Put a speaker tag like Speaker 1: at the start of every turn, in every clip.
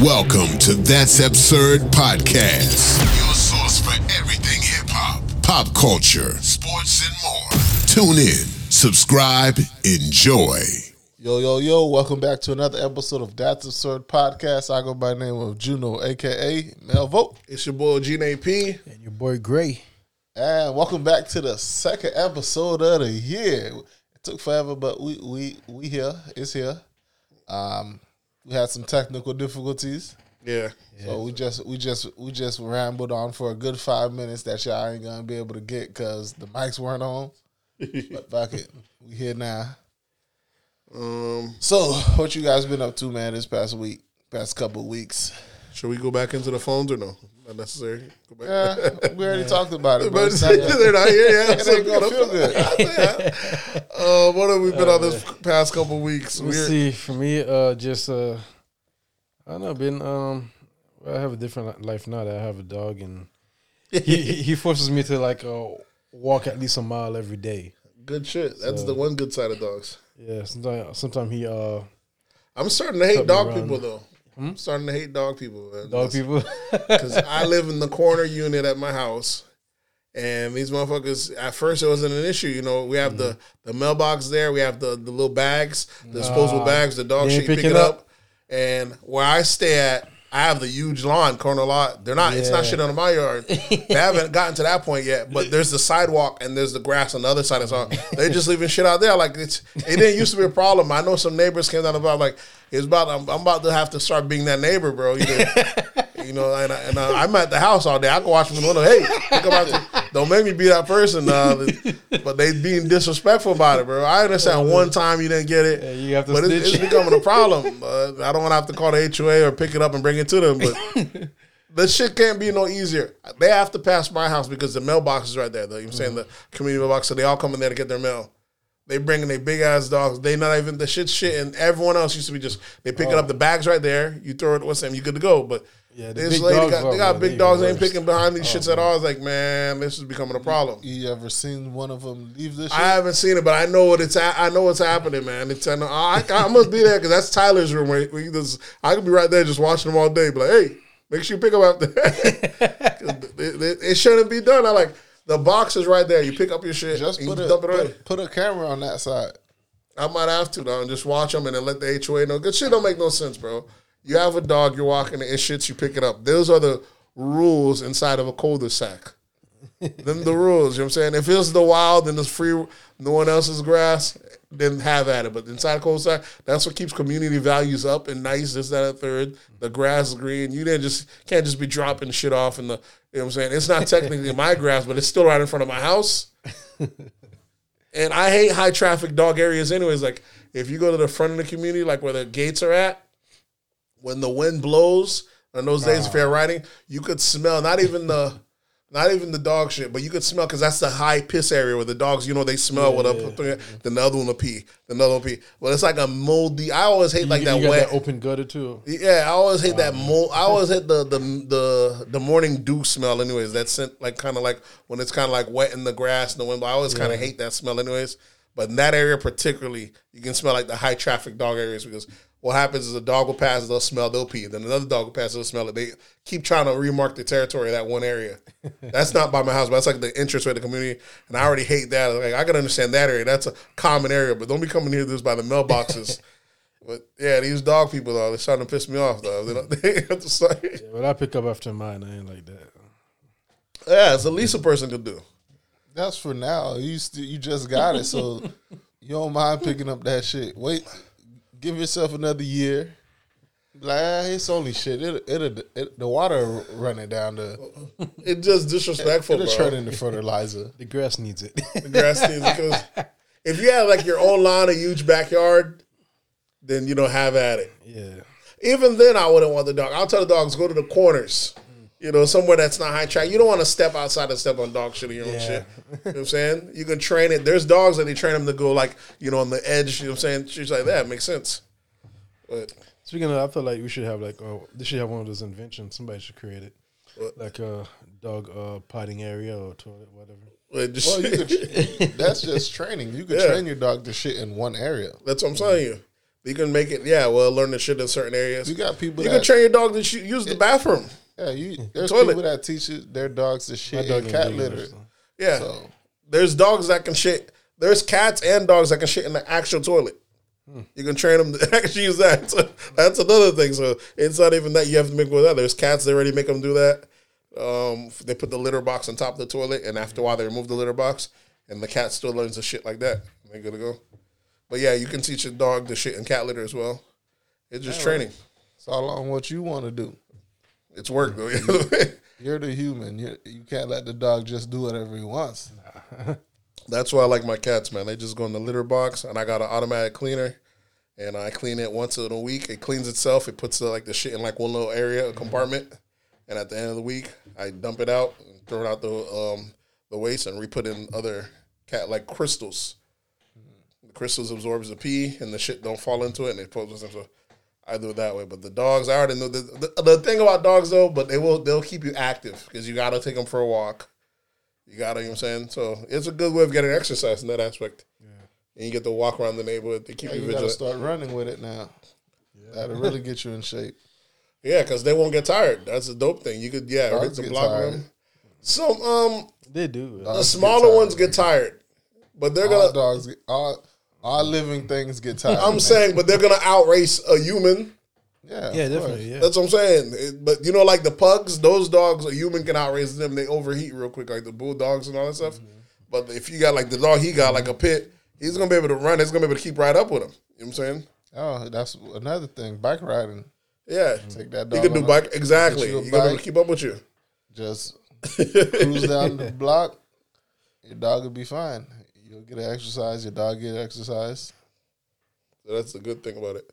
Speaker 1: Welcome to That's Absurd Podcast, your source for everything hip hop, pop culture, sports, and more. Tune in, subscribe, enjoy.
Speaker 2: Yo, yo, yo, welcome back to another episode of That's Absurd Podcast. I go by the name of Juno, aka Melvo.
Speaker 3: It's your boy Gene P.
Speaker 4: And your boy Gray.
Speaker 2: And welcome back to the second episode of the year. It took forever, but we we we here. It's here. Um we had some technical difficulties.
Speaker 3: Yeah.
Speaker 2: So we just we just we just rambled on for a good five minutes that y'all ain't gonna be able to get because the mics weren't on. but fuck it. We here now.
Speaker 3: Um,
Speaker 2: So what you guys been up to, man, this past week, past couple weeks?
Speaker 3: should we go back into the phones or no? Not necessary. Go back.
Speaker 2: Yeah, we already talked about it, but
Speaker 3: But
Speaker 2: it's not yet.
Speaker 3: they're not here. Yeah,
Speaker 2: It ain't gonna feel good.
Speaker 3: Uh, what have we been on this past couple weeks?
Speaker 4: Let's
Speaker 3: We're-
Speaker 4: see. For me, uh, just uh, I don't know. Been um, I have a different life now that I have a dog, and he he he forces me to like uh, walk at least a mile every day.
Speaker 3: Good shit. That's
Speaker 4: So-
Speaker 3: the one good side of dogs.
Speaker 4: Yeah. Sometimes sometimes he uh,
Speaker 3: I'm starting to hate dog people though. I'm starting to hate dog people. man.
Speaker 4: dog people.
Speaker 3: Because I live in the corner unit at my house. And these motherfuckers, at first it wasn't an issue. You know, we have the,
Speaker 4: Mm-hmm.
Speaker 3: the mailbox there. We have the, the little bags, the disposable bags, the dog shit, pick it up.
Speaker 4: up?
Speaker 3: And where I stay at, I have the huge lawn, corner lot. They're not, it's not shit on my yard. they haven't gotten to that point yet, but there's the sidewalk and there's the grass on the other side. So they're just leaving shit out there. Like, it's, it didn't used to be a problem. I know some neighbors came down about, like, it's about, I'm, I'm about to have to start being that neighbor, bro. You know, you know, and, I, and I, I'm at the house all day. I can watch from the window. Hey, about don't make me be that person. Uh, but they being disrespectful about it, bro. I understand one time you didn't get it,
Speaker 4: Yeah, you have to
Speaker 3: but it's, it's becoming a problem. Uh, I don't want to have to call the HOA or pick it up and bring it to them. But the shit can't be no easier. They have to pass my house because the mailbox is right there. Though you know what I'm saying the community mailbox, so they all come in there to get their mail. They bring in their big ass dogs. They not even the shit shit, and everyone else used to be just they picking it up the bags right there. You throw it, what's them? You good to go. But
Speaker 4: Yeah,
Speaker 3: this
Speaker 4: big
Speaker 3: lady
Speaker 4: dogs
Speaker 3: got they got
Speaker 4: well,
Speaker 3: big
Speaker 4: they
Speaker 3: dogs. They ain't picking behind these shits at oh, all. I was like, man, this is becoming a problem.
Speaker 2: You ever seen one of them leave this shit?
Speaker 3: I haven't seen it, but I know what it's. I know what's happening, man. It's. I, know, I, I must be there because that's Tyler's room. Where he just, I could be right there just watching them all day. Be like, hey, make sure you pick them up after. it, it- it shouldn't be done. I like the box is right there. You pick up your shit.
Speaker 2: Just put a
Speaker 3: it
Speaker 2: put, put a camera on that side.
Speaker 3: I might have to though, and just watch them and then let the HOA know. Good shit don't make no sense, bro. You have a dog, you're walking, it shits, you pick it up. Those are the rules inside of a cul-de-sac. then the rules. You know what I'm saying? If it's the wild and it's free, no one else's grass, then have at it. But inside a cul-de-sac, that's what keeps community values up and nice. This, that, and third. The grass is green. You didn't just can't just be dropping shit off in the. You know what I'm saying? It's not technically my grass, but it's still right in front of my house. And I hate high traffic dog areas anyways. Like if you go to the front of the community, like where the gates are at, when the wind blows on those days of fair riding, you could smell not even the not even the dog shit, but you could smell because that's the high piss area where the dogs, you know, they smell what up. Then the other one will pee. Then the other one will pee. But it's like a moldy. I always hate like
Speaker 4: you,
Speaker 3: that
Speaker 4: you got
Speaker 3: wet.
Speaker 4: that open gutter too.
Speaker 3: Yeah, I always hate that mold. I always hate the the the the morning dew smell. Anyways, that scent like kind of like when it's kind of like wet in the grass in the wind. But I always kind of hate that smell. Anyways, but in that area particularly, you can smell like the high traffic dog areas because what happens is a dog will pass, they'll smell, they'll pee. Then another dog will pass, they'll smell it. They keep trying to remark the territory of that one area. That's not by my house, but that's like the entrance way to the community. And I already hate that. Like I can understand that area. That's a common area, but don't be coming here this by the mailboxes. But yeah, these dog people though, they're starting to piss me off though. They don't, they have to start.
Speaker 4: Yeah, but I pick up after mine. I ain't like that.
Speaker 3: Yeah, it's the least a person could do.
Speaker 2: That's for now. You st- you just got it, so you don't mind picking up that shit. Wait, give yourself another year. Like ah, it's only shit. It it, it the water running down the
Speaker 3: It just disrespectful,
Speaker 2: it'll
Speaker 3: bro.
Speaker 2: turn into fertilizer.
Speaker 4: The grass needs it.
Speaker 3: The grass needs it because if you have like your own lawn, a huge backyard, then you don't have at it.
Speaker 4: yeah.
Speaker 3: Even then, I wouldn't want the dog. I'll tell the dogs go to the corners. You know, somewhere that's not high track. You don't want to step outside and step on dog shit or your own
Speaker 4: Yeah.
Speaker 3: shit. You know what I'm saying? You can train it. There's dogs that they train them to go like, you know, on the edge. You know what I'm saying? Shit like that makes sense. But
Speaker 4: Speaking of, I feel like we should have like, oh, they should have one of those inventions. Somebody should create it, like a dog uh, potting area or toilet, whatever.
Speaker 3: but just,
Speaker 2: Well, you could, that's just training. You could
Speaker 3: Yeah.
Speaker 2: train your dog to shit in one area.
Speaker 3: that's what I'm telling you. You can make it. Yeah, well, learn the shit in certain areas.
Speaker 2: You got people
Speaker 3: You
Speaker 2: that
Speaker 3: can train your dog to sh- use the bathroom.
Speaker 2: Yeah, you there's
Speaker 3: toilet.
Speaker 2: people that teach it- their dogs to shit
Speaker 4: dog
Speaker 2: in cat litter.
Speaker 3: Yeah,
Speaker 2: So
Speaker 3: there's dogs that can shit. There's cats and dogs that can shit in the actual toilet. You can train them to actually use that. So that's another thing. So it's not even that you have to make with that. There's cats they already make them do that. Um, they put the litter box on top of the toilet, and after a while they remove the litter box, and the cat still learns to shit like that. They're good to go. But yeah, you can teach a dog to shit in cat litter as well. It's just training.
Speaker 2: it's all on what you want to do.
Speaker 3: It's work though.
Speaker 2: You're the human. You you can't let the dog just do whatever he wants.
Speaker 3: That's why I like my cats, man. They just go in the litter box, and I got an automatic cleaner, and I clean it once in a week. It cleans itself. It puts the, like the shit in like one little area, a compartment, and at the end of the week, I dump it out, and throw it out the um the waste, and re-put in other cat like crystals. The crystals absorbs the pee, and the shit don't fall into it, and it poses them. So I do it that way. But the dogs, I already know the, the the thing about dogs though. But they will they'll keep you active because you got to take them for a walk. You got to, you know what I'm saying? So it's a good way of getting exercise in that aspect. Yeah. And you get to walk around the neighborhood. They keep
Speaker 2: Yeah,
Speaker 3: you
Speaker 2: you got to
Speaker 3: vigilant.
Speaker 2: start running with it now. That'll really get you in shape.
Speaker 3: Yeah, because they won't get tired. That's a dope thing. You could, yeah,
Speaker 2: Dogs
Speaker 3: hit the block
Speaker 2: tired.
Speaker 3: them. Some, um,
Speaker 4: They do.
Speaker 3: the
Speaker 2: Dogs
Speaker 3: smaller
Speaker 2: tired.
Speaker 3: ones get tired, but they're
Speaker 2: All
Speaker 3: gonna.
Speaker 2: dogs, get, all all living things get tired.
Speaker 3: I'm
Speaker 2: man.
Speaker 3: saying, but they're gonna outrace a human.
Speaker 2: yeah,
Speaker 4: yeah, definitely. Yeah.
Speaker 3: That's what I'm saying. It- but you know, like the pugs, those dogs, a human can outrace them. They overheat real quick, like the bulldogs and all that stuff.
Speaker 2: Mm-hmm.
Speaker 3: But if you got like the dog he got, like a pit, he's gonna be able to run. He's gonna be able to keep right up with him. You know what I'm saying?
Speaker 2: Oh, that's another thing. Bike riding.
Speaker 3: Yeah.
Speaker 2: Take that
Speaker 3: You
Speaker 2: dog.
Speaker 3: can do bike exactly.
Speaker 2: get you a
Speaker 3: You gotta
Speaker 2: bike.
Speaker 3: keep up with you.
Speaker 2: Just cruise down the block. Your dog will be fine. You'll get an exercise. Your dog get exercise.
Speaker 3: So that's the good thing about it.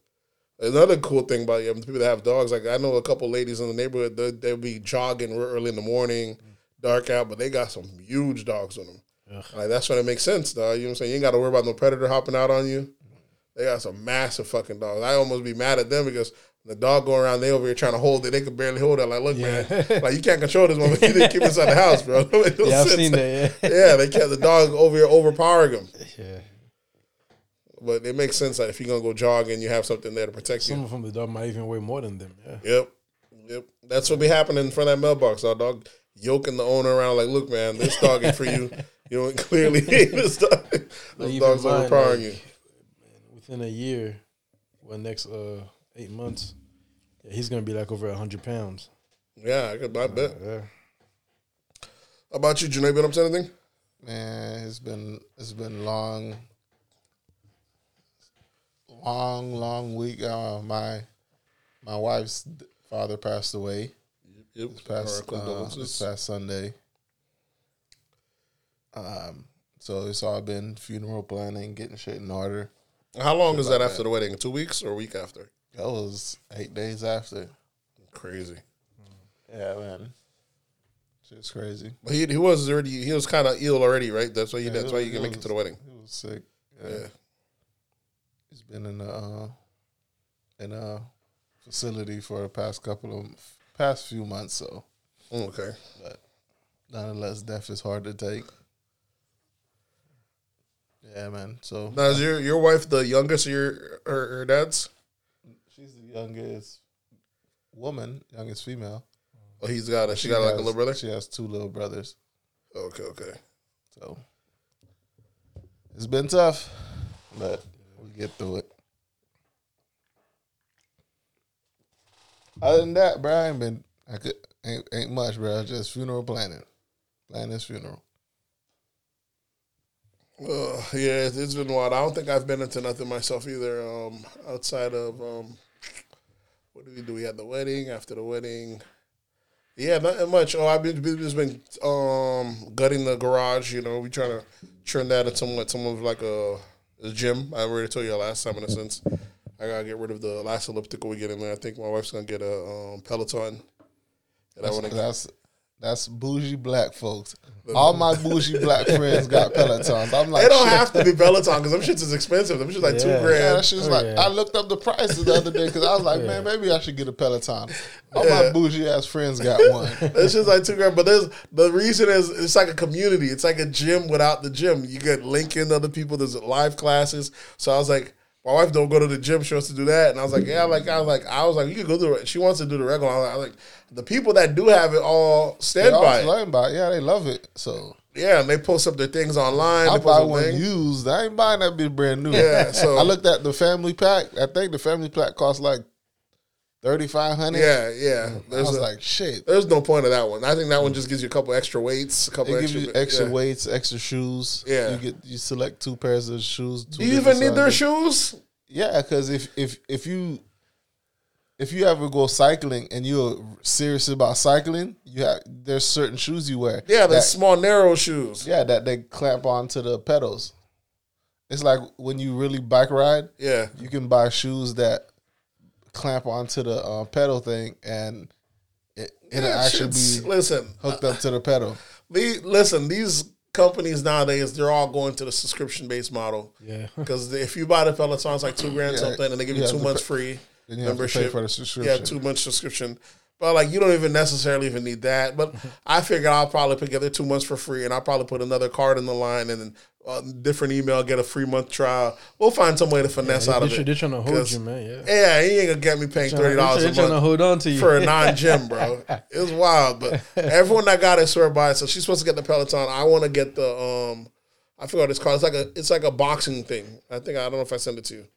Speaker 3: Another cool thing about yeah, people that have dogs, like I know a couple ladies in the neighborhood, they, they'll be jogging real early in the morning, dark out, but they got some huge dogs on them. Like that's when it makes sense, dog. You know what I'm saying? You ain't got to worry about no predator hopping out on you. They got some massive fucking dogs. I almost be mad at them because the dog going around, they over here trying to hold it. They could barely hold it. Like, look, man, like you can't control this motherfucker. You to keep inside the house, bro. No
Speaker 4: Yeah, I've seen that. Yeah.
Speaker 3: Yeah, they kept the dog over here overpowering them.
Speaker 4: yeah.
Speaker 3: But it makes sense that if you're gonna go jogging, you have something there to protect you.
Speaker 4: Some of them, the dog might even weigh more than them. Yeah.
Speaker 3: Yep. Yep. That's what be happening in front of that mailbox. Our dog yoking the owner around like, look, man, this dog ain't for you. You know, clearly this dog,
Speaker 4: even
Speaker 3: dogs overpowering
Speaker 4: like-
Speaker 3: you.
Speaker 4: Within a year, when next uh eight months, yeah, he's gonna be like over hundred pounds.
Speaker 3: Yeah, I could I bet.
Speaker 4: Yeah.
Speaker 3: How about you, Janae? Been up to anything?
Speaker 2: Man, it's been it's been long, long, long week. Uh, my my wife's father passed away
Speaker 3: Yep.
Speaker 2: this past
Speaker 3: Our
Speaker 2: uh, this past Sunday. Um, so it's all been funeral planning, getting shit in order.
Speaker 3: How long is that
Speaker 2: like
Speaker 3: after the wedding? Two weeks or a week after?
Speaker 2: That was eight days after.
Speaker 3: Crazy.
Speaker 2: Yeah, man, shit's crazy.
Speaker 3: But he he was already he was kind of ill already, right? That's why you
Speaker 2: Yeah,
Speaker 3: that's
Speaker 2: it
Speaker 3: why you can make it to the wedding.
Speaker 2: He was sick. Yeah.
Speaker 3: Yeah.
Speaker 2: He's been in a uh, in a facility for the past couple of past few months. So,
Speaker 3: Okay.
Speaker 2: but nonetheless, death is hard to take. Yeah, man. So
Speaker 3: Now is your your wife the youngest of your her, her dad's?
Speaker 2: Youngest woman, youngest female.
Speaker 3: Oh, he's got a she, got like a
Speaker 2: has-
Speaker 3: little brother.
Speaker 2: She has two little brothers.
Speaker 3: Okay, okay.
Speaker 2: So it's been tough, but we get through it. Other than that, bro, I ain't been. I could ain't ain't much, bro. Just funeral planning, planning this funeral.
Speaker 3: Uh, yeah, it's, it's been wild. I don't think I've been into nothing myself either. Um, outside of um, what did we do? We had the wedding. After the wedding, yeah, not much. Oh, I've been just been um gutting the garage. You know, we trying to turn that into somewhat some of like a, a gym. I already told you last time in a sense. I gotta get rid of the last elliptical we get in there. I think my wife's gonna get a um, Peloton. And I
Speaker 2: That's
Speaker 3: want to
Speaker 2: that's, that's bougie black folks. All my bougie black friends got Pelotons. I'm like,
Speaker 3: It don't have to be Peloton because them shits is expensive. Them shits like two
Speaker 4: Yeah.
Speaker 3: grand.
Speaker 2: Yeah, she was
Speaker 4: Oh,
Speaker 2: like,
Speaker 4: yeah.
Speaker 2: I looked up the prices the other day because I was like, man, maybe I should get a Peloton. All
Speaker 3: Yeah.
Speaker 2: my bougie ass friends got one.
Speaker 3: It's just like two grand. But there's the reason is it's like a community. It's like a gym without the gym. You get linking other people. There's live classes. So I was like, My wife don't go to the gym. She wants to do that, and I was like, yeah, like I was like, I was like, you could go do it. She wants to do the regular. I was like, I was like, the people that do have it all stand
Speaker 2: They all
Speaker 3: by it.
Speaker 2: learn it. Yeah, they love it. So
Speaker 3: Yeah, and they post up their things online.
Speaker 2: I buy one
Speaker 3: things.
Speaker 2: used. I ain't buying that bitch brand new.
Speaker 3: Yeah, so-
Speaker 2: I looked at the family pack. I think the family pack cost like thirty five hundred.
Speaker 3: Yeah, yeah.
Speaker 2: I
Speaker 3: There's
Speaker 2: was
Speaker 3: a-
Speaker 2: like, shit.
Speaker 3: There's no point of that one. I think that one just gives you a couple extra weights, a couple
Speaker 2: give
Speaker 3: extra,
Speaker 2: you extra
Speaker 3: yeah.
Speaker 2: weights, extra shoes.
Speaker 3: Yeah.
Speaker 2: you get you select two pairs of shoes.
Speaker 3: Do you even need their shoes?
Speaker 2: Yeah, because if if if you if you ever go cycling and you're serious about cycling, you have there's certain shoes you wear.
Speaker 3: Yeah, the small narrow shoes.
Speaker 2: yeah that they clamp onto the pedals. It's like when you really bike ride,
Speaker 3: Yeah,
Speaker 2: you can buy shoes that clamp onto the uh, pedal thing and it, it'll
Speaker 3: Yeah,
Speaker 2: actually be
Speaker 3: listen.
Speaker 2: hooked up to the pedal.
Speaker 3: The, listen, these companies nowadays they're all going to the subscription based model.
Speaker 4: Yeah.
Speaker 3: Because if you buy the Peloton, it's like two grand
Speaker 2: Yeah,
Speaker 3: something, and they give you
Speaker 2: you
Speaker 3: two months
Speaker 2: pay-
Speaker 3: free
Speaker 2: Then you have to pay
Speaker 3: membership
Speaker 2: for the
Speaker 3: Yeah, two months subscription. But like you don't even necessarily even need that. But I figured I'll probably put together two months for free, and I'll probably put another card in the line, and then uh, different email, get a free month trial. We'll find some way to finesse out
Speaker 4: They,
Speaker 3: of it.
Speaker 4: they're trying to hold you, man. Yeah.
Speaker 3: Yeah, he ain't gonna get me paying thirty dollars
Speaker 4: They're trying to hold on to you.
Speaker 3: for a non gym, bro. It was wild, but everyone that got it swear by it. So she's supposed to get the Peloton. I want to get the um, I forgot what it's called. It's like a it's like a boxing thing. I think I don't know if I sent it to you.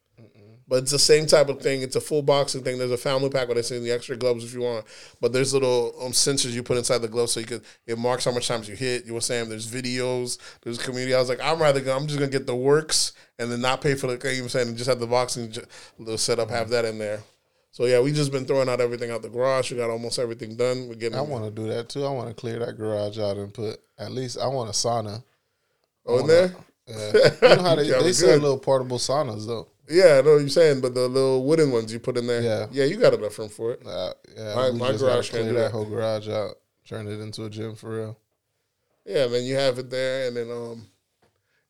Speaker 3: But it's the same type of thing. It's a full boxing thing. There's a family pack where they send the extra gloves if you want. But there's little um, sensors you put inside the gloves so you can it marks how much times you hit. You were saying there's videos, there's community. I was like, I'm rather go, I'm just gonna get the works and then not pay for the. Thing. You were saying and just have the boxing little setup, have that in there. So yeah, we just been throwing out everything out the garage. We got almost everything done. We're getting.
Speaker 2: I want to do that too. I want to clear that garage out and put at least I want a sauna.
Speaker 3: oh in there.
Speaker 2: Yeah. You know how they,
Speaker 3: Yeah,
Speaker 2: they sell little portable saunas though.
Speaker 3: Yeah, I know what you're saying, but the little wooden ones you put in there.
Speaker 2: Yeah.
Speaker 3: yeah, you got enough room for it.
Speaker 2: Uh, yeah,
Speaker 3: My- my garage
Speaker 2: clear
Speaker 3: do
Speaker 2: that
Speaker 3: that.
Speaker 2: whole garage out, turn it into a gym for real.
Speaker 3: Yeah, man, you have it there, and then um,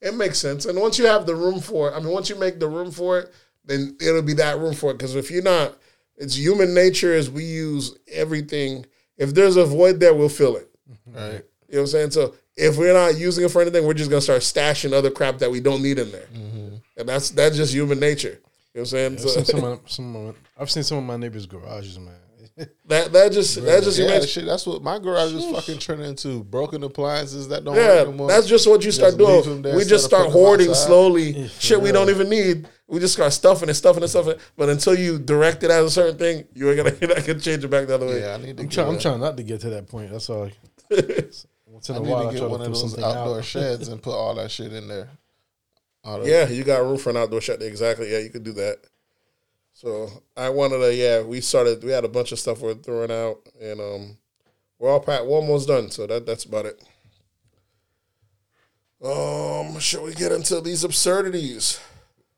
Speaker 3: it makes sense. And once you have the room for it, I mean, once you make the room for it, then it'll be that room for it. Because if you're not, it's human nature is we use everything. If there's a void there, we'll fill it.
Speaker 2: Right.
Speaker 3: You know what I'm saying? So if we're not using it for anything, we're just gonna start stashing other crap that we don't need in there, and that's that's just human nature. You know what I'm saying?
Speaker 4: I've
Speaker 3: So
Speaker 4: seen some of, some of, I've seen some of my neighbors' garages, man.
Speaker 3: that that just that just
Speaker 2: Yeah, shit. That's what my garage is fucking turning into. Broken appliances that don't
Speaker 3: Yeah,
Speaker 2: work anymore.
Speaker 3: that's just what you start
Speaker 2: leave
Speaker 3: doing.
Speaker 2: there
Speaker 3: We just start hoarding
Speaker 2: outside.
Speaker 3: slowly shit we don't even need. We just start stuffing and stuffing it, stuffing. But until you direct it as a certain thing, you ain't gonna you're not gonna change it back the other way.
Speaker 2: yeah, I need to.
Speaker 4: I'm
Speaker 2: get
Speaker 4: trying. I'm trying not to get to that point. That's all. Once in
Speaker 2: I
Speaker 4: a
Speaker 2: need
Speaker 4: while,
Speaker 2: to
Speaker 4: I
Speaker 2: get
Speaker 4: try
Speaker 2: one
Speaker 4: to
Speaker 2: of
Speaker 4: throw
Speaker 2: those
Speaker 4: something
Speaker 2: outdoor
Speaker 4: out.
Speaker 2: sheds and put all that shit in there. All
Speaker 3: Yeah, you got room for an outdoor shot. Exactly. Yeah, you could do that. So I wanted to. Yeah, we started. We had a bunch of stuff we're throwing out, and um, we're all packed. We're almost done. So that that's about it. Um, shall we get into these absurdities?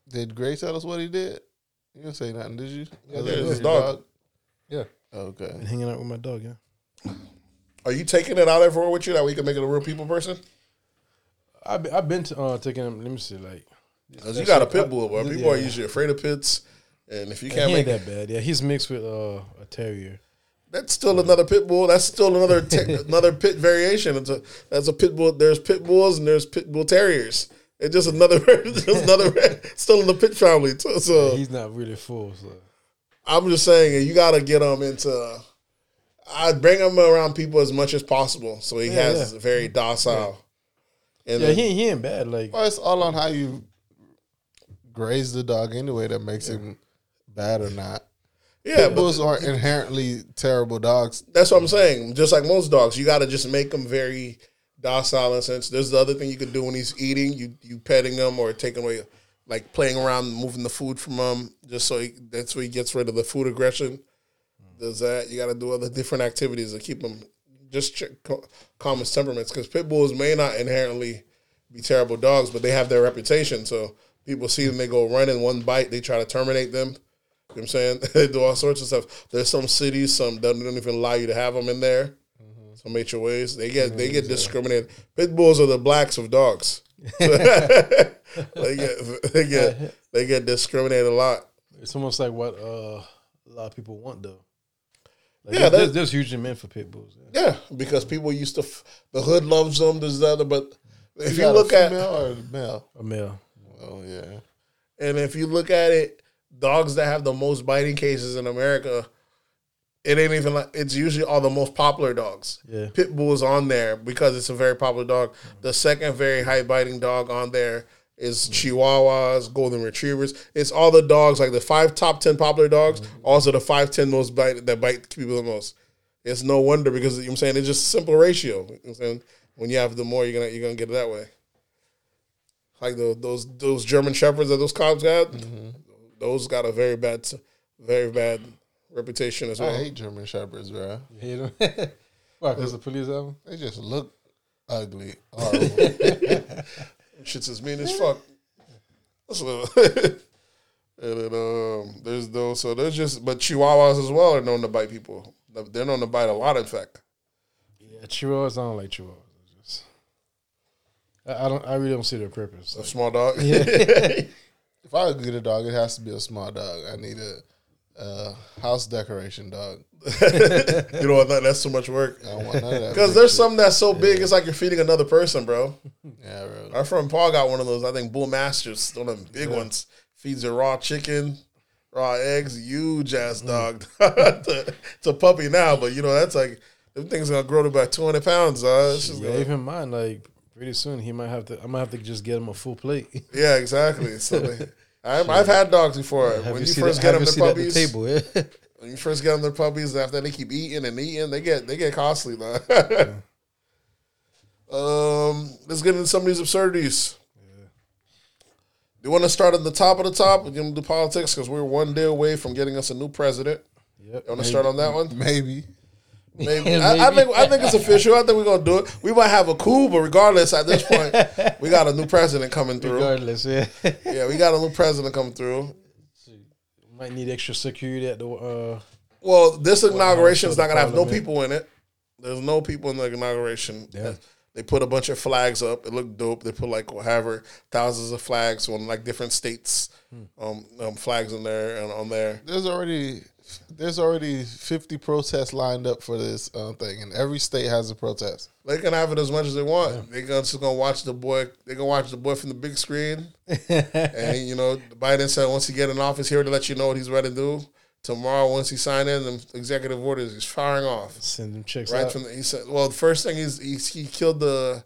Speaker 2: Did Gray tell us what he did? You didn't say nothing, did you?
Speaker 3: Yeah,
Speaker 2: Other
Speaker 3: yeah, his
Speaker 2: your
Speaker 3: dog.
Speaker 4: Yeah,
Speaker 2: Okay.
Speaker 4: been hanging out with my dog. Yeah,
Speaker 3: Are you taking it out everywhere with you that we can make it a real people person?
Speaker 4: I've been, I've been to, uh, taking him. Let me see, like
Speaker 3: Because you got a pit bull, bro.
Speaker 4: Yeah.
Speaker 3: People are usually afraid of pits, and if you can't
Speaker 4: ain't
Speaker 3: make
Speaker 4: that bad. Yeah, he's mixed with uh, a terrier.
Speaker 3: that's still another pit bull. That's still another te- another pit variation. It's a that's a pit bull. There's pit bulls and there's pit bull terriers. It's just another just another still in the pit family. So, so
Speaker 4: He's not really full. So
Speaker 3: I'm just saying you got to get him into. I bring him around people as much as possible, so he
Speaker 4: Yeah,
Speaker 3: has
Speaker 4: yeah.
Speaker 3: very docile. And
Speaker 4: yeah,
Speaker 3: then-
Speaker 4: he, he ain't bad. Like
Speaker 2: Well, it's all on how you graze the dog anyway that makes him bad or not.
Speaker 3: yeah,
Speaker 2: Pit bulls aren't inherently terrible dogs.
Speaker 3: That's what I'm saying. Just like most dogs, you got to just make them very docile in a sense. There's the other thing you could do when he's eating. You you petting him or taking away, like playing around, moving the food from him, just so he, that's where he gets rid of the food aggression. Does that? You got to do other different activities to keep him just ch- cal- calm his temperaments because pit bulls may not inherently be terrible dogs, but they have their reputation. So people see them, they go running one bite, they try to terminate them. You know what I'm saying? they do all sorts of stuff. There's some cities, some that don't even allow you to have them in there. Some HOAs, they get they get discriminated. Pit bulls are the blacks of dogs. they get they get they get discriminated a lot.
Speaker 4: it's almost like what uh, a lot of people want though. Like,
Speaker 3: Yeah,
Speaker 4: there's,
Speaker 3: that-
Speaker 4: there's, there's usually meant for pit bulls. Yeah.
Speaker 3: Yeah, because people used to f- the hood loves them. There's that, other, but if you,
Speaker 2: got a
Speaker 3: look at
Speaker 2: female or a male.
Speaker 4: A male.
Speaker 2: Oh yeah.
Speaker 3: And if you look at it, dogs that have the most biting cases in America, it ain't even like it's usually all the most popular dogs.
Speaker 4: Yeah.
Speaker 3: Pit Bull is on there because it's a very popular dog. The second very high biting dog on there is Chihuahuas, Golden Retrievers. It's all the dogs, like the five top ten popular dogs, mm-hmm. also the five ten most bite that bite people the most. It's no wonder because you know what I'm saying it's just a simple ratio. You know what I'm saying when you have the more you're gonna you're gonna get it that way. Like the, those those German shepherds that those cops got, mm-hmm. those got a very bad very bad reputation as well.
Speaker 2: I hate German shepherds, bro.
Speaker 4: You hate them? Why? Because the police have them?
Speaker 2: They just look ugly. Horrible.
Speaker 3: Shit's as mean as fuck. That's a little. and then um, there's those. So there's just, but Chihuahuas as well are known to bite people. They're known to bite a lot. In fact,
Speaker 4: Yeah, Chihuahuas. I don't like Chihuahuas. It's just- I, I don't. I really don't see their purpose.
Speaker 3: a small dog.
Speaker 2: if I could get a dog, it has to be a small dog. I need a, a house decoration dog.
Speaker 3: you know what? that- That's too much work.
Speaker 2: I don't want none of that.
Speaker 3: Because there's some that's so big, it's like you're feeding another person, bro.
Speaker 2: Yeah, bro.
Speaker 3: Our friend Paul got one of those. I think Bullmastiffs, one of them big ones. Feeds you raw chicken, raw eggs, huge ass dog. it's a puppy now, but you know that's like them things gonna grow to about 200 pounds. Uh, it's just
Speaker 4: Yeah,
Speaker 3: gonna-
Speaker 4: even mine. Like pretty soon, he might have to. I might have to just get him a full plate.
Speaker 3: Yeah, exactly. So I'm, I've had dogs before.
Speaker 4: Have
Speaker 3: when you,
Speaker 4: seen
Speaker 3: first
Speaker 4: it-
Speaker 3: get them
Speaker 4: you
Speaker 3: their puppies,
Speaker 4: the table? Yeah.
Speaker 3: when you first get them their puppies, after they keep eating and eating, they get they get costly though. um, let's get into some of these absurdities. Do you want to start at the top of the top We're gonna do politics because we're one day away from getting us a new president?
Speaker 4: Yep.
Speaker 3: You want to start on that one?
Speaker 2: Maybe.
Speaker 3: Maybe. I, I think I think it's official. I think we're gonna do it. We might have a coup, but regardless, at this point, we got a new president coming through.
Speaker 4: Regardless, yeah.
Speaker 3: Yeah, we got a new president coming through.
Speaker 4: Might need extra security at the. uh
Speaker 3: Well, this inauguration is not gonna have no people in it. There's no people in the inauguration.
Speaker 4: Yeah.
Speaker 3: They put a bunch of flags up. It looked dope. They put like whatever thousands of flags on like different states, um, um, flags in there and on there.
Speaker 2: There's already there's already 50 protests lined up for this uh, thing, and every state has a protest.
Speaker 3: They can have it as much as they want. They gonna just gonna watch the boy. They gonna watch the boy from the big screen. and you know, Biden said once he get in office, here to let you know what he's ready to do. Tomorrow, once he sign in, the executive orders he's firing off.
Speaker 4: Send them checks
Speaker 3: Right
Speaker 4: out.
Speaker 3: from the, he said, well, the first thing is he, he killed the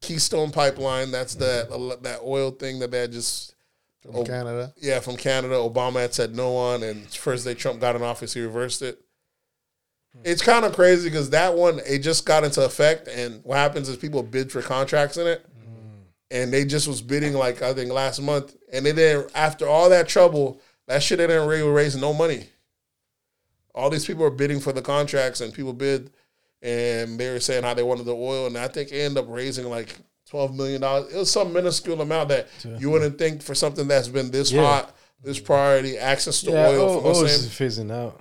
Speaker 3: Keystone Pipeline. That's that that oil thing that they had just
Speaker 2: From. Canada,
Speaker 3: yeah from Canada. Obama had said no on, and first day Trump got in office, he reversed it. Hmm. It's kind of crazy because that one it just got into effect, and what happens is people bid for contracts in it, hmm. and they just was bidding like I think last month, and they didn't. After all that trouble, that shit they didn't really raise no money. All these people are bidding for the contracts, and people bid, and they were saying how they wanted the oil, and I think it ended up raising like twelve million dollars. It was some minuscule amount that you wouldn't think for something that's been this
Speaker 4: Yeah.
Speaker 3: hot, this priority, access to
Speaker 4: Yeah,
Speaker 3: oil.
Speaker 4: oh, it's phasing out.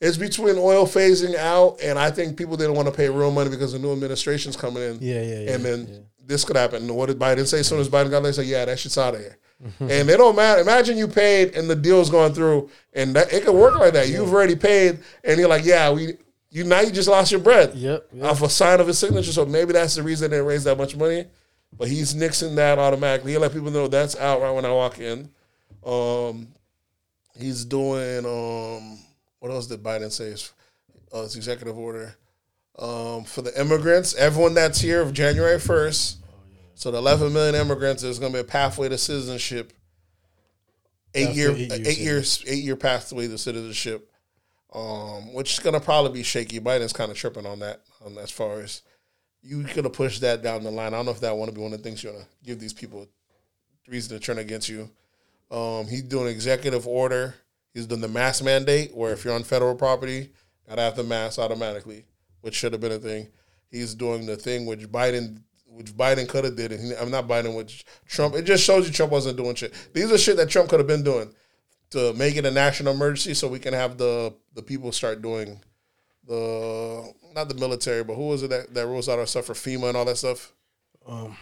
Speaker 3: It's between oil phasing out, and I think people didn't want to pay real money because the new administration's coming in.
Speaker 4: Yeah, yeah, yeah.
Speaker 3: and then this could happen. What did Biden say? As soon as Biden got there, he said, "Yeah, that shit's out of here." And they don't matter. Imagine you paid and the deal's going through, and that, it could work like that. You've already paid, and you're like, "Yeah, we." You now you just lost your bread
Speaker 4: Yep, yep.
Speaker 3: off a sign of his signature. So maybe that's the reason they raised that much money. But he's nixing that automatically. He let people know that's out right when I walk in. Um, he's doing um, what else did Biden say? His, uh, his executive order um, for the immigrants, everyone that's here of January first. So the 11 million immigrants, there's going to be a pathway to citizenship. Eight year,
Speaker 4: eight
Speaker 3: eight,
Speaker 4: years,
Speaker 3: years, eight year pathway to citizenship, um, which is going to probably be shaky. Biden's kind of tripping on that, um, as far as you could have pushed that down the line. I don't know if that want to be one of the things you want to give these people reason to turn against you. Um, he's doing executive order. He's doing the mask mandate, where if you're on federal property, gotta have the mask automatically, which should have been a thing. He's doing the thing which Biden, which Biden could have did, and he, I'm not Biden, which Trump. It just shows you Trump wasn't doing shit. These are shit that Trump could have been doing to make it a national emergency, so we can have the the people start doing the not the military, but who was it that, that rolls out our stuff for FEMA and all that stuff?
Speaker 4: Um,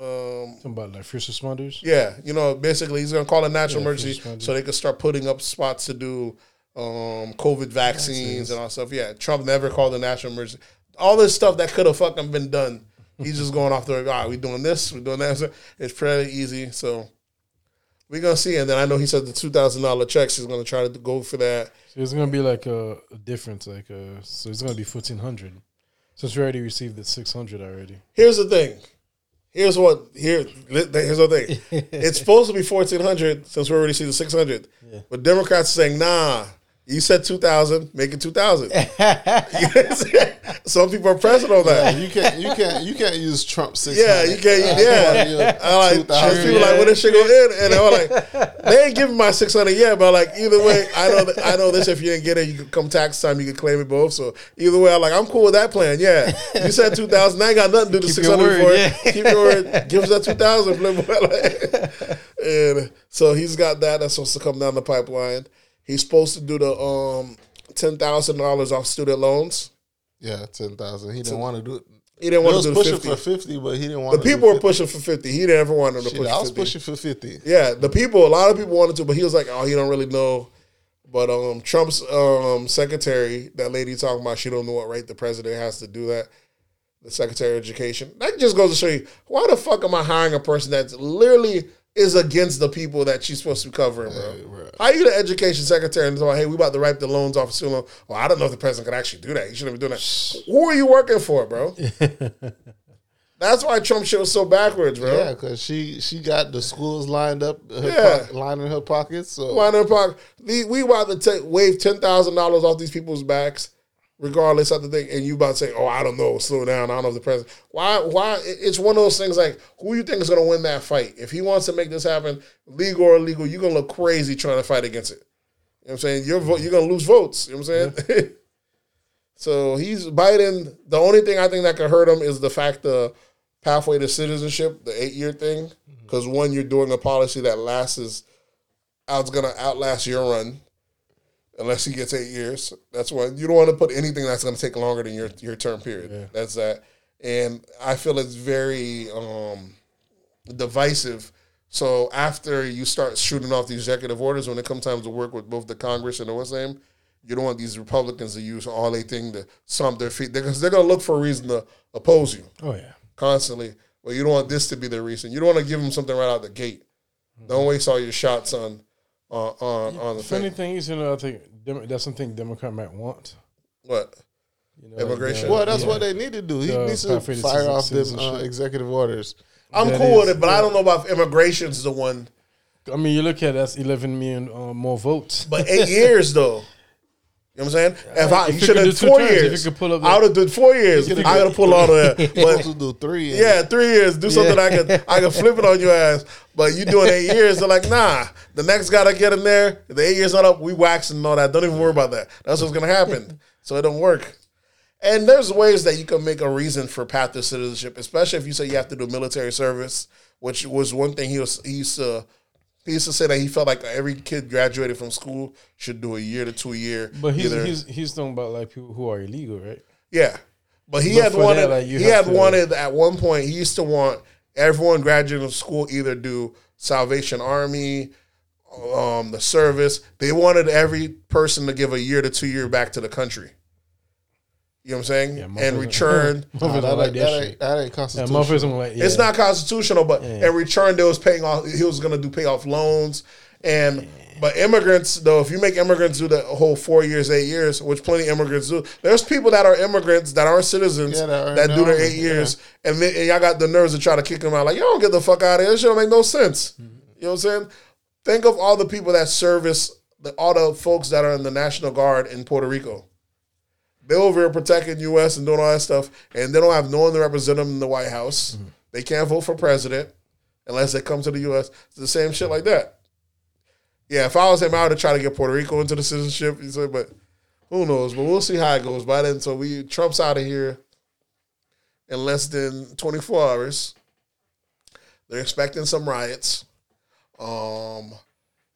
Speaker 3: Um,
Speaker 4: about like first responders.
Speaker 3: yeah, you know, basically he's gonna call a national
Speaker 4: Yeah,
Speaker 3: emergency so they can start putting up spots to do um, COVID vaccines and all stuff. Yeah, Trump never called a national emergency. All this stuff that could have fucking been done. He's just going off the all right, we doing this, we're doing that. It's pretty easy. So we're gonna see. And then I know he said the two thousand dollar checks. He's gonna try to go for that.
Speaker 4: So it's gonna be like a, a difference, like uh so it's gonna be fourteen hundred. Since we already received the six hundred already.
Speaker 3: Here's the thing. Here's what here. Here's the thing. it's supposed to be fourteen hundred since we already see the six hundred. But Democrats are saying, nah. You said two thousand, make it two thousand. Some people are pressing on that.
Speaker 2: You can't you can't you can't use Trump six.
Speaker 3: Yeah, you can't. Yeah, I like. People like when this shit go in, and they're like, they ain't giving my six hundred yet, but like either way, I know that, I know this. If you didn't get it, you could come tax time, you could claim it both. So either way, I'm like, I'm cool with that plan. Yeah, you said two thousand, I ain't got nothing to do the six hundred for
Speaker 4: yeah.
Speaker 3: it. Keep your word. Give us that two thousand, and so he's got that. That's supposed to come down the pipeline. He's supposed to do the um ten thousand dollars off student loans.
Speaker 2: Yeah, ten thousand. He didn't want to do it.
Speaker 3: He didn't want to do the
Speaker 2: pushing
Speaker 3: fifty.
Speaker 2: for fifty, but he didn't want.
Speaker 3: The people were pushing for fifty. He didn't ever want to
Speaker 2: Shit,
Speaker 3: push.
Speaker 2: I was
Speaker 3: 50.
Speaker 2: pushing for fifty.
Speaker 3: Yeah, the people, a lot of people wanted to, but he was like, "Oh, he don't really know." But um, Trump's um secretary, that lady talking about, she don't know what right the president has to do that. The secretary of education. That just goes to show you why the fuck am I hiring a person that's literally is against the people that she's supposed to be covering, bro?
Speaker 2: right.
Speaker 3: How you the education secretary and say, "Hey, we about to write the loans off student loan"? Well, I don't know if the president could actually do that. He shouldn't be doing that. Who are you working for, bro? That's why Trump shit was so backwards, bro.
Speaker 2: Yeah, because she she got the schools lined up, her
Speaker 3: Yeah.
Speaker 2: po- lining her pockets. So
Speaker 3: Why not park? We, we about to take, wave ten thousand dollars off these people's backs, regardless of the thing, and you about to say, "Oh, I don't know, slow down. I don't know if the president." Why? Why? It's one of those things. Like, who you think is going to win that fight? If he wants to make this happen, legal or illegal, you're gonna look crazy trying to fight against it. You know what I'm saying? You're you're gonna lose votes. You know what I'm saying? so he's Biden. The only thing I think that could hurt him is the fact the pathway to citizenship, the eight year thing. Mm-hmm. Because one, you're doing a policy that lasts is out's gonna outlast your run unless he gets eight years. That's one. You don't want to put anything that's gonna take longer than your your term period. That's that. And I feel it's very um, divisive. So after you start shooting off the executive orders, when it comes time to work with both the Congress and the what's name, you don't want these Republicans to use all they thing to stomp their feet because they're gonna look for a reason to oppose you
Speaker 4: Oh yeah.
Speaker 3: constantly. Well, you don't want this to be the reason. You don't want to give them something right out the gate. Don't waste all your shots on on on, on the
Speaker 4: The funny
Speaker 3: thing.
Speaker 4: thing is, you know, I think Dem- that's something Democrat might want.
Speaker 3: What?
Speaker 4: You know,
Speaker 3: Immigration?
Speaker 2: well, that's
Speaker 4: yeah.
Speaker 2: what they need to do. He
Speaker 4: The
Speaker 2: needs to
Speaker 4: pathway to
Speaker 2: fire off them uh,
Speaker 4: citizenship.
Speaker 2: executive orders.
Speaker 3: I'm
Speaker 4: That
Speaker 3: cool with it, but I don't know about if immigration's the one.
Speaker 4: I mean, you look at that's eleven million uh, more votes.
Speaker 3: But eight years though. You know what I'm saying? If I
Speaker 4: If
Speaker 3: you
Speaker 4: you
Speaker 3: should have
Speaker 4: do
Speaker 3: four
Speaker 4: terms,
Speaker 3: years,
Speaker 4: you could pull up
Speaker 3: I would have done four years. I gotta pull all of that. But
Speaker 2: supposed to do three. and-
Speaker 3: Yeah, three years. Do something I can I can flip it on your ass. But you doing eight years, they're like, nah. The next guy to get in there, the eight years not up, we waxing and all that. Don't even worry about that. That's what's gonna happen. so it don't work. And there's ways that you can make a reason for path to citizenship, especially if you say you have to do military service, which was one thing he was he used to he used to say that he felt like every kid graduated from school should do a year to two year.
Speaker 4: But he's
Speaker 3: either-
Speaker 4: he's he's talking about like people who are illegal, right?
Speaker 3: yeah, but he
Speaker 4: But
Speaker 3: had
Speaker 4: for that,
Speaker 3: wanted.
Speaker 4: like,
Speaker 3: he had
Speaker 4: to-
Speaker 3: wanted at one point. He used to want everyone graduating from school either do Salvation Army, um, the service. They wanted every person to give a year to two year back to the country. You know what I'm saying?
Speaker 4: Yeah,
Speaker 3: and
Speaker 4: motherfuckers-
Speaker 3: return.
Speaker 2: Nah,
Speaker 4: Motherfuckers
Speaker 2: that,
Speaker 4: like that
Speaker 2: that,
Speaker 4: shit.
Speaker 2: ain't, that ain't constitutional.
Speaker 4: motherfuckers like. Yeah.
Speaker 3: It's not constitutional, but
Speaker 4: Yeah.
Speaker 3: in return, they was paying off. He was going to do pay off loans, and but immigrants though, if you make immigrants do the whole four years, eight years, which plenty of immigrants do, there's people that are immigrants that aren't citizens
Speaker 2: Yeah, that
Speaker 3: that, do their eight years, and, they, and y'all got the nerves to try to kick them out. Like y'all don't get the fuck out of here. This shit don't make no sense. Mm-hmm. You know what I'm saying? Think of all the people that service the all the folks that are in the National Guard in Puerto Rico. They're over here protecting U.S. and doing all that stuff, and they don't have no one to represent them in the White House. They can't vote for president unless they come to the U.S. It's the same shit like that. Yeah, if I was him, I would have tried to get Puerto Rico into the citizenship. He said, but who knows? But we'll see how it goes. By then, so we Trump's out of here in less than 24 hours. They're expecting some riots. Um,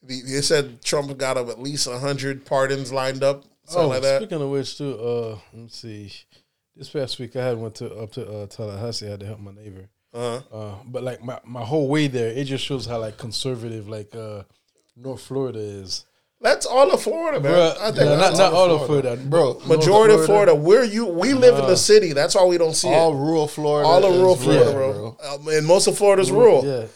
Speaker 3: the, they said Trump got up at least 100 pardons lined up, something
Speaker 4: Oh,
Speaker 3: like that.
Speaker 4: speaking of which, too, uh, let's see. This past week, I had went to up to uh, Tallahassee. I had to help my neighbor.
Speaker 3: Uh-huh.
Speaker 4: Uh, but like my, my whole way there, it just shows how like conservative like uh, North Florida is.
Speaker 3: That's all of Florida, man.
Speaker 4: Bruh,
Speaker 3: I think
Speaker 4: nah,
Speaker 3: that's
Speaker 4: not, not
Speaker 3: all
Speaker 4: all of Florida,
Speaker 2: Bro,
Speaker 3: majority
Speaker 4: North
Speaker 3: of Florida. We're you. We live in the city. That's why we don't see
Speaker 2: all
Speaker 3: it.
Speaker 2: rural Florida.
Speaker 3: All of rural Florida, bro. Um, and most of Florida's rural.
Speaker 4: Yeah,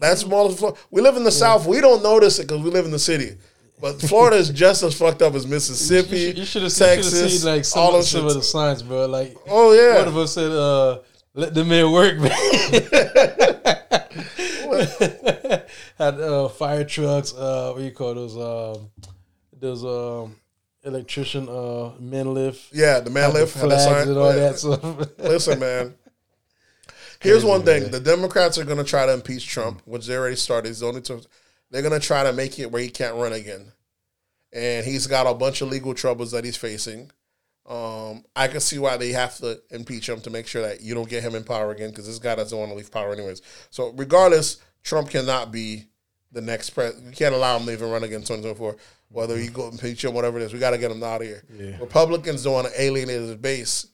Speaker 3: That's most of Florida. We live in the South. We don't notice it because we live in the city. But Florida is just as fucked up as Mississippi,
Speaker 4: you should have
Speaker 3: Texas,
Speaker 4: seen like some,
Speaker 3: all
Speaker 4: of, some of the signs, bro. Like
Speaker 3: Oh yeah,
Speaker 4: one of us said, uh, "Let the man work, man." Had uh, fire trucks. Uh, what do you call those? Um, those um, electrician uh, men lift.
Speaker 3: yeah. The man
Speaker 4: the
Speaker 3: lift had the
Speaker 4: flags and all
Speaker 3: Yeah.
Speaker 4: that stuff.
Speaker 3: Listen, man. Here's one thing: the Democrats are going to try to impeach Trump, which they already started. It's only two. They're going to try to make it where he can't run again, and he's got a bunch of legal troubles that he's facing. Um, I can see why they have to impeach him to make sure that you don't get him in power again, because this guy doesn't want to leave power anyways. So, regardless, Trump cannot be the next president. You can't allow him to even run again in 2024. Whether you go impeach him, whatever it is, we got to get him out of here. Republicans don't want to alienate his base,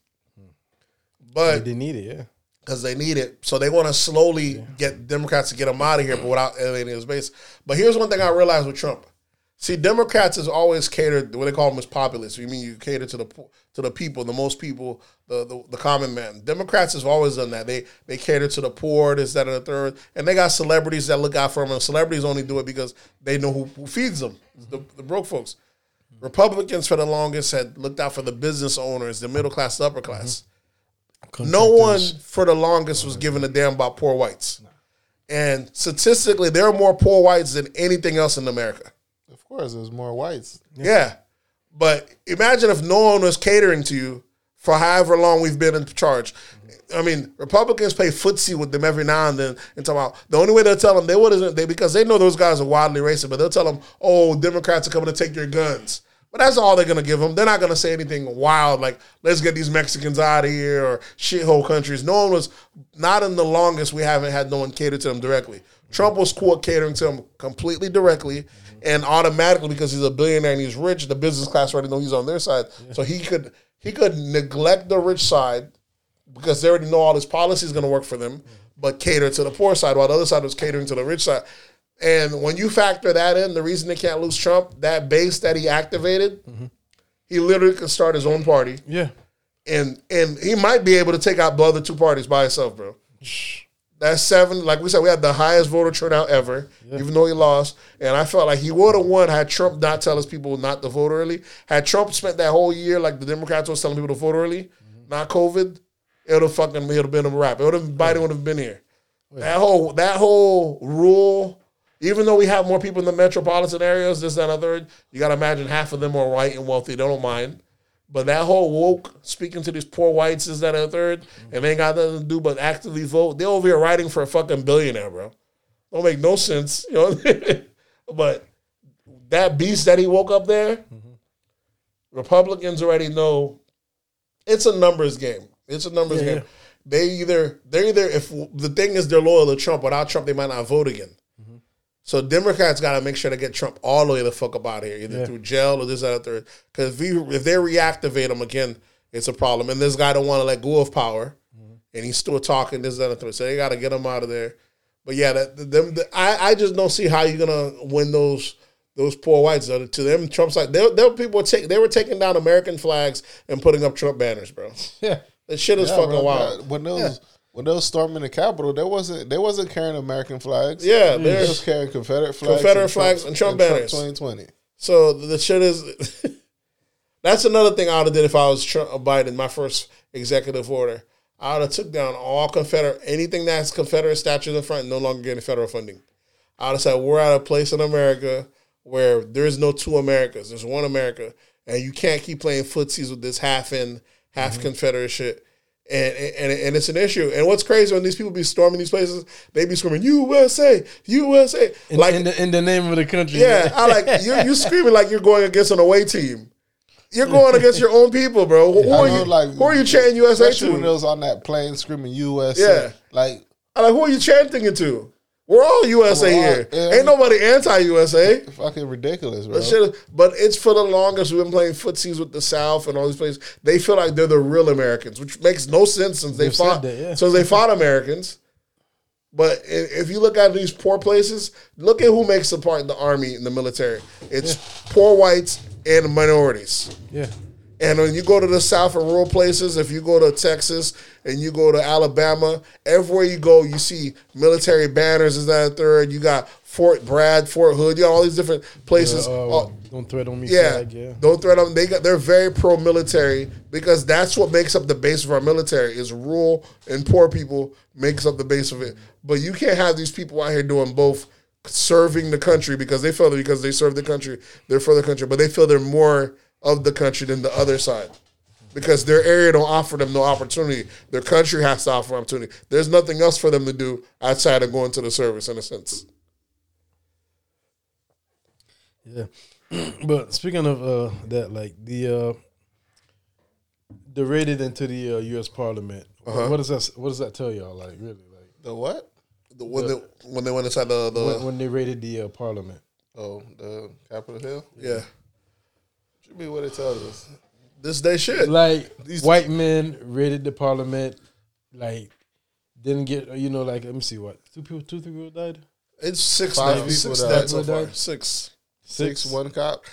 Speaker 3: but
Speaker 4: they need it, yeah.
Speaker 3: Because they need it. So they want to slowly get Democrats to get them out of here, but without alienating his base. But here's one thing I realized with Trump. See, Democrats is always catered. What they call them is populists. You mean you cater to the to the people, the most people, the, the the common man. Democrats have always done that. They they cater to the poor, this, that, and the third. And they got celebrities that look out for them. And celebrities only do it because they know who, who feeds them, the, the broke folks. Mm-hmm. Republicans for the longest had looked out for the business owners, the middle class, the upper class mm-hmm. No one for the longest was giving a damn about poor whites. And statistically, there are more poor whites than anything else in America.
Speaker 2: Of course, there's more whites.
Speaker 3: Yeah. But imagine if no one was catering to you for however long we've been in charge. I mean, Republicans play footsie with them every now and then and talk about the only way they'll tell them they wouldn't they because they know those guys are wildly racist, but they'll tell them, oh, Democrats are coming to take your guns. But that's all they're gonna give them. They're not gonna say anything wild like "Let's get these Mexicans out of here" or "shithole countries." No one was not in the longest. We haven't had no one cater to them directly. Trump was cool catering to them completely directly and automatically because he's a billionaire and he's rich. The business class already know he's on their side, so he could he could neglect the rich side because they already know all his policy is going to work for them, but cater to the poor side while the other side was catering to the rich side. And when you factor that in, the reason they can't lose Trump, that base that he activated, mm-hmm. he literally can start his own party,
Speaker 4: Yeah.
Speaker 3: and and he might be able to take out the other two parties by himself, bro. That's seven. Like we said, we had the highest voter turnout ever, even though he lost. And I felt like he would have won had Trump not tell his people not to vote early. Had Trump spent that whole year like the Democrats was telling people to vote early, mm-hmm. not COVID, it would have fucking it would have been a wrap. It would have Biden would have been here. That whole that whole rule, even though we have more people in the metropolitan areas, this, that, other, you gotta imagine half of them are white and wealthy. They don't mind. But that whole woke speaking to these poor whites is that the third, and they ain't got nothing to do but actively vote. They over here writing for a fucking billionaire, bro. Don't make no sense, you know. but that beast that he woke up there, Republicans already know it's a numbers game. It's a numbers
Speaker 4: Yeah,
Speaker 3: game. They either they're either if the thing is they're loyal to Trump, without Trump they might not vote again. So Democrats got to make sure to get Trump all the way the fuck up out of here, either
Speaker 4: Yeah.
Speaker 3: through jail or this or that third. Because if, we- if they reactivate him again, it's a problem. And this guy don't want to let go of power, mm-hmm. and he's still talking this that and third. So they got to get him out of there. But yeah, that them. The, I I just don't see how you're gonna win those those poor whites. To them, Trump's like they they people were take they were taking down American flags and putting up Trump banners, bro.
Speaker 4: Yeah.
Speaker 3: That shit is
Speaker 2: Yeah,
Speaker 3: fucking
Speaker 2: bro,
Speaker 3: wild.
Speaker 2: When those when they was storming the Capitol, there wasn't they wasn't carrying American flags.
Speaker 3: Yeah,
Speaker 2: they was carrying Confederate flags,
Speaker 3: Confederate flags and Trump banners.
Speaker 2: Twenty twenty.
Speaker 3: So the shit is. that's another thing I would have did if I was Trump, uh, Biden. My first executive order, I would have took down all Confederate anything that's Confederate statues in the front, no longer getting federal funding. I would have said we're at a place in America where there's no two Americas. There's one America, and you can't keep playing footsies with this half in, half Confederate shit. And, and and it's an issue. And what's crazy when these people be storming these places, they be screaming USA, USA,
Speaker 4: In,
Speaker 3: like
Speaker 4: in, the, in the name of the country.
Speaker 3: yeah, I like you. You screaming like you're going against an away team. You're going against your own people, bro. Who,
Speaker 2: I
Speaker 3: are
Speaker 2: know,
Speaker 3: you?
Speaker 2: like,
Speaker 3: who are you chanting USA
Speaker 2: Especially when they
Speaker 3: to?
Speaker 2: was on that plane screaming USA.
Speaker 3: Yeah.
Speaker 2: Like
Speaker 3: I like who are you chanting it to? We're all USA
Speaker 2: all-
Speaker 3: here.
Speaker 2: yeah.
Speaker 3: Ain't nobody anti-USA.
Speaker 2: fucking ridiculous, bro.
Speaker 3: But, shit, but it's for the longest we've been playing footsies with the South and all these places. They feel like they're the real Americans, which makes no sense since they
Speaker 4: They've
Speaker 3: fought
Speaker 4: that, yeah.
Speaker 3: since they fought Americans. But if you look at these poor places, look at who makes the part in the army and the military. It's poor whites and minorities.
Speaker 4: Yeah.
Speaker 3: And when you go to the South and rural places, if you go to Texas and you go to Alabama, everywhere you go, you see military banners. Is that a third? You got Fort Bragg, Fort Hood. You got all these different places.
Speaker 4: Uh,
Speaker 3: Oh,
Speaker 4: don't threat on me.
Speaker 3: yeah,
Speaker 4: flag, yeah.
Speaker 3: don't threat them. They got they're very pro military because that's what makes up the base of our military is rural and poor people makes up the base of it. But you can't have these people out here doing both serving the country because they feel that because they serve the country, they're for the country, but they feel they're more of the country than the other side. Because their area don't offer them no opportunity. Their country has to offer opportunity. There's nothing else for them to do outside of going to the service in a sense.
Speaker 4: Yeah. but speaking of uh, that, like the uh, the raided into the uh, U.S. Parliament.
Speaker 3: Uh-huh.
Speaker 4: What does that? What does that tell y'all? Like really, like
Speaker 2: The what?
Speaker 3: The- When they, when they went inside the, the
Speaker 4: when, when they raided the uh, Parliament.
Speaker 2: Oh, the Capitol Hill.
Speaker 3: yeah.
Speaker 2: Should be what it tells us.
Speaker 3: This day shit.
Speaker 4: Like
Speaker 2: These-
Speaker 4: white men raided the Parliament. Like didn't get you know like let me see what two people two three people died.
Speaker 3: It's six
Speaker 2: Five
Speaker 3: now.
Speaker 2: people
Speaker 3: Six
Speaker 2: died.
Speaker 3: dead so far.
Speaker 4: died?
Speaker 3: Six.
Speaker 2: Six, one cop.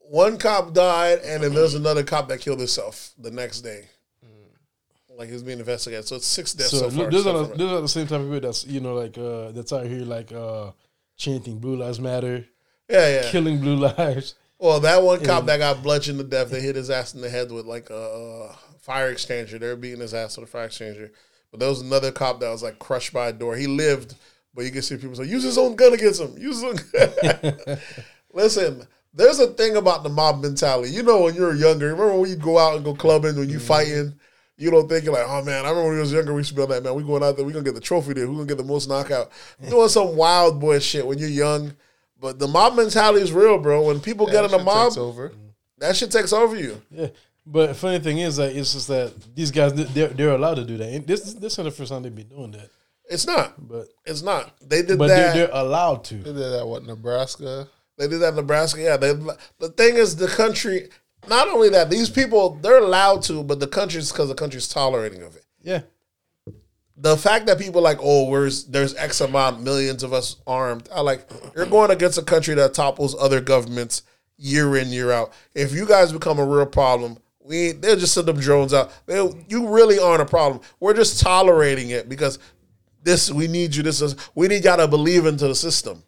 Speaker 3: One cop died, and then there's another cop that killed himself the next day. Like he's being investigated. So it's six deaths so,
Speaker 4: So,
Speaker 3: far.
Speaker 4: those
Speaker 3: so
Speaker 4: are
Speaker 3: far.
Speaker 4: those are the same type of people that's you know like uh that's out here like uh chanting Blue Lives Matter,
Speaker 3: yeah, yeah.
Speaker 4: killing Blue Lives.
Speaker 3: Well, that one cop that got bludgeoned to death, they hit his ass in the head with like a, fire exchanger. They were beating his ass with a fire exchanger. But there was another cop that was like crushed by a door. He lived, but you can see people say, use his own gun against him. Use his own gun. Listen, there's a thing about the mob mentality. You know, when you're younger, remember when you go out and go clubbing, when you mm-hmm. fighting, you don't think you're like, oh man, I remember when we was younger, we used to be like, man, we going out there, we gonna get the trophy there, we gonna get the most knockout. Doing some wild boy shit when you're young. But the mob mentality is real, bro. When people get in
Speaker 2: a
Speaker 3: mob,
Speaker 2: takes over.
Speaker 3: that shit takes over you.
Speaker 4: Yeah. But funny thing is that it's just that these guys they're, they're allowed to do that. And this this is not the first time they be doing that.
Speaker 3: It's not.
Speaker 4: But
Speaker 3: It's not. They did
Speaker 4: but
Speaker 3: that.
Speaker 4: they're, they're allowed to.
Speaker 2: They did that what Nebraska.
Speaker 3: They did that in Nebraska. Yeah. They, the thing is, the country. Not only that, these people they're allowed to, but the country's because the country's tolerating of it.
Speaker 4: Yeah.
Speaker 3: The fact that people are like, oh, where's there's X amount millions of us armed. I like you're going against a country that topples other governments year in year out. If you guys become a real problem, we they'll just send them drones out. They, you really aren't a problem. We're just tolerating it because this we need you. This is we need y'all to believe into the system.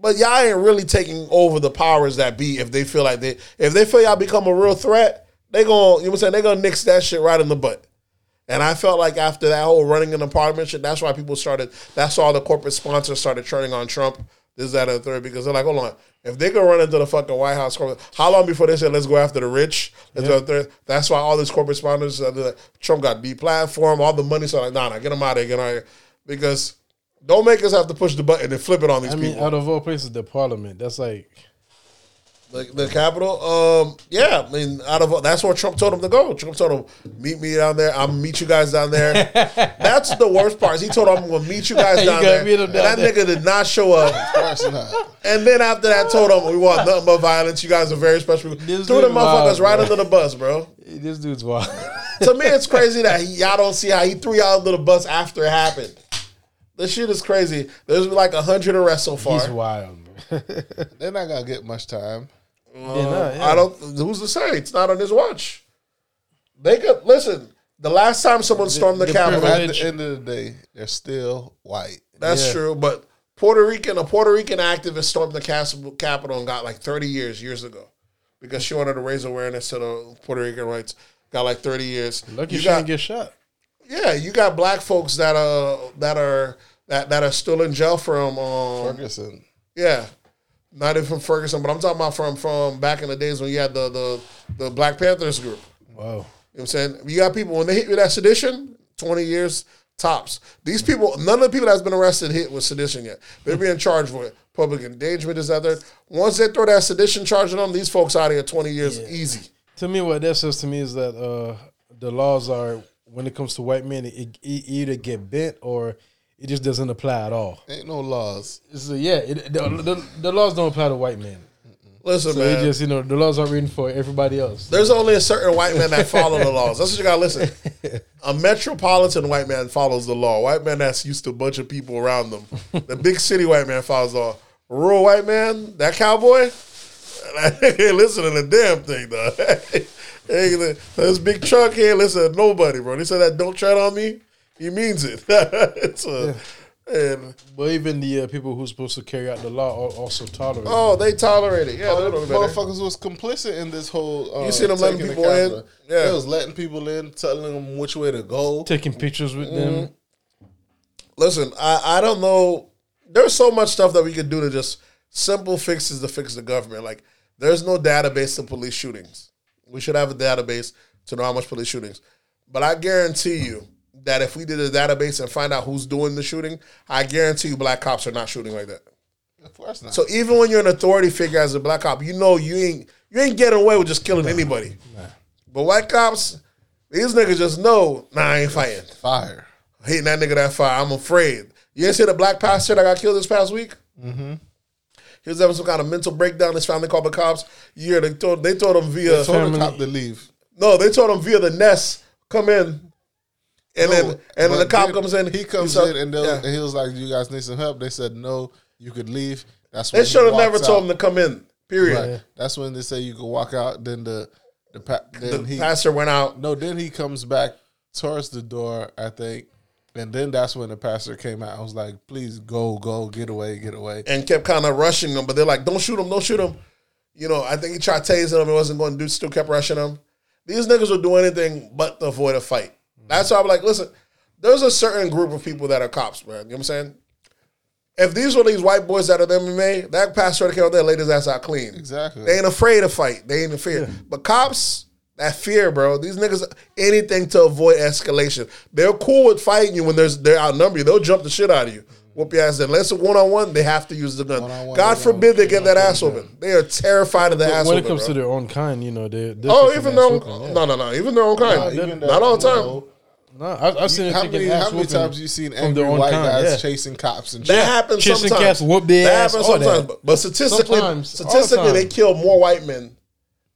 Speaker 3: But y'all ain't really taking over the powers that be if they feel like they if they feel y'all become a real threat, they gonna you know what I'm saying, they gonna nix that shit right in the butt. And I felt like after that whole running in the parliament shit, that's why people started that's why all the corporate sponsors started turning on Trump. This, that, and the third, because they're like, hold on. If they can run into the fucking White House, corporate- how long before they said, let's go after the rich? After, that's why all these corporate sponsors, uh, like, Trump got deplatformed, all the money, so like, nah, nah, get them out of here, get out of here. Because don't make us have to push the button and flip it on these
Speaker 4: I mean,
Speaker 3: people.
Speaker 4: out of all places, the Parliament. That's like
Speaker 3: The, the Capitol, um, yeah, I mean, out of that's where Trump told him to go. Trump told him, "Meet me down there. I'm meet you guys down there." that's the worst part. He told him, "I'm gonna meet you guys down
Speaker 4: gotta
Speaker 3: there."
Speaker 4: meet
Speaker 3: and
Speaker 4: down
Speaker 3: that
Speaker 4: there.
Speaker 3: nigga did not show up.
Speaker 2: Of course not.
Speaker 3: And then after that, told him, "We want nothing but violence. You guys are very special." people."
Speaker 4: This
Speaker 3: Threw the
Speaker 4: dude wild,
Speaker 3: motherfuckers right
Speaker 4: bro.
Speaker 3: under the bus, bro.
Speaker 4: this dude's wild.
Speaker 3: to me, it's crazy that he, y'all don't see how he threw y'all under the bus after it happened. This shit is crazy. There's like a hundred arrests so far.
Speaker 4: He's wild.
Speaker 2: They're not gonna get much time.
Speaker 4: Yeah, nah, yeah.
Speaker 3: I don't. Who's to say? It's not on his watch. They could listen. The last time someone stormed the,
Speaker 4: the
Speaker 3: Capitol,
Speaker 2: At the end of the day, they're still white.
Speaker 3: that's
Speaker 4: Yeah.
Speaker 3: true. But Puerto Rican, a Puerto Rican activist stormed the cas- Capitol and got like 30 years years ago because she wanted to raise awareness to the Puerto Rican rights. Got like 30 years.
Speaker 4: Lucky
Speaker 3: you
Speaker 4: she
Speaker 3: got,
Speaker 4: didn't get shot.
Speaker 3: yeah, you got black folks that are that are that that are still in jail from um,
Speaker 2: Ferguson.
Speaker 3: Yeah. Not even from Ferguson, but I'm talking about from from back in the days when you had the the, the Black Panthers group.
Speaker 4: Wow.
Speaker 3: You know what I'm saying? You got people when they hit with that sedition, 20 years tops. These people, none of the people that's been arrested hit with sedition yet. They're being charged with public endangerment, is that there. Once they throw that sedition charge on them, these folks out here 20 years easy.
Speaker 4: To me, what that says to me is that uh, the laws are when it comes to white men, it, it either get bent or it just doesn't apply at all.
Speaker 2: Ain't no laws.
Speaker 4: So yeah, it, the, the, the laws don't apply to white men.
Speaker 3: Listen,
Speaker 4: So they
Speaker 3: man.
Speaker 4: just you know the laws aren't written for everybody else.
Speaker 3: There's only a certain white man that follow the laws. That's what you gotta listen. A metropolitan white man follows the law. White man that's used to a bunch of people around them. The big city white man follows the law. Rural white man, that cowboy, ain't listening to the damn thing though. hey, this big truck here, listen to nobody, bro. They said that don't tread on me. He means it. it's a, and
Speaker 4: But even the uh, people who's supposed to carry out the law are also tolerate. it.
Speaker 3: oh, they tolerate it. Yeah,
Speaker 2: Oh,
Speaker 3: they
Speaker 2: them
Speaker 3: know better.
Speaker 2: motherfuckers was complicit in this whole. Uh,
Speaker 3: You see them letting
Speaker 2: taking the
Speaker 3: people in? Yeah.
Speaker 2: they was letting people in, telling them which way to go.
Speaker 4: taking pictures with
Speaker 3: Mm-hmm.
Speaker 4: them.
Speaker 3: Listen, I, I don't know. There's so much stuff that we could do to just simple fixes to fix the government. Like, there's no database to police shootings. We should have a database to know how much police shootings. But I guarantee you that if we did a database and find out who's doing the shooting, I guarantee you black cops are not shooting like that.
Speaker 2: Of course not.
Speaker 3: So even when you're an authority figure as a black cop, you know you ain't you ain't getting away with just killing anybody. But white cops, these niggas just know, nah, I ain't fighting.
Speaker 2: Fire.
Speaker 3: Hitting that nigga that fire. I'm afraid. You ain't see the black pastor that got killed this past week? Mm-hmm. He was having some kind of mental breakdown. His family called the cops. Yeah, they told they told him via
Speaker 2: Told the cop to leave.
Speaker 3: no, they told him via the nest come in, and
Speaker 2: No,
Speaker 3: then and then the cop
Speaker 2: then
Speaker 3: comes in.
Speaker 2: He comes in and,
Speaker 3: yeah.
Speaker 2: and he was like, "You guys need some help." They said, "No, you could leave." That's
Speaker 3: they should have never
Speaker 2: walks
Speaker 3: told him to come in. Period.
Speaker 2: Right. That's when they say you could walk out. Then the the pa-
Speaker 3: The
Speaker 2: he
Speaker 3: pastor went out.
Speaker 2: no. Then he comes back towards the door. I think, and then that's when the pastor came out. I was like, "Please go, go, get away, get away."
Speaker 3: and kept kind of rushing them. But they're like, "Don't shoot him! Don't shoot him!" You know, I think he tried tasing him. It wasn't going to do. Still kept rushing him. These niggas will do anything but to avoid a fight. That's why I'm like, listen. There's a certain group of people that are cops, man. You know what I'm saying? If these were these white boys that are the MMA, that pastor would have came out there, laid his ass out clean.
Speaker 2: Exactly.
Speaker 3: They ain't afraid to fight. They ain't fear. But cops, that fear, bro. These niggas, anything to avoid escalation. They're cool with fighting you when there's they're outnumbered. They'll jump the shit out of you. Whoop your ass. Unless it's one on one, they have to use the gun.
Speaker 2: One-on-one,
Speaker 3: God
Speaker 2: they
Speaker 3: forbid they get that ass open. They are terrified of the ass
Speaker 4: when
Speaker 3: open.
Speaker 4: it comes
Speaker 3: bro.
Speaker 4: to their own kind, you know, they they're
Speaker 3: oh, even
Speaker 4: ass
Speaker 3: though
Speaker 4: yeah.
Speaker 3: no, no, no, even their own kind.
Speaker 2: Even
Speaker 3: Not all the
Speaker 2: you
Speaker 3: time.
Speaker 2: Know,
Speaker 4: No, I've, I've seen it
Speaker 2: How many, how many times you seen angry white
Speaker 4: kind,
Speaker 2: guys
Speaker 4: yeah.
Speaker 2: chasing cops and
Speaker 3: That
Speaker 2: shit?
Speaker 3: happens
Speaker 4: Chasing
Speaker 3: sometimes.
Speaker 4: cats, whoop their
Speaker 3: that
Speaker 4: ass,
Speaker 3: happens
Speaker 4: all that.
Speaker 3: sometimes. But, but statistically,
Speaker 4: Sometimes, all the
Speaker 3: statistically, they kill more white men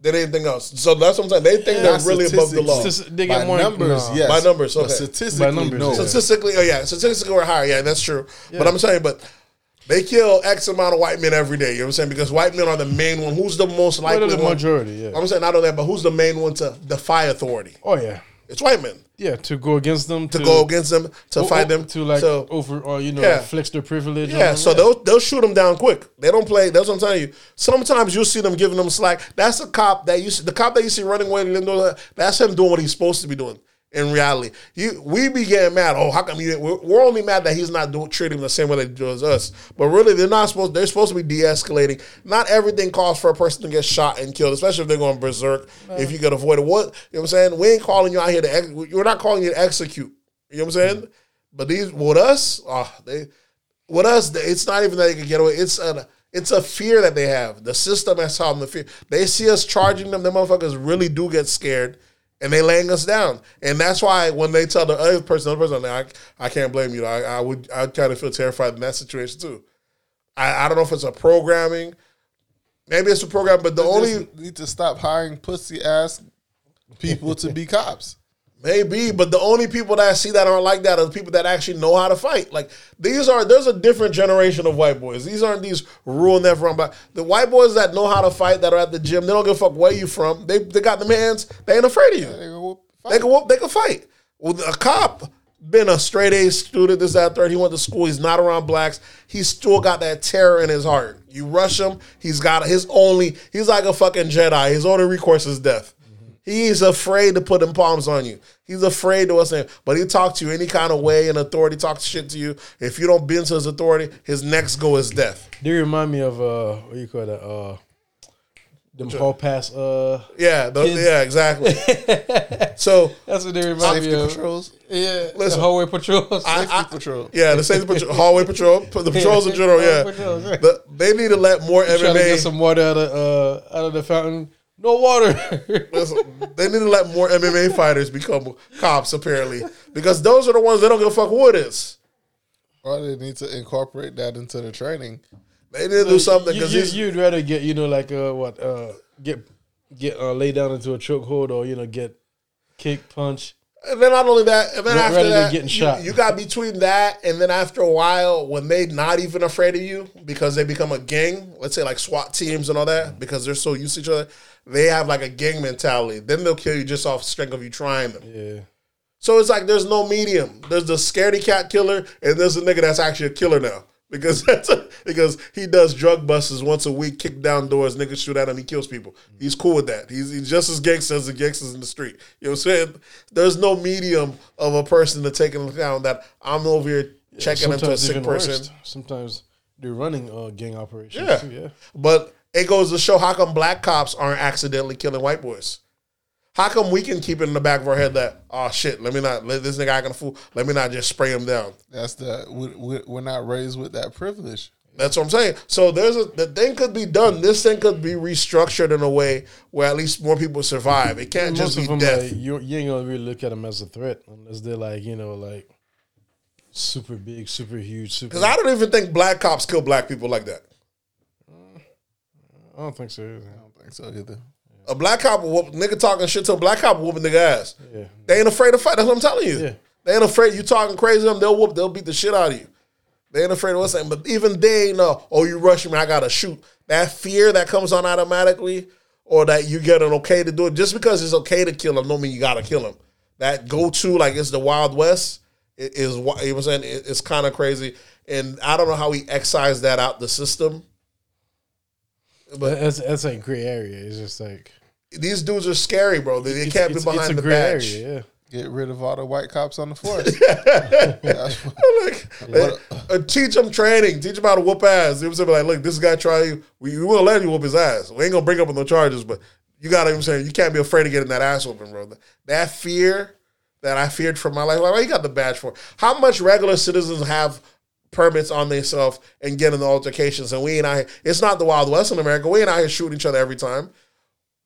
Speaker 3: than anything else. So that's what I'm saying. They think they're really above the law.
Speaker 2: statistics.
Speaker 4: Statis- they
Speaker 2: By
Speaker 4: get more
Speaker 2: numbers,
Speaker 4: no.
Speaker 2: yes.
Speaker 3: By numbers,
Speaker 2: But statistically,
Speaker 4: By numbers,
Speaker 2: no.
Speaker 3: Statistically, oh yeah, statistically we're higher. Yeah, that's true. But I'm telling you, but they kill X amount of white men every day. You know what I'm saying? Because white men are the main one. Who's the most
Speaker 4: What
Speaker 3: likely
Speaker 4: are the
Speaker 3: one?
Speaker 4: majority? Yeah.
Speaker 3: I'm saying not only that, but who's the main one to defy authority?
Speaker 4: Oh yeah,
Speaker 3: It's white men
Speaker 4: yeah. To go against them,
Speaker 3: to go against them, to
Speaker 4: o-
Speaker 3: fight
Speaker 4: oh,
Speaker 3: them,
Speaker 4: to like
Speaker 3: So,
Speaker 4: over or you know
Speaker 3: Yeah.
Speaker 4: flex their privilege.
Speaker 3: yeah, so they'll they'll shoot them down quick. They don't play. That's what I'm telling you. Sometimes you'll see them giving them slack. That's a cop that you see, the cop that you see running away. and them doing that, That's him doing what he's supposed to be doing. In reality, you we be getting mad. Oh, how come you? We're, we're only mad that he's not doing treating them the same way they do as us. But really, they're not supposed. They're supposed to be de-escalating. Not everything calls for a person to get shot and killed, especially if they're going berserk. If you could avoid it, what you know what I'm saying? We ain't calling you out here to. Ex- we're not calling you to execute. You know what I'm saying? But these with us, oh, they with us, it's not even that they can get away. It's a it's a fear that they have. The system has taught them the fear. They see us charging them. The motherfuckers really do get scared, and they laying us down. And that's why when they tell the other person, the other person, I, I can't blame you. I, I would I kind of feel terrified in that situation too. I, I don't know if it's a programming. Maybe it's a program, but the
Speaker 2: They
Speaker 3: only
Speaker 2: need to stop hiring pussy ass people to be cops.
Speaker 3: Maybe, but the only people that I see that aren't like that are the people that actually know how to fight. Like these are, there's a different generation of white boys. These aren't these rural never run by. The white boys that know how to fight, that are at the gym, they don't give a fuck where you from. They they got them hands. They ain't afraid of you.
Speaker 2: They go,
Speaker 3: They can whoop, they can fight. Well, a cop been a straight A student, this, that, third. He went to school. He's not around blacks. He's still got that terror in his heart. You rush him, he's got his only. He's like a fucking Jedi. His only recourse is death. He's afraid to put them palms on you. He's afraid to what's in. But he talk to you any kind of way, and authority talks shit to you. If you don't bend to his authority, his next goal is death.
Speaker 4: They remind me of uh, what you call that? Uh, them hall pass. Uh,
Speaker 3: Yeah, the- yeah, exactly. so
Speaker 4: that's what they remind
Speaker 2: safety
Speaker 4: me of.
Speaker 2: patrols.
Speaker 4: Yeah,
Speaker 3: Listen,
Speaker 4: the hallway patrols.
Speaker 3: I-
Speaker 2: Safety patrol.
Speaker 3: yeah, the same patrol, hallway patrol, the patrols in general. Yeah,
Speaker 4: patrols, right.
Speaker 3: The- they need to let more
Speaker 4: trying to
Speaker 3: MMA.
Speaker 4: get some water out of uh, out of the fountain. No water.
Speaker 3: They need to let more MMA fighters become cops, apparently, because those are the ones that don't give a fuck who it is.
Speaker 2: Or they need to incorporate that into the training.
Speaker 3: They need to do something
Speaker 4: You,
Speaker 3: because
Speaker 4: you, would rather get you know like uh what uh get get uh, laid down into a chokehold or you know get kick punch.
Speaker 3: And then not only that, and then after that,
Speaker 4: getting
Speaker 3: you, you got between that and then after a while, when they not even afraid of you because they become a gang, let's say like SWAT teams and all that, because they're so used to each other, they have like a gang mentality. Then they'll kill you just off strength of you trying them.
Speaker 4: Yeah.
Speaker 3: So it's like there's no medium. There's the scaredy cat killer, and there's a nigga that's actually a killer now. Because that's a, because he does drug busts once a week, kick down doors, niggas shoot at him, he kills people. He's cool with that. He's, he's just as gangster as the gangsters in the street. You know what I'm saying? There's no medium of a person to take into account that I'm over here checking into a sick person.
Speaker 4: worse. Sometimes they're running uh, gang operations.
Speaker 3: Yeah.
Speaker 4: Too, yeah.
Speaker 3: But it goes to show how come black cops aren't accidentally killing white boys. How come we can keep it in the back of our head that oh shit, let me not let this nigga acting a fool. Let me not just spray him down.
Speaker 2: That's the we, we, we're not raised with that privilege.
Speaker 3: That's what I'm saying. So there's a the thing could be done. This thing could be restructured in a way where at least more people survive. It can't
Speaker 4: Most
Speaker 3: just be
Speaker 4: them,
Speaker 3: death.
Speaker 4: like, you, you ain't gonna really look at them as a threat unless they're like, you know, like super big, super huge, super.
Speaker 3: Because I don't even think black cops kill black people like that.
Speaker 4: I don't think so. either.
Speaker 2: I don't think so either.
Speaker 3: A black cop will whoop nigga talking shit to a black cop will whoop a nigga ass.
Speaker 4: Yeah.
Speaker 3: They ain't afraid to fight. That's what I'm telling you.
Speaker 4: Yeah.
Speaker 3: They ain't afraid you talking crazy to them, they'll whoop, they'll beat the shit out of you. They ain't afraid of what's saying. But even they know, uh, oh, you rushing me, I gotta shoot. That fear that comes on automatically, or that you get an okay to do it, just because it's okay to kill him, don't mean you gotta kill him. That go to like it's the Wild West is what you know what I'm saying, it- it's kind of crazy. And I don't know how we excise that out the system.
Speaker 4: But that's that's like gray area. It's just like
Speaker 3: These dudes are scary, bro. They, they
Speaker 4: it's,
Speaker 3: can't be behind
Speaker 4: it's a
Speaker 3: the
Speaker 4: gray
Speaker 3: badge.
Speaker 4: area. Yeah.
Speaker 2: Get rid of all the white cops on the force. That's what-
Speaker 3: like, uh, teach them training. Teach them how to whoop ass. You know what I'm saying? Like, look, this guy try you. We, we will let you whoop his ass. We ain't gonna bring up no charges, but you gotta. You know I'm saying you can't be afraid of getting that ass open, bro. That fear that I feared for my life. Like, what you got the badge for? How much regular citizens have permits on themselves and get in the altercations? And we ain't here. It's not the Wild West in America. We ain't here shooting each other every time.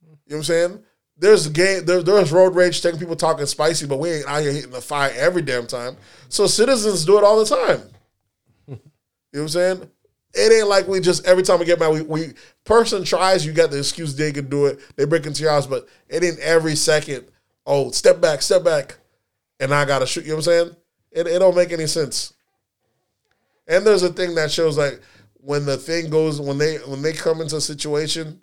Speaker 3: You know what I'm saying? There's game, there, there's road rage, taking people talking spicy, but we ain't out here hitting the fire every damn time. So citizens do it all the time. You know what I'm saying? It ain't like we just every time we get mad, we, we person tries, you got the excuse they can do it. They break into your house, but it ain't every second. Oh, step back, step back, and I gotta shoot. You know what I'm saying? It, it don't make any sense. And there's a thing that shows like when the thing goes when they when they come into a situation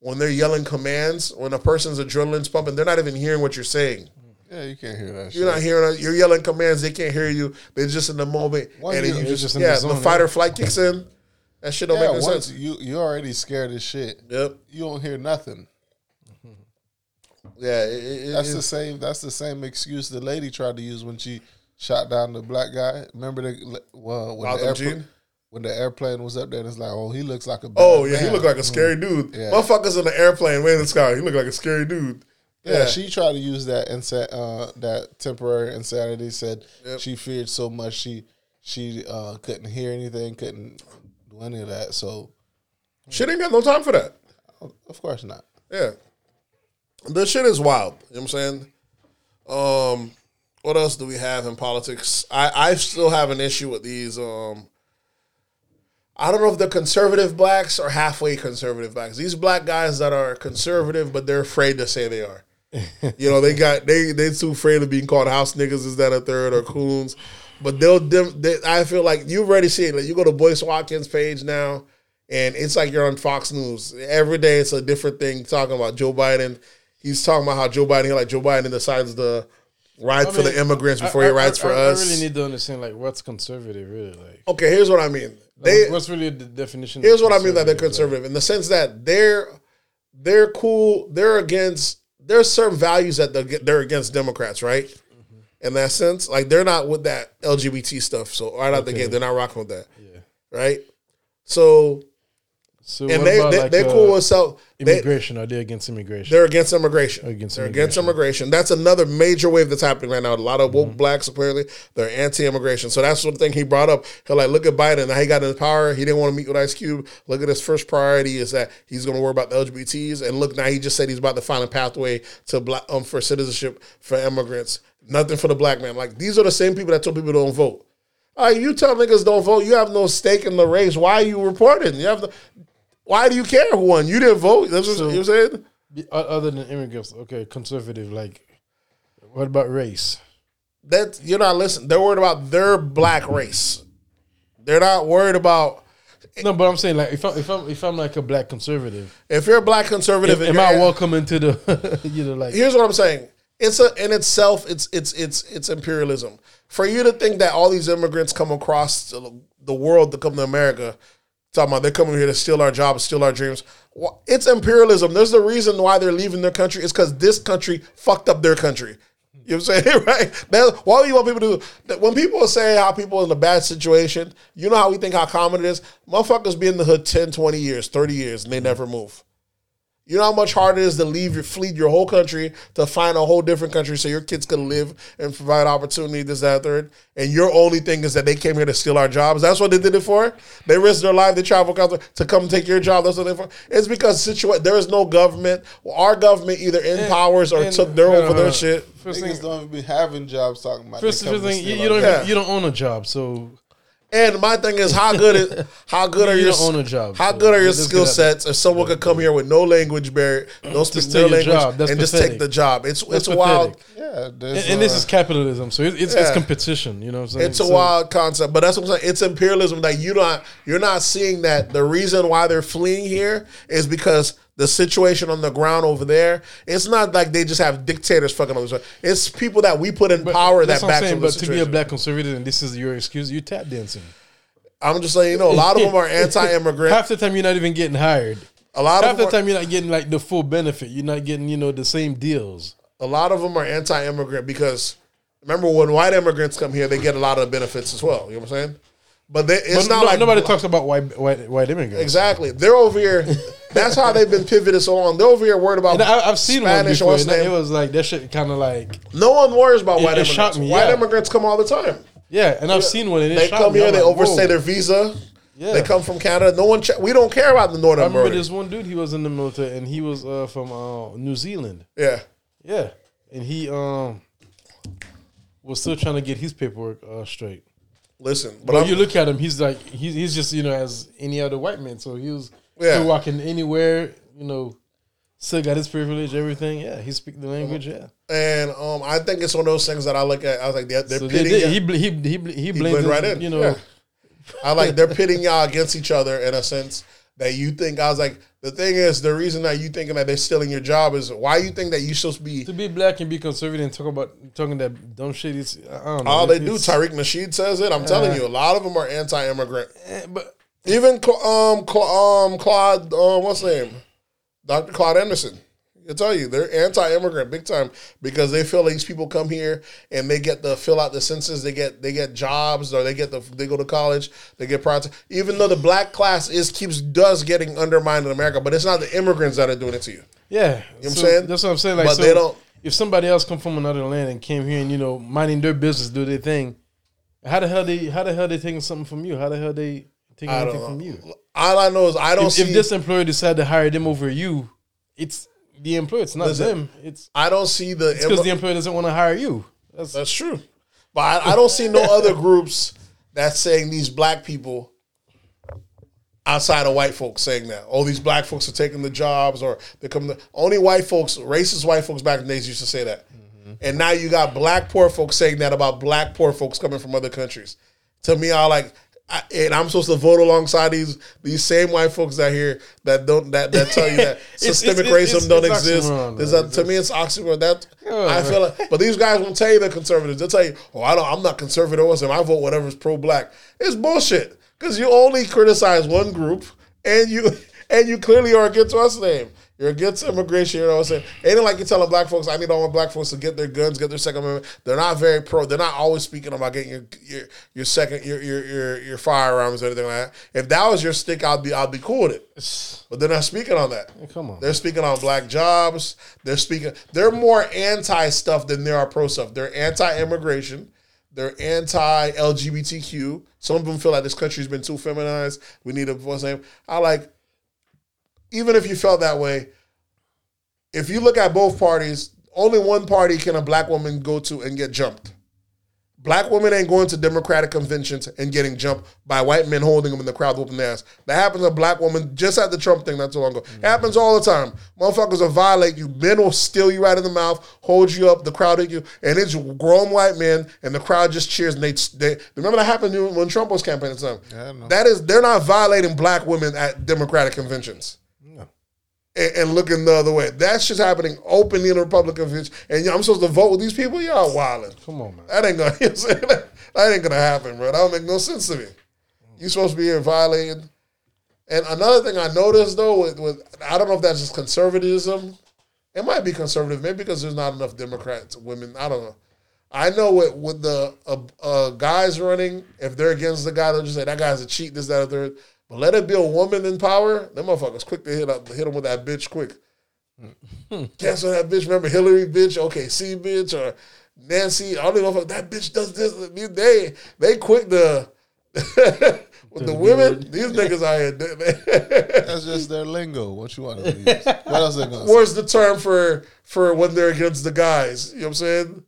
Speaker 3: when they're yelling commands, when a person's adrenaline's pumping, they're not even hearing what you're saying.
Speaker 2: yeah, you can't hear that.
Speaker 3: You're
Speaker 2: shit.
Speaker 3: not hearing. You're yelling commands. They can't hear you. They're just in the moment,
Speaker 2: One,
Speaker 3: and
Speaker 2: you-
Speaker 3: you just,
Speaker 4: just
Speaker 3: yeah,
Speaker 4: the
Speaker 3: the, fight or flight kicks in. That shit don't
Speaker 2: Yeah,
Speaker 3: make sense.
Speaker 2: you you already scared as shit.
Speaker 3: Yep.
Speaker 2: You don't hear nothing.
Speaker 3: Yeah. It, it,
Speaker 2: That's
Speaker 3: it-
Speaker 2: the same. That's the same excuse the lady tried to use when she shot down the black guy. Remember the well, when the,
Speaker 3: Gotham
Speaker 2: airpla- when the airplane was up there, and it's like, oh, he looks like a.
Speaker 3: Oh yeah, he
Speaker 2: man.
Speaker 3: looked like a scary dude.
Speaker 2: Yeah.
Speaker 3: Motherfuckers in the airplane way in the sky. He looked like a scary dude.
Speaker 2: Yeah,
Speaker 3: Yeah.
Speaker 2: she tried to use that insa- uh, that temporary insanity. Said
Speaker 3: Yep.
Speaker 2: she feared so much she she uh, couldn't hear anything, couldn't do any of that. So
Speaker 3: Shit ain't got no time for that.
Speaker 2: of course not.
Speaker 3: Yeah. The shit is wild. You know what I'm saying? Um, what else do we have in politics? I, I still have an issue with these. Um, I don't know if they're conservative blacks or halfway conservative blacks. These black guys that are conservative, but they're afraid to say they are. you know, they got they they too afraid of being called house niggas. Is that a third or coons? But they'll. They, I feel like you've already seen it. Like you go to Boyce Watkins' page now, and it's like you're on Fox News every day. It's a different thing talking about Joe Biden. He's talking about how Joe Biden, he like Joe Biden decides to ride for the immigrants before
Speaker 4: I-
Speaker 3: he
Speaker 4: I-
Speaker 3: rides
Speaker 4: I-
Speaker 3: for
Speaker 4: I,
Speaker 3: us.
Speaker 4: I really need to understand like what's conservative, really. Like,
Speaker 3: okay, here's what I mean. They
Speaker 4: what's really the definition?
Speaker 3: Here's what I mean that they're
Speaker 4: like?
Speaker 3: conservative in the sense that they're they're cool. They're against. There's certain values that they're, they're against Democrats, right? Mm-hmm. In that sense, like they're not with that LGBT stuff. So right out the gate, they're not rocking with that,
Speaker 4: Yeah.
Speaker 3: right? So
Speaker 4: So
Speaker 3: and they, they
Speaker 4: like,
Speaker 3: they're
Speaker 4: uh,
Speaker 3: cool with self. They,
Speaker 4: immigration. Are they against immigration?
Speaker 3: they're against immigration.
Speaker 4: Against
Speaker 3: they're against immigration. That's another major wave that's happening right now. A lot of woke
Speaker 4: Mm-hmm.
Speaker 3: blacks apparently they're anti-immigration. So that's one thing he brought up. He like look at Biden. How he got in power. He didn't want to meet with Ice Cube. Look at his first priority is that he's going to worry about the LGBTs. And look now he just said he's about to find a pathway to black um for citizenship for immigrants. Nothing for the black man. Like these are the same people that told people don't vote. All right, you tell niggas don't vote. You have no stake in the race. Why are you reporting? You have the. Why do you care who won? You didn't vote. That's what
Speaker 4: So-
Speaker 3: you're saying.
Speaker 4: Other than immigrants, okay, conservative. Like, what about race?
Speaker 3: That you're not listening. They're worried about their black race. They're not worried about
Speaker 4: No, but I'm saying like if I'm if I'm if I'm like a black conservative,
Speaker 3: if you're a black conservative. and
Speaker 4: am I welcome into the you know like
Speaker 3: here's what I'm saying. It's a in itself, it's it's it's it's imperialism. For you to think that all these immigrants come across the- the world to come to America, talking about they're coming here to steal our jobs, steal our dreams. It's imperialism. There's the reason why they're leaving their country. It's because this country fucked up their country. You know what I'm saying? right? That, why do you want people to do? When people say how people in a bad situation, you know how we think how common it is? Motherfuckers be in the hood 10, 20 years, 30 years, and they never move. You know how much harder it is to leave your flee your whole country to find a whole different country so your kids can live and provide opportunity, this, that, third. And your only thing is that they came here to steal our jobs. That's what they did it for. They risked their life, they travel across to come take your job. That's what they for. It's because situa- there is no government. Well, our government either empowers or
Speaker 4: and-
Speaker 3: took their over
Speaker 4: uh,
Speaker 3: their shit.
Speaker 4: First thing,
Speaker 2: don't even be having jobs talking about.
Speaker 4: first, first thing you, you don't
Speaker 2: our
Speaker 3: Yeah.
Speaker 4: you don't own a job, so
Speaker 3: And my thing is, how good is how good are
Speaker 4: You
Speaker 3: your
Speaker 4: own a job,
Speaker 3: how
Speaker 4: so
Speaker 3: good are your skill sets? If someone could come here with no language barrier, no speak
Speaker 4: take
Speaker 3: their
Speaker 4: your
Speaker 3: language,
Speaker 4: job. That's
Speaker 3: and just take the job, it's
Speaker 4: That's
Speaker 3: it's wild.
Speaker 2: Yeah, there's,
Speaker 4: and, and this
Speaker 2: uh,
Speaker 4: is capitalism, so it, it's it's competition. You know what I'm saying?
Speaker 3: It's a
Speaker 4: So-
Speaker 3: wild concept, but that's what I'm saying. It's imperialism that you not you're not seeing that the reason why they're fleeing here is because the situation on the ground over there. It's not like they just have dictators fucking over. It's people that we put in
Speaker 4: But
Speaker 3: power that backs
Speaker 4: saying.
Speaker 3: up
Speaker 4: But to be a black conservative and this is your excuse, you tap dancing.
Speaker 3: I'm just letting you know. A lot of them are anti-immigrant.
Speaker 4: Half the time you're not even getting hired.
Speaker 3: A lot
Speaker 4: Half
Speaker 3: of
Speaker 4: the time you're not getting like the full benefit. You're not getting you know the same deals.
Speaker 3: a lot of them are anti-immigrant because remember when white immigrants come here, they get a lot of benefits as well. You know what I'm saying? But they, it's
Speaker 4: But
Speaker 3: not
Speaker 4: no-
Speaker 3: like
Speaker 4: nobody talks about white white white immigrants.
Speaker 3: exactly. They're over here. That's how they've been pivoted so long. They're over here worried about
Speaker 4: And I, I've seen
Speaker 3: Spanish.
Speaker 4: one before. It was like that shit kind of like
Speaker 3: No one worries about
Speaker 4: It-
Speaker 3: white
Speaker 4: it
Speaker 3: immigrants.
Speaker 4: shocked me,
Speaker 3: White
Speaker 4: yeah.
Speaker 3: immigrants come all the time.
Speaker 4: yeah. And I've seen one.
Speaker 3: They come
Speaker 4: me.
Speaker 3: here, they
Speaker 4: like,
Speaker 3: overstay their visa.
Speaker 4: Yeah.
Speaker 3: They come from Canada. No one. Che- we don't care about the
Speaker 4: I
Speaker 3: northern
Speaker 4: remember
Speaker 3: border.
Speaker 4: this one dude. He was in the military and he was uh, from uh, New Zealand.
Speaker 3: Yeah,
Speaker 4: Yeah, and he um was still trying to get his paperwork uh, straight.
Speaker 3: Listen, but,
Speaker 4: But you look at him, he's like he's he's just you know as any other white man. So he was
Speaker 3: Yeah.
Speaker 4: still walking anywhere, you know, still got his privilege, everything. Yeah, he speak the language. Yeah,
Speaker 3: and um, I think it's one of those things that I look at. I was like, they're, they're
Speaker 4: so
Speaker 3: pitting.
Speaker 4: they,
Speaker 3: ya-
Speaker 4: he he he he blames
Speaker 3: blend right in.
Speaker 4: You know,
Speaker 3: Yeah. I like they're pitting y'all against each other in a sense that you think. I was like, the thing is, the reason that you thinking that they're stealing your job is why you think that you supposed to be.
Speaker 4: to be black and be conservative and talk about talking that dumb shit. It's I don't know.
Speaker 3: All they do, Tariq Nasheed says it. I'm telling you, a lot of them are anti-immigrant.
Speaker 4: eh, but
Speaker 3: Even um, Cla- um, Claude, um, what's his name? Dr. Claude Anderson. I tell you, they're anti-immigrant big time because they feel these people come here and they get to fill out the census, they get they get jobs or they get the they go to college, they get prior even though the black class is keeps does getting undermined in America, but it's not the immigrants that are doing it to you.
Speaker 4: Yeah,
Speaker 3: know what I'm saying?
Speaker 4: That's what I'm saying. Like,
Speaker 3: But
Speaker 4: so
Speaker 3: they don't-
Speaker 4: If somebody else come from another land and came here and you know minding their business, do their thing, how the hell they how the hell they taking something from you? How the hell they taking anything
Speaker 3: don't
Speaker 4: from you?
Speaker 3: All I know is I don't
Speaker 4: If,
Speaker 3: see
Speaker 4: if this employer decide to hire them over you, it's the employer. It's not
Speaker 3: Listen,
Speaker 4: them. It's
Speaker 3: I don't see the
Speaker 4: because
Speaker 3: immi-
Speaker 4: the employer doesn't want to hire you. That's,
Speaker 3: That's true. But I, I don't see no other groups that's saying these black people outside of white folks saying that. Oh, these black folks are taking the jobs or they're coming. To, only white folks, racist white folks back in the days used to say that. Mm-hmm. And now you got black poor folks saying that about black poor folks coming from other countries. To me, I like. I, and I'm supposed to vote alongside these these same white folks out here that don't that, that tell you that systemic
Speaker 4: it's-
Speaker 3: racism
Speaker 4: it's-
Speaker 3: don't
Speaker 4: it's
Speaker 3: exist.
Speaker 4: oxymoron,
Speaker 3: a, to me, it's oxymoron. That
Speaker 4: Yeah,
Speaker 3: I feel like, but these guys won't tell you they're conservatives. They'll tell you, "Oh, I don't. I'm not conservative. I vote whatever's pro black." It's bullshit because you only criticize one group, and you and you clearly are against the name. You're against immigration. You know what I'm saying? Ain't it like you're telling black folks, "I need all my black folks to get their guns, get their Second Amendment." They're not very pro. They're not always speaking about getting your your, your second your, your your your firearms or anything like that. If that was your stick, I'd be I'd be cool with it. But they're not speaking on that.
Speaker 4: come on.
Speaker 3: They're speaking on black jobs. They're speaking. They're more anti stuff than they are pro stuff. They're anti immigration. They're anti LGBTQ. Some of them feel like this country's been too feminized. We need a what's name. I like. Even if you felt that way, if you look at both parties, only one party can a black woman go to and get jumped. Black women ain't going to Democratic conventions and getting jumped by white men holding them in the crowd whooping their ass. That happens to black women just at the Trump thing not too long ago. It happens all the time. Motherfuckers will violate you. Men will steal you right in the mouth, hold you up, the crowd at you, and it's grown white men, and the crowd just cheers. And they, they remember that happened when Trump was campaigning. Time.
Speaker 2: Yeah.
Speaker 3: That is, they're not violating black women at Democratic conventions and, and looking the other way. That's just happening openly in the Republican convention, and I'm supposed to vote with these people. Y'all wilding.
Speaker 4: Come on, man.
Speaker 3: That ain't gonna. You know what I'm saying? That, that ain't gonna happen, bro. That don't make no sense to me. You supposed to be here violating. And another thing I noticed though, with, with I don't know if that's just conservatism. It might be conservative, maybe because there's not enough Democrats, women. I don't know. I know with with the uh, uh, guys running, if they're against the guy, they'll just say that guy's a cheat. This, that, or third. But let it be a woman in power. Them motherfuckers quick to hit up, hit them with that bitch quick. Cancel that bitch. Remember Hillary bitch, okay, C bitch, or Nancy. I don't even know if that bitch does this. They they quick to with the women. These niggas out here. they- they-
Speaker 2: That's just their lingo. What you want to use? What else they gonna say?
Speaker 3: What's the term for for when they're against the guys? You know what I'm saying?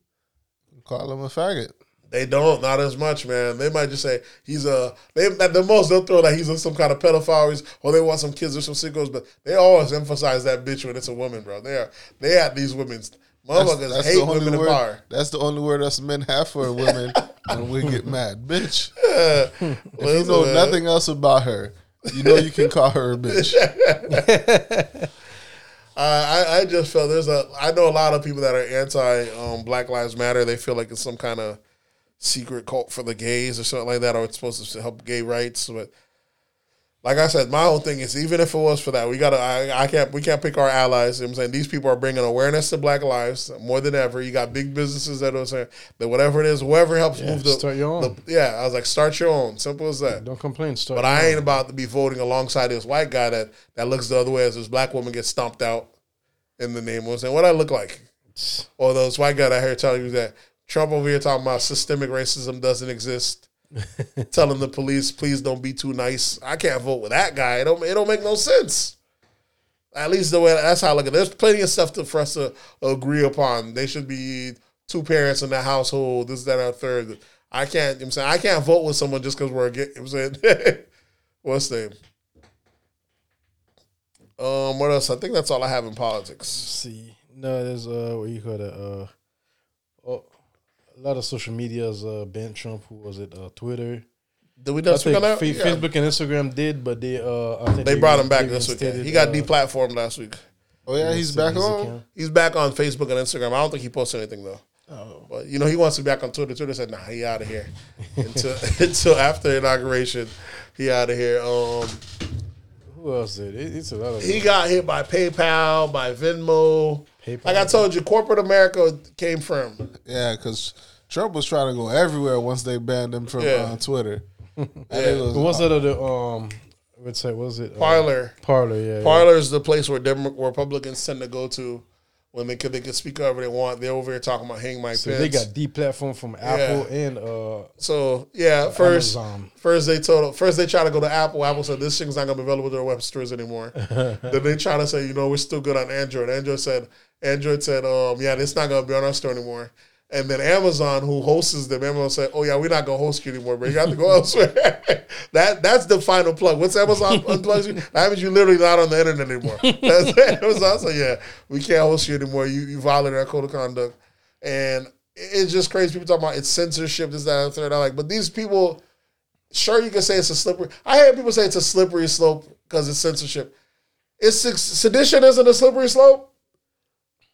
Speaker 2: Call them a faggot.
Speaker 3: They don't, not as much, man. They might just say he's a. They at the most they'll throw that he's a, some kind of pedophile, or they want some kids or some sickos, but they always emphasize that bitch when it's a woman, bro. They are they at these women's motherfuckers hate
Speaker 2: the only
Speaker 3: women in
Speaker 2: word.
Speaker 3: power.
Speaker 2: That's the only word us men have for women when we get mad, bitch. If you know
Speaker 3: man.
Speaker 2: nothing else about her, you know you can call her a bitch.
Speaker 3: I, I I just felt there's a I know a lot of people that are anti um, Black Lives Matter. They feel like it's some kind of secret cult for the gays or something like that, or it's supposed to help gay rights. But like I said, my whole thing is even if it was for that, we gotta I, I can't we can't pick our allies. You know what I'm saying these people are bringing awareness to Black lives more than ever. You got big businesses that are saying that whatever it is, whoever helps
Speaker 4: Yeah,
Speaker 3: move the
Speaker 4: start your own.
Speaker 3: the- yeah, I was like start your own. Simple as that.
Speaker 4: Don't complain. Start.
Speaker 3: But I ain't about to be voting alongside this white guy that, that looks the other way as this black woman gets stomped out in the name of saying what I look like. Or those white guy that I heard telling you that Trump over here talking about systemic racism doesn't exist. telling the police, please don't be too nice. I can't vote with that guy. It don't it don't make no sense. At least the way that's how I look at it. There's plenty of stuff to, for us to agree upon. They should be two parents in the household, this, that, and a third. I can't you know what I'm saying I can't vote with someone just because we're against you know what I'm saying what's the name? Um, what else? I think that's all I have in politics.
Speaker 4: see. No, there's uh, what you call it? Uh, a lot of social medias uh banned Trump. Who was it? Uh, Twitter.
Speaker 3: Did we
Speaker 4: I
Speaker 3: not speak
Speaker 4: think
Speaker 3: on that?
Speaker 4: Fa-
Speaker 3: Yeah.
Speaker 4: Facebook and Instagram did, but they uh, I think
Speaker 3: They brought him back this week. He got
Speaker 4: uh,
Speaker 3: deplatformed last week.
Speaker 2: Oh yeah, he's back on.
Speaker 4: account.
Speaker 3: He's back on Facebook and Instagram. I don't think he posted anything though.
Speaker 4: Oh.
Speaker 3: But you know he wants to be back on Twitter. Twitter said, "Nah, he out of here." until until after inauguration, he out of here. Um,
Speaker 4: Who else did? It, it's a lot of
Speaker 3: he got hit by PayPal, by Venmo.
Speaker 4: PayPal.
Speaker 3: Like I told you, corporate America came from.
Speaker 2: Yeah, because Trump was trying to go everywhere once they banned him from
Speaker 3: Yeah.
Speaker 2: uh, Twitter. And
Speaker 3: Yeah.
Speaker 2: it was-
Speaker 4: What's that other um website? Was it uh,
Speaker 3: Parler.
Speaker 4: Parler, yeah. yeah.
Speaker 3: Parler is the place where Dem- Republicans tend to go to when they could they can speak however they want. They're over here talking about hang my
Speaker 4: So
Speaker 3: Pence.
Speaker 4: they got deplatformed from Apple and uh
Speaker 3: So yeah, first
Speaker 4: Amazon.
Speaker 3: first they told first they try to go to Apple. Apple said this thing's not gonna be available to their web stores anymore. then they try to say, you know, we're still good on Android. Android said Android said, um, yeah, it's not gonna be on our store anymore. And then Amazon, who hosts them, Amazon said, "Oh yeah, we're not gonna host you anymore, but you have to go elsewhere." that that's the final plug. Once Amazon unplugs you, that means you're literally not on the internet anymore. That's Amazon. So yeah, we can't host you anymore. You you violated our code of conduct, and it's just crazy. People talking about it's censorship, this, that, and third. I'm like, but these people, sure, you can say it's a slippery. I hear people say it's a slippery slope because it's censorship. It's sedition isn't a slippery slope.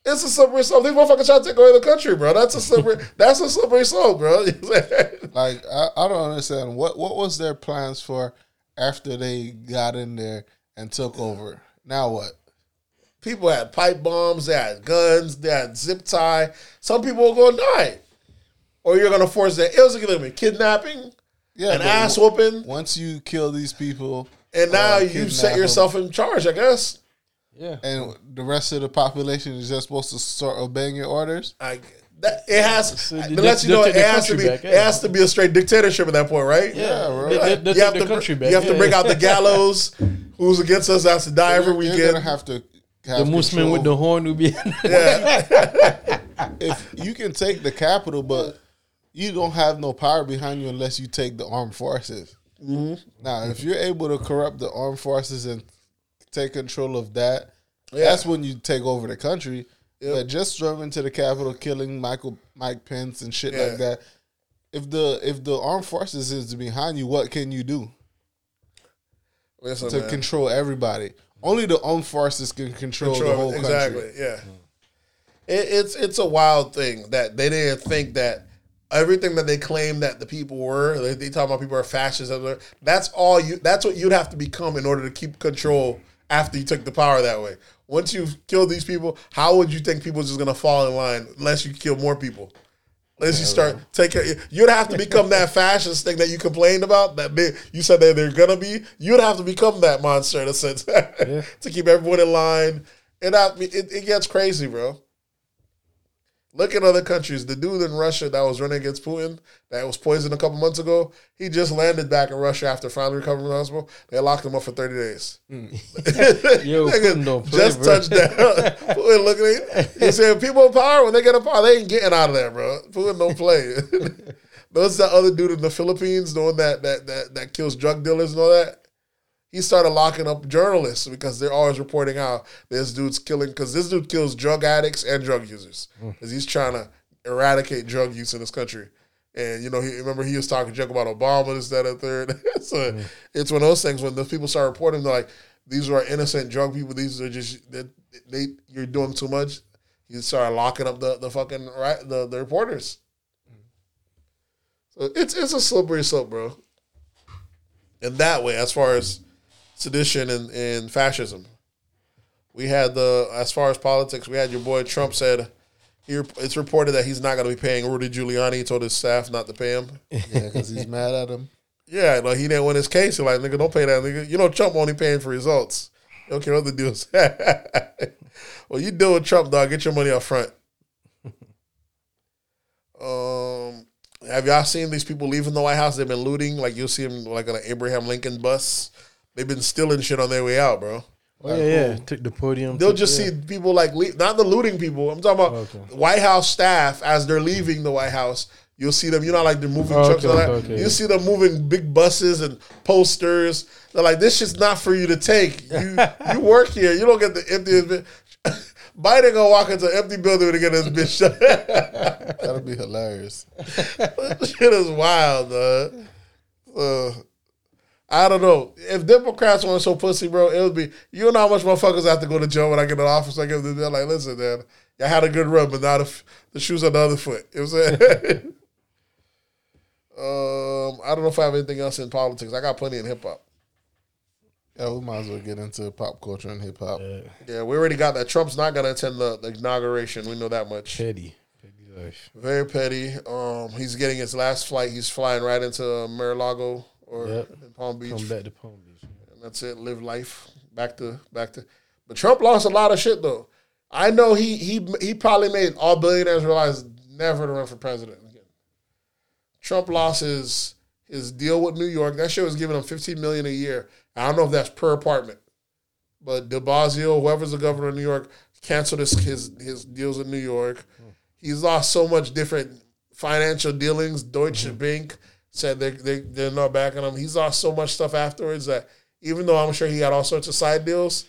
Speaker 3: It's a slippery slope. These motherfuckers trying to take away the country, bro. That's a slippery. that's a slippery slope, bro.
Speaker 2: like I, I don't understand what what was their plans for after they got in there and took over. Now what?
Speaker 3: people had pipe bombs, they had guns, they had zip tie. Some people are going to die, or you're going to force that. It was going to be kidnapping,
Speaker 2: Yeah,
Speaker 3: an ass whooping,
Speaker 2: Once you kill these people,
Speaker 3: and now
Speaker 2: uh,
Speaker 3: you set
Speaker 2: them,
Speaker 3: yourself in charge. I guess.
Speaker 4: Yeah.
Speaker 2: and the rest of the population is just supposed to start obeying your orders.
Speaker 3: I that it has.
Speaker 4: So
Speaker 3: but
Speaker 4: they-
Speaker 3: let you know it has to be.
Speaker 4: back,
Speaker 3: It has to be a straight dictatorship at that point, right?
Speaker 2: Yeah, bro.
Speaker 4: They- they- they
Speaker 3: you have to,
Speaker 4: country
Speaker 3: br-
Speaker 4: back.
Speaker 3: you have to bring out the gallows. Who's against us has to die every
Speaker 2: You're
Speaker 3: weekend.
Speaker 2: gonna have to.
Speaker 4: the
Speaker 2: Have
Speaker 4: Mooseman with the horn will be.
Speaker 3: yeah,
Speaker 2: if you can take the capital, but you don't have no power behind you unless you take the armed forces. Mm-hmm. Now, if you're able to corrupt the armed forces and take control of that, that's when you take over the country. But just storming to the Capitol, killing Michael Mike Pence and shit
Speaker 3: Yeah.
Speaker 2: like that. If the if the armed forces is behind you, what can you do
Speaker 3: Listen,
Speaker 2: to
Speaker 3: man.
Speaker 2: control everybody? Only the armed forces can control, the
Speaker 3: Control-
Speaker 2: whole country.
Speaker 3: exactly. Yeah, it, it's it's a wild thing that they didn't think that everything that they claim that the people were. They, they talk about people are fascists. That's all you. That's what you'd have to become in order to keep control after you took the power that way. Once you've killed these people, how would you think people are just gonna fall in line unless you kill more people? Unless you start taking, you'd have to become that fascist thing that you complained about. That big, you said that they're gonna be. You'd have to become that monster in a sense to keep everyone in line. And I, it, it gets crazy, bro. Look at other countries. The dude in Russia that was running against Putin, that was poisoned a couple months ago, he just landed back in Russia after finally recovering from the hospital. They locked him up for 30 days. Mm.
Speaker 4: Yo,
Speaker 3: Nigga
Speaker 4: Putin don't play,
Speaker 3: just
Speaker 4: bro.
Speaker 3: touched down. Putin looking at you. He said, people in power, when they get in power, they ain't getting out of there, bro. Putin don't play. Those that other dude in the Philippines, the one that, that, that, that kills drug dealers and all that. He started locking up journalists because they're always reporting how this dude's killing, because this dude kills drug addicts and drug users. Hmm. Because he's trying to eradicate drug use in this country. And, you know, he remember he was talking junk about Obama, this, that, and third. so hmm. it's one of those things when the people start reporting, they're like, these are innocent drug people. These are just they, they you're doing too much. You start locking up the, the fucking right the, the reporters. So it's it's a slippery slope, bro. In that way, as far as sedition and, and fascism, we had the as far as politics, we had your boy Trump said. He, it's reported that he's not going to be paying Rudy Giuliani. He told his staff not to pay him.
Speaker 2: Yeah, because he's mad at him.
Speaker 3: Yeah, like he didn't win his case. He's like, nigga, don't pay that nigga. You know Trump only paying for results. You don't care what the deals. well, you deal with Trump, dog. Get your money up front. um, have y'all seen these people leaving the White House? They've been looting. Like you'll see them like on an Abraham Lincoln bus. They've been stealing shit on their way out, bro.
Speaker 4: Oh yeah, yeah. Took the podium.
Speaker 3: They'll
Speaker 4: took-
Speaker 3: just
Speaker 4: yeah.
Speaker 3: see people like leave, not the looting people. I'm talking about
Speaker 4: Okay.
Speaker 3: White House staff as they're leaving the White House. You'll see them. You know, like they're moving
Speaker 4: Oh,
Speaker 3: trucks.
Speaker 4: okay,
Speaker 3: and that.
Speaker 4: okay, okay.
Speaker 3: You see them moving big buses and posters. They're like, this shit's not for you to take. You you work here. You don't get the empty. Biden gonna walk into an empty building to get his bitch shut.
Speaker 2: That'll be hilarious.
Speaker 3: shit is wild, dog. Uh, I don't know. If Democrats weren't so pussy, bro, it would be you know how much motherfuckers have to go to jail when I get in office. I give them they're like, listen, man, y'all had a good run, but now the, the shoes on the other foot. You know what I'm saying? um, I don't know if I have anything else in politics. I got plenty in hip hop.
Speaker 2: Yeah, we might as well get into pop culture and hip hop.
Speaker 3: Yeah, we already got that. Trump's not gonna attend the, the inauguration. We know that much.
Speaker 4: petty, petty life.
Speaker 3: Very petty. Um, he's getting his last flight. He's flying right into Mar-a-Lago or
Speaker 4: Yep.
Speaker 3: Palm Beach.
Speaker 4: Come back to Palm Beach.
Speaker 3: And that's it. Live life. Back to back to. But Trump lost a lot of shit though. I know he he he probably made all billionaires realize never to run for president again. Trump lost his his deal with New York. That shit was giving him fifteen million a year. I don't know if that's per apartment, but De Blasio, whoever's the governor of New York, canceled his his, his deals in New York. Hmm. He's lost so much different financial dealings. Deutsche mm-hmm. Bank said they they they're not backing him. He's lost so much stuff afterwards that even though I'm sure he had all sorts of side deals,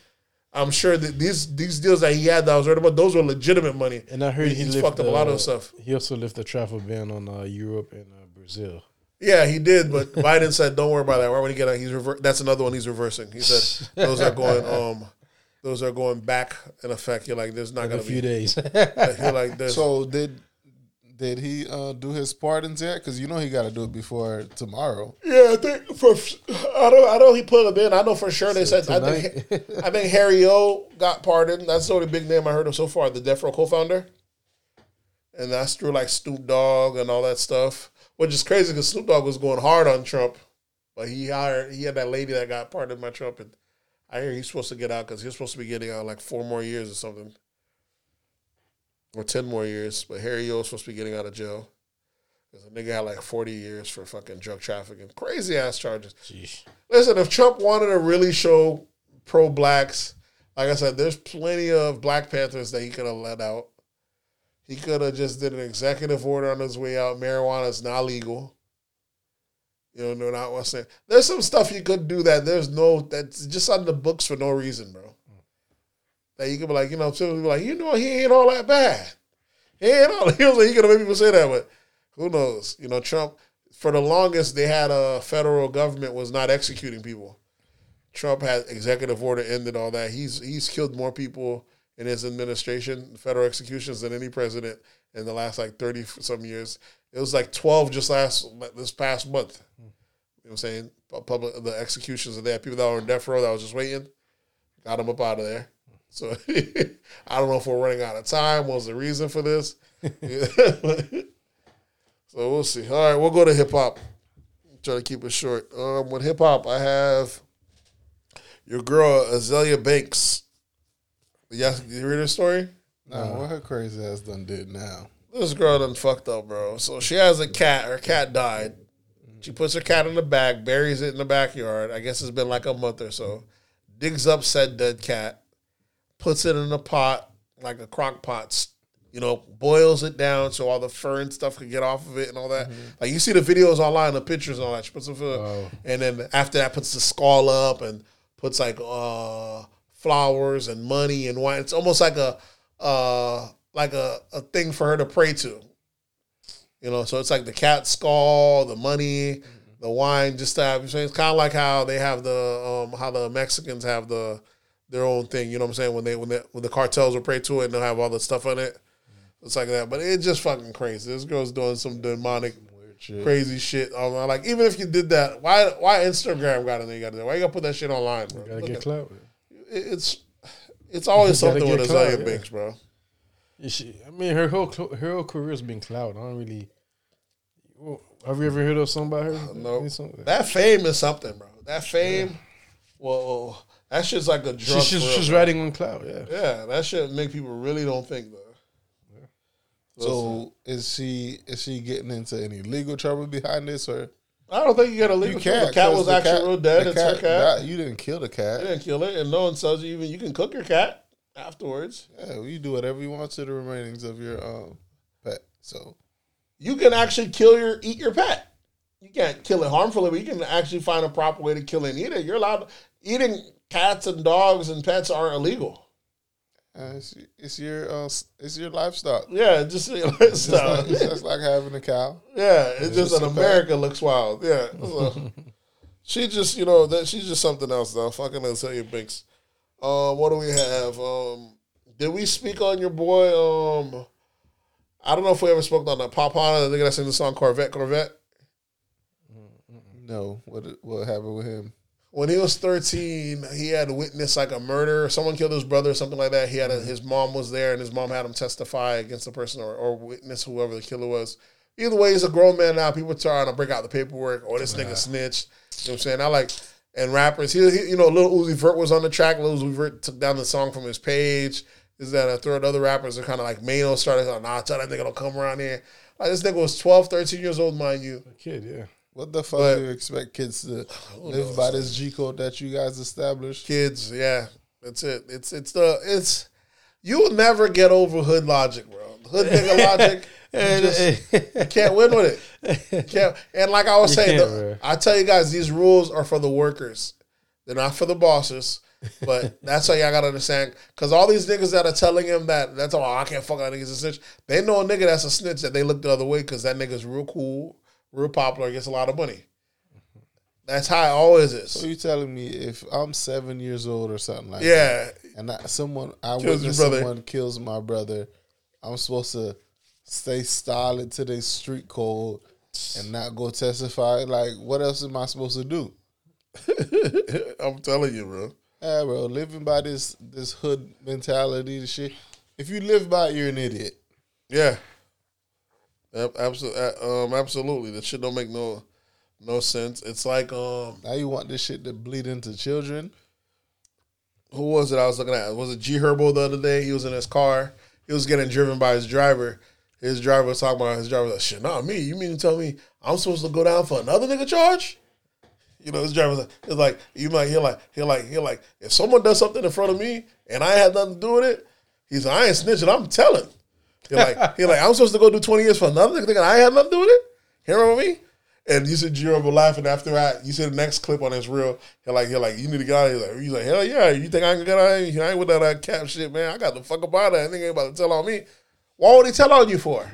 Speaker 3: I'm sure that these these deals that he had that I was read about, those were legitimate money.
Speaker 4: And I heard he
Speaker 3: he's
Speaker 4: lift
Speaker 3: fucked up a lot of stuff.
Speaker 4: He also lifted the travel ban on uh, Europe and uh, Brazil.
Speaker 3: Yeah, he did, but Biden said, "Don't worry about that. Why would he get out? He's rever- That's another one he's reversing." He said, "Those are going um, those are going back in effect." You're like, "There's not
Speaker 4: In a
Speaker 3: gonna
Speaker 4: few
Speaker 3: be."
Speaker 4: days.
Speaker 3: You're like, "There's."
Speaker 2: So did did he uh, do his pardons yet? Because you know he got to do it before tomorrow.
Speaker 3: Yeah, I think for I don't I know he put him in. I know for sure they said I think I think Harry O got pardoned. That's the only big name I heard of so far. The Death Row co-founder, and that's through like Snoop Dogg and all that stuff, which is crazy because Snoop Dogg was going hard on Trump, but he hired he had that lady that got pardoned by Trump, and I hear he's supposed to get out because he's supposed to be getting out like four more years or something, or ten more years. But Harry O is supposed to be getting out of jail. Because a nigga had like 40 years for fucking drug trafficking. Crazy ass charges.
Speaker 4: Jeez.
Speaker 3: Listen, if Trump wanted to really show pro blacks, like I said, there's plenty of Black Panthers that he could have let out. He could have just did an executive order on his way out. Marijuana is not legal. You know, no, not what I'm saying. There's some stuff you could do that there's no that's just on the books for no reason, bro. That you could be like, you know, some like, you know, he ain't all that bad. He ain't all. He was like, he could have made people say that, but who knows? You know, Trump. For the longest, they had a federal government was not executing people. Trump had executive order ended all that. He's he's killed more people in his administration, federal executions, than any president in the last like thirty some years. It was like twelve just last this past month. You know what I'm saying? Public the executions of that people that were in death row that was just waiting, got them up out of there. So I don't know if we're running out of time. What was the reason for this? so we'll see. All right, we'll go to hip hop. Try to keep it short. Um, with hip hop, I have your girl Azealia Banks. Yeah, you read her story?
Speaker 2: Nah, what her crazy ass done did now?
Speaker 3: This girl done fucked up, bro. So she has a cat. Her cat died. She puts her cat in the bag, buries it in the backyard. I guess it's been like a month or so. Digs up said dead cat, puts it in a pot, like a crock pot, you know, boils it down so all the fur and stuff can get off of it and all that. Like you see the videos online, the pictures and all that. She puts some food, and then after that, puts the skull up and puts like uh, flowers and money and wine. It's almost like a uh, like a, a thing for her to pray to. You know, so it's like the cat skull, the money, the wine, just to have. So it's kind of like how they have the um, how the Mexicans have the their own thing. You know what I'm saying? When they when they when the cartels will pray to it and they'll have all the stuff on it. It's like that, but it's just fucking crazy. This girl's doing some demonic,
Speaker 2: shit.
Speaker 3: crazy shit. Um, like even if you did that, why why Instagram got it? You got to Why you gotta put that shit online, bro?
Speaker 4: Gotta
Speaker 3: Look
Speaker 4: get clout.
Speaker 3: it's it's always something with
Speaker 4: clout,
Speaker 3: Azealia
Speaker 4: yeah.
Speaker 3: Banks, bro.
Speaker 4: She, I mean, her whole her whole career's been clout. I don't really. Well, Have you ever heard of something about her?
Speaker 3: No,
Speaker 4: Any
Speaker 3: that fame is something, bro. That fame, well, that shit's like a
Speaker 4: She,
Speaker 3: drug.
Speaker 4: she's
Speaker 3: for real,
Speaker 4: she's riding on cloud. Yeah.
Speaker 3: Yeah, that shit make people really don't think though.
Speaker 2: So is she is she getting into any legal trouble behind this or
Speaker 3: I don't think you got a legal.
Speaker 2: you
Speaker 3: trouble.
Speaker 2: can't?
Speaker 3: The cat
Speaker 2: 'cause
Speaker 3: was
Speaker 2: the
Speaker 3: actually
Speaker 2: cat-
Speaker 3: real dead.
Speaker 2: the
Speaker 3: It's her cat.
Speaker 2: died. You didn't kill the
Speaker 3: You
Speaker 2: cat.
Speaker 3: didn't kill it, and no one tells you even you can cook your cat afterwards.
Speaker 2: Yeah, well, you do whatever you want to the remainings of your um pet. So
Speaker 3: You can actually kill your eat your pet. You can't kill it harmfully, but you can actually find a proper way to kill it and eat it. You're allowed eating cats and dogs and pets are illegal.
Speaker 2: uh, it's, it's your uh, it's your livestock.
Speaker 3: Yeah, just
Speaker 2: just, like, it's just like having a cow.
Speaker 3: Yeah, it's just
Speaker 2: just
Speaker 3: in America looks wild. Yeah. So, she just, you know, that she's just something else though. Fucking Azealia Banks. Um, what do we have? Um, did we speak on your boy? Um, I don't know if we ever spoke on that Popp Hunna, the nigga that sing the song Corvette, Corvette.
Speaker 2: No, what what happened with him?
Speaker 3: When he was thirteen, he had witnessed like a murder. Someone killed his brother or something like that. He had a, mm-hmm. his mom was there, and his mom had him testify against the person or, or witness whoever the killer was. Either way, he's a grown man now. People trying to break out the paperwork. Or this nigga snitched. You know what I'm saying? I like and rappers. He, he you know, Lil Uzi Vert was on the track. Lil Uzi Vert took down the song from his page. Is that uh, a third other rappers are kind of like Mano started like, nah, tell that nigga don't come around here. Like this nigga was 12, 13 years old, mind you.
Speaker 4: A kid, yeah.
Speaker 2: What the fuck
Speaker 3: But-
Speaker 2: do you expect kids to live by this G code that you guys established?
Speaker 3: kids. Yeah, that's it. It's it's the it's you'll never get over hood logic, bro. Hood nigga logic. You, just, you can't win with it. Can't. And like I was saying, the- I tell you guys, these rules are for the workers. They're not for the bosses. But that's how y'all gotta understand. Cause all these niggas that are telling him that that's all oh, I can't fuck that nigga's a snitch. They know a nigga that's a snitch that they look the other way because that nigga's real cool, real popular, gets a lot of money. That's how it always is.
Speaker 2: So you telling me if I'm seven years old or something like that,
Speaker 3: Yeah,
Speaker 2: and I, someone I
Speaker 3: Kills
Speaker 2: witness someone kills my brother, I'm supposed to stay solid to their street code and not go testify. Like, what else am I supposed to do?
Speaker 3: I'm telling you, bro.
Speaker 2: Yeah, bro, living by this this hood mentality, and shit. If you live by it, you're an idiot.
Speaker 3: Yeah. Absolutely. Um, absolutely. That shit don't make no no sense. It's like um,
Speaker 2: Now you want this shit to bleed into children.
Speaker 3: who was it? I was looking at. Was it G Herbo the other day? He was in his car. He was getting driven by his driver. His driver was talking about his driver was like, shit, not me. You mean to tell me I'm supposed to go down for another nigga charge? You know, his driver was like, it's like you might hear like he like he like if someone does something in front of me and I had nothing to do with it, he's like, I ain't snitching. I'm telling. He like he like I'm supposed to go do 20 years for another nigga thinking I had nothing to do with it. Hear me? And you said G Herbo laughing after that. You said the next clip on his reel. He like he like you need to get out here. Like, he's like hell yeah. You think I can get out of here? I ain't with that uh, cap shit, man. I got the fuck about that. Nigga ain't about to tell on me. Why would he tell on you for?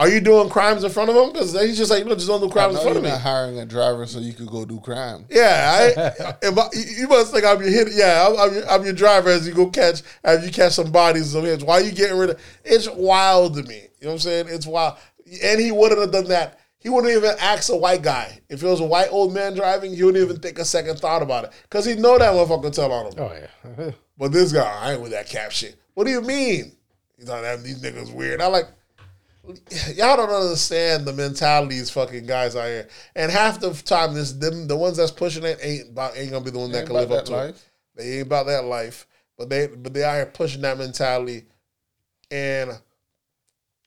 Speaker 3: Are you doing crimes in front of him? Because he's just like, no, just don't do crimes in front of me.
Speaker 2: not hiring a driver so you could go do crime.
Speaker 3: Yeah, I, if I, you must think I'm your hit. Yeah, I'm, I'm, your, I'm your driver as you go catch as you catch some bodies. Some hits. Why are you getting rid of? It's wild to me. You know what I'm saying? It's wild. And he wouldn't have done that. He wouldn't even ask a white guy if it was a white old man driving. He wouldn't even think a second thought about it because he know that motherfucker tell on him.
Speaker 4: Oh yeah.
Speaker 3: But this guy, I ain't with that cap shit. What do you mean? He's like, "Damn, these niggas weird. I like, y'all don't understand the mentality these fucking guys out here. And half the time, this them the ones that's pushing it ain't about ain't gonna be the one that can live up to it. They ain't about that life. But they but they out here pushing that mentality. And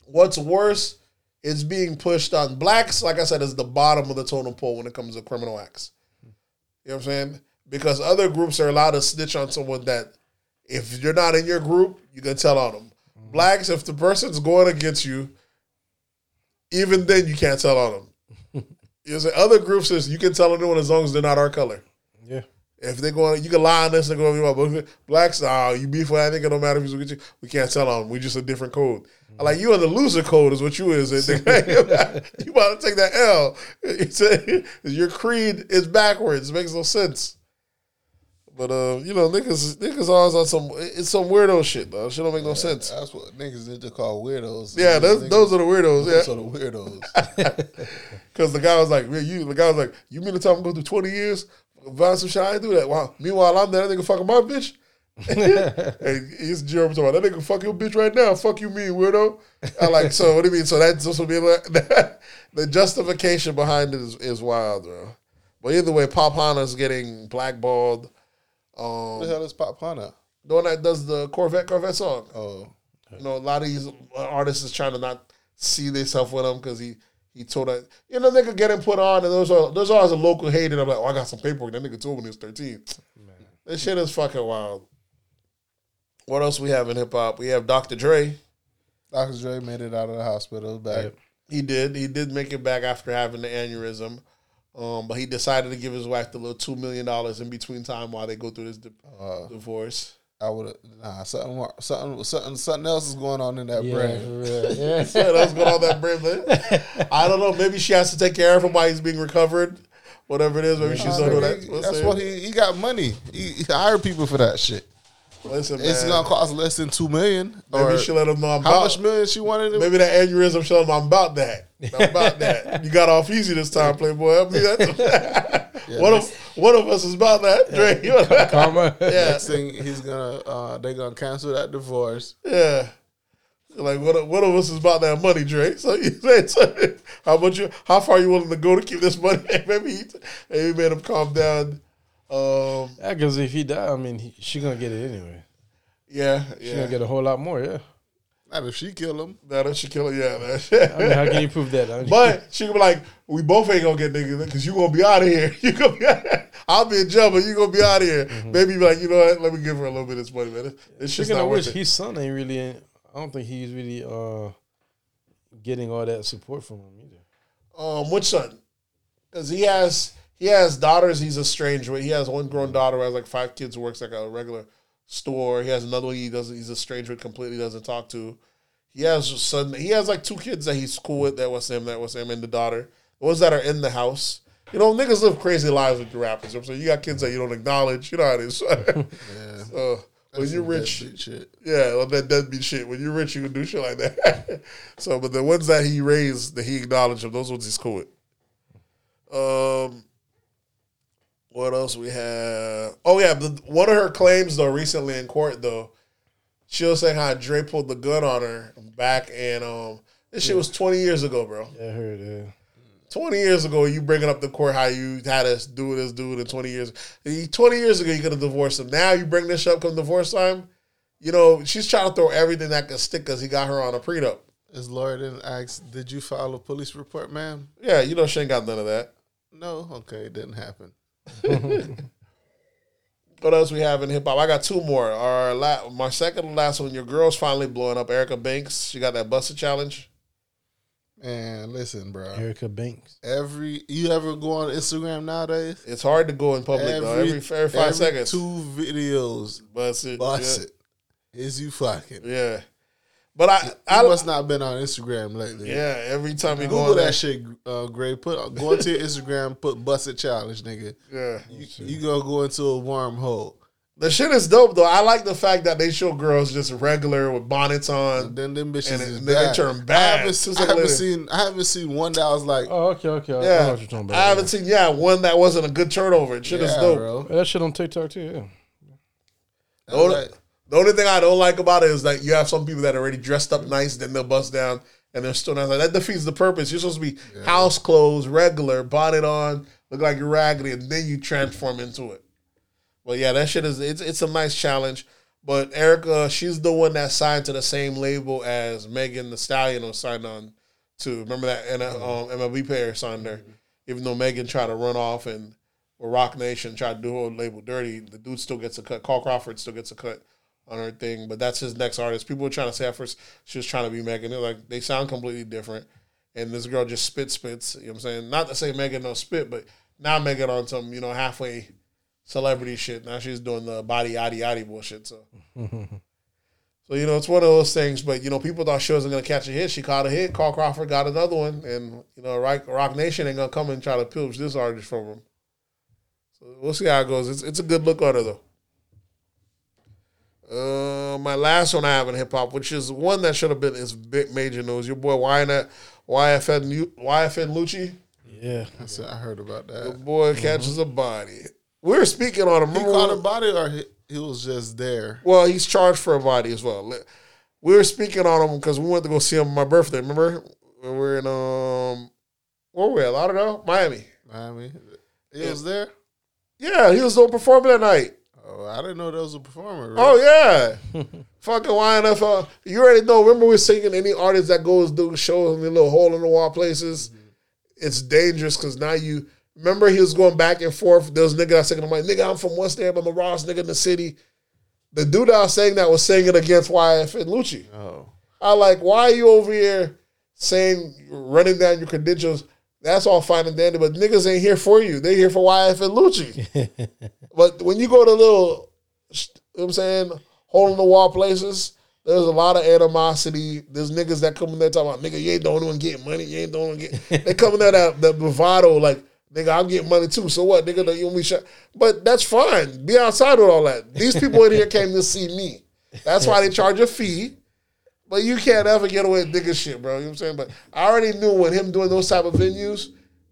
Speaker 3: what's worse is being pushed on blacks. Like I said, is the bottom of the totem pole when it comes to criminal acts. You know what I'm saying? Because other groups are allowed to snitch on someone that if you're not in your group, you can tell on them. Blacks, if the person's going against you, even then you can't tell on them. you know, what I'm saying? other groups is you can tell anyone as long as they're not our color.
Speaker 4: Yeah.
Speaker 3: If they're going, you can lie on this and go my book. Blacks, oh, you beef with that nigga, no matter if he's with you. We can't tell on. Them. We just a different code. I Like you are the loser code is what you is. you about to take that L. It's a- your creed is backwards. It makes no sense. But uh, you know, niggas, niggas always on some. It's some weirdo shit though. Shit don't make no sense.
Speaker 2: That's what niggas need to call weirdos.
Speaker 3: Yeah, those, those are the weirdos.
Speaker 2: those
Speaker 3: Yeah,
Speaker 2: are the weirdos.
Speaker 3: because the guy was like, "Man, you." The guy was like, "You mean to tell me go through twenty years, find some shit? I ain't do that." Wow. Meanwhile, I'm there. That nigga fucking my bitch. and he's Jerome talking about that nigga fuck your bitch right now. Fuck you, me weirdo. I like. So what do you mean? So that's supposed to be like the justification behind it is, is wild, bro. But either way, Popp Hunna's getting blackballed. Um,
Speaker 2: What the hell is Pop Hunter?
Speaker 3: the one that does the Corvette Corvette song.
Speaker 2: Oh,
Speaker 3: You know, a lot of these artists is trying to not see themselves with him because he he told that you know nigga getting put on and there's all there's always a local hate and I'm like, oh, I got some paperwork. That nigga told me he was 13. This shit is fucking wild. What else we have in hip hop? We have Dr. Dre.
Speaker 2: Dr. Dre made it out of the hospital back.
Speaker 4: Yep.
Speaker 3: He did. He did make it back after having the aneurysm. Um, but he decided to give his wife the little two million dollars in between time while they go through this di-
Speaker 2: Uh,
Speaker 3: divorce.
Speaker 2: I would nah something something something something else is going on in that
Speaker 4: Yeah.
Speaker 2: brain.
Speaker 4: Yeah. yeah.
Speaker 3: Yeah, that's good on that brain. But I don't know. Maybe she has to take care of him while he's being recovered. Whatever it is, maybe she's
Speaker 2: Nah,
Speaker 3: doing that.
Speaker 2: he- that's what he he got money. He, he hired people for that shit.
Speaker 3: Listen, man.
Speaker 2: It's gonna cost less than two million.
Speaker 3: maybe
Speaker 2: Or
Speaker 3: she let him know I'm
Speaker 2: how
Speaker 3: about.
Speaker 2: much million she wanted? Him?
Speaker 3: Maybe that aneurysm showed him I'm about that. I'm about that. You got off easy this time, Playboy. Help me. That. one of one of us is about that. Dre. You know?
Speaker 4: Karma.
Speaker 3: yeah,
Speaker 2: Next thing he's gonna uh, they gonna cancel that divorce.
Speaker 3: yeah. Like what? of, one of us is about that money, Dre. So you say, so how much you? How far you willing to go to keep this money? maybe he, maybe made him calm down. Um,
Speaker 4: Yeah, because if he die, I mean, he, she gonna get it anyway.
Speaker 3: yeah,
Speaker 4: She
Speaker 3: yeah.
Speaker 4: gonna get a whole lot more. Yeah.
Speaker 2: Not if she kill him.
Speaker 3: That if she kill her. Yeah, that.
Speaker 4: I mean, how can you prove that? I mean,
Speaker 3: But she could be like, we both ain't gonna get niggas because you gonna be out of here. You gonna be I'll be in jail, but you gonna be out of here. Maybe be like, you know what? Let me give her a little bit of this money, man. It's
Speaker 4: just
Speaker 3: not worth it.
Speaker 4: his son ain't really. I don't think he's really uh getting all that support from him either.
Speaker 3: Um, which son? Because he has he has daughters. He's estranged with. He has one grown daughter who has like five kids. Who works like a regular store. He has another one he doesn't. He's estranged with. Completely doesn't talk to. He has son. He has like two kids that he's cool with. That was him. That was him, and the daughter. The ones that are in the house. You know, niggas live crazy lives with the rappers. You know what I'm saying you got kids that you don't acknowledge. You know how it is.
Speaker 2: Yeah.
Speaker 3: so when you're rich,
Speaker 2: shit.
Speaker 3: yeah, well, that does be shit. When you're rich, you can do shit like that. so, but the ones that he raised, that he acknowledged, those ones he's cool with. Um, what else we have? Oh yeah, the, one of her claims though recently in court though, she was saying how Dre pulled the gun on her back, and um, this shit was 20 years ago, bro.
Speaker 4: Yeah, I heard. Uh,
Speaker 3: 20 years ago, you bringing up the court how you had us do this dude in 20 years. 20 years ago, you could have divorced him. Now you bring this shit up come divorce time. You know, she's trying to throw everything that can stick because he got her on a prenup.
Speaker 2: His lawyer didn't ask, "Did you file a police report, ma'am?"
Speaker 3: Yeah, you know she ain't got none of that.
Speaker 2: No. Okay, it didn't happen.
Speaker 3: What else we have in hip hop? I got two more. Our la- my second and last one. Your girl's finally blowing up. Erica Banks. She got that busted challenge.
Speaker 2: Man, listen, bro.
Speaker 4: Erica Banks.
Speaker 2: Every you ever go on Instagram nowadays?
Speaker 3: It's hard to go in public though. Every, every five
Speaker 2: every
Speaker 3: seconds.
Speaker 2: two videos,
Speaker 3: Bust it.
Speaker 2: bust
Speaker 3: yeah.
Speaker 2: it. Is you fucking?
Speaker 3: Yeah. But I,
Speaker 2: I
Speaker 3: I
Speaker 2: must not been on Instagram lately.
Speaker 3: yeah. Every time you go
Speaker 2: Google
Speaker 3: on
Speaker 2: that
Speaker 3: there,
Speaker 2: shit, uh, Gray. Put go into your Instagram, put busted challenge, nigga.
Speaker 3: yeah.
Speaker 2: You, you gonna go into a wormhole.
Speaker 3: The shit is dope though. I like the fact that they show girls just regular with bonnets on.
Speaker 2: Then them bitches
Speaker 3: And
Speaker 2: is
Speaker 3: then they turn bad.
Speaker 2: I haven't,
Speaker 3: Two
Speaker 2: I haven't seen. I haven't seen one that I was like,
Speaker 4: Oh, okay, okay. I- I know
Speaker 3: Yeah,
Speaker 4: what you're talking about.
Speaker 3: I haven't seen yeah one that wasn't a good turnover. It Shit is
Speaker 2: yeah,
Speaker 3: dope.
Speaker 2: bro.
Speaker 4: That shit on TikTok too. Yeah.
Speaker 3: The only,
Speaker 2: Like,
Speaker 3: the only thing I don't like about it is that you have some people that are already dressed up nice, then they'll bust down and they're still not like that defeats the purpose. You're supposed to be house clothes, regular, bonnet on, look like you're raggedy, and then you transform into it. But yeah, that shit is it's it's a nice challenge. But Erica, she's the one that signed to the same label as Megan Thee Stallion was signed on to. Remember that and um, MLB player signed there. Even though Megan tried to run off and or Roc Nation tried to do her label dirty, the dude still gets a cut. Carl Crawford still gets a cut on her thing, but that's his next artist. People were trying to say at first she was trying to be Megan. They're like they sound completely different. And this girl just spit spits. You know what I'm saying? Not to say Megan don't spit, but now Megan on some, you know, halfway celebrity shit. Now she's doing the body yaddy yaddy bullshit. So So, you know, it's one of those things, but you know, people thought she wasn't gonna catch a hit. She caught a hit. Carl Crawford got another one, and you know, Rock, Roc Nation ain't gonna come and try to pilch this artist from him. So we'll see how it goes. It's it's a good look on her though. Uh, my last one I have in hip hop, which is one that should have been is big major news. Your boy YFN YFN Lu- YFN Lucci,
Speaker 4: Yeah.
Speaker 2: I said I heard about
Speaker 3: the
Speaker 2: that.
Speaker 3: boy catches a body. We were speaking on him.
Speaker 2: He caught a body, or he, he was just there.
Speaker 3: Well, he's charged for a body as well. We were speaking on him because we went to go see him on my birthday. Remember, we were in um, where were we? at? Lauderdale, Miami.
Speaker 2: Miami. He was there.
Speaker 3: Yeah, he was doing performing that night.
Speaker 2: Oh, I didn't know that was a performer.
Speaker 3: Oh yeah, fucking YNFL. You already know. Remember, we are singing any artist that goes do shows in the little hole in the wall places. Mm-hmm. It's dangerous because now you remember he was going back and forth. There was nigga that singing, I'm like, nigga, I'm from West End, I'm a Ross nigga in the city. The dude that was saying that was singing against YFN Lucci.
Speaker 2: Oh,
Speaker 3: I like, why are you over here saying running down your credentials? That's all fine and dandy, but niggas ain't here for you. They here for YFN Lucci. but when you go to little, you know what I'm saying, hole in the wall places, there's a lot of animosity. There's niggas that come in there talking about, nigga, you ain't the only one getting money. You ain't the only one getting. they come in there that, that bravado, like, nigga, I'm getting money too. So what, nigga? Don't you want me shot? But that's fine. Be outside with all that. These people in here came to see me. That's why they charge a fee. But you can't ever get away with nigga shit, bro. You know what I'm saying? But I already knew when him doing those type of venues,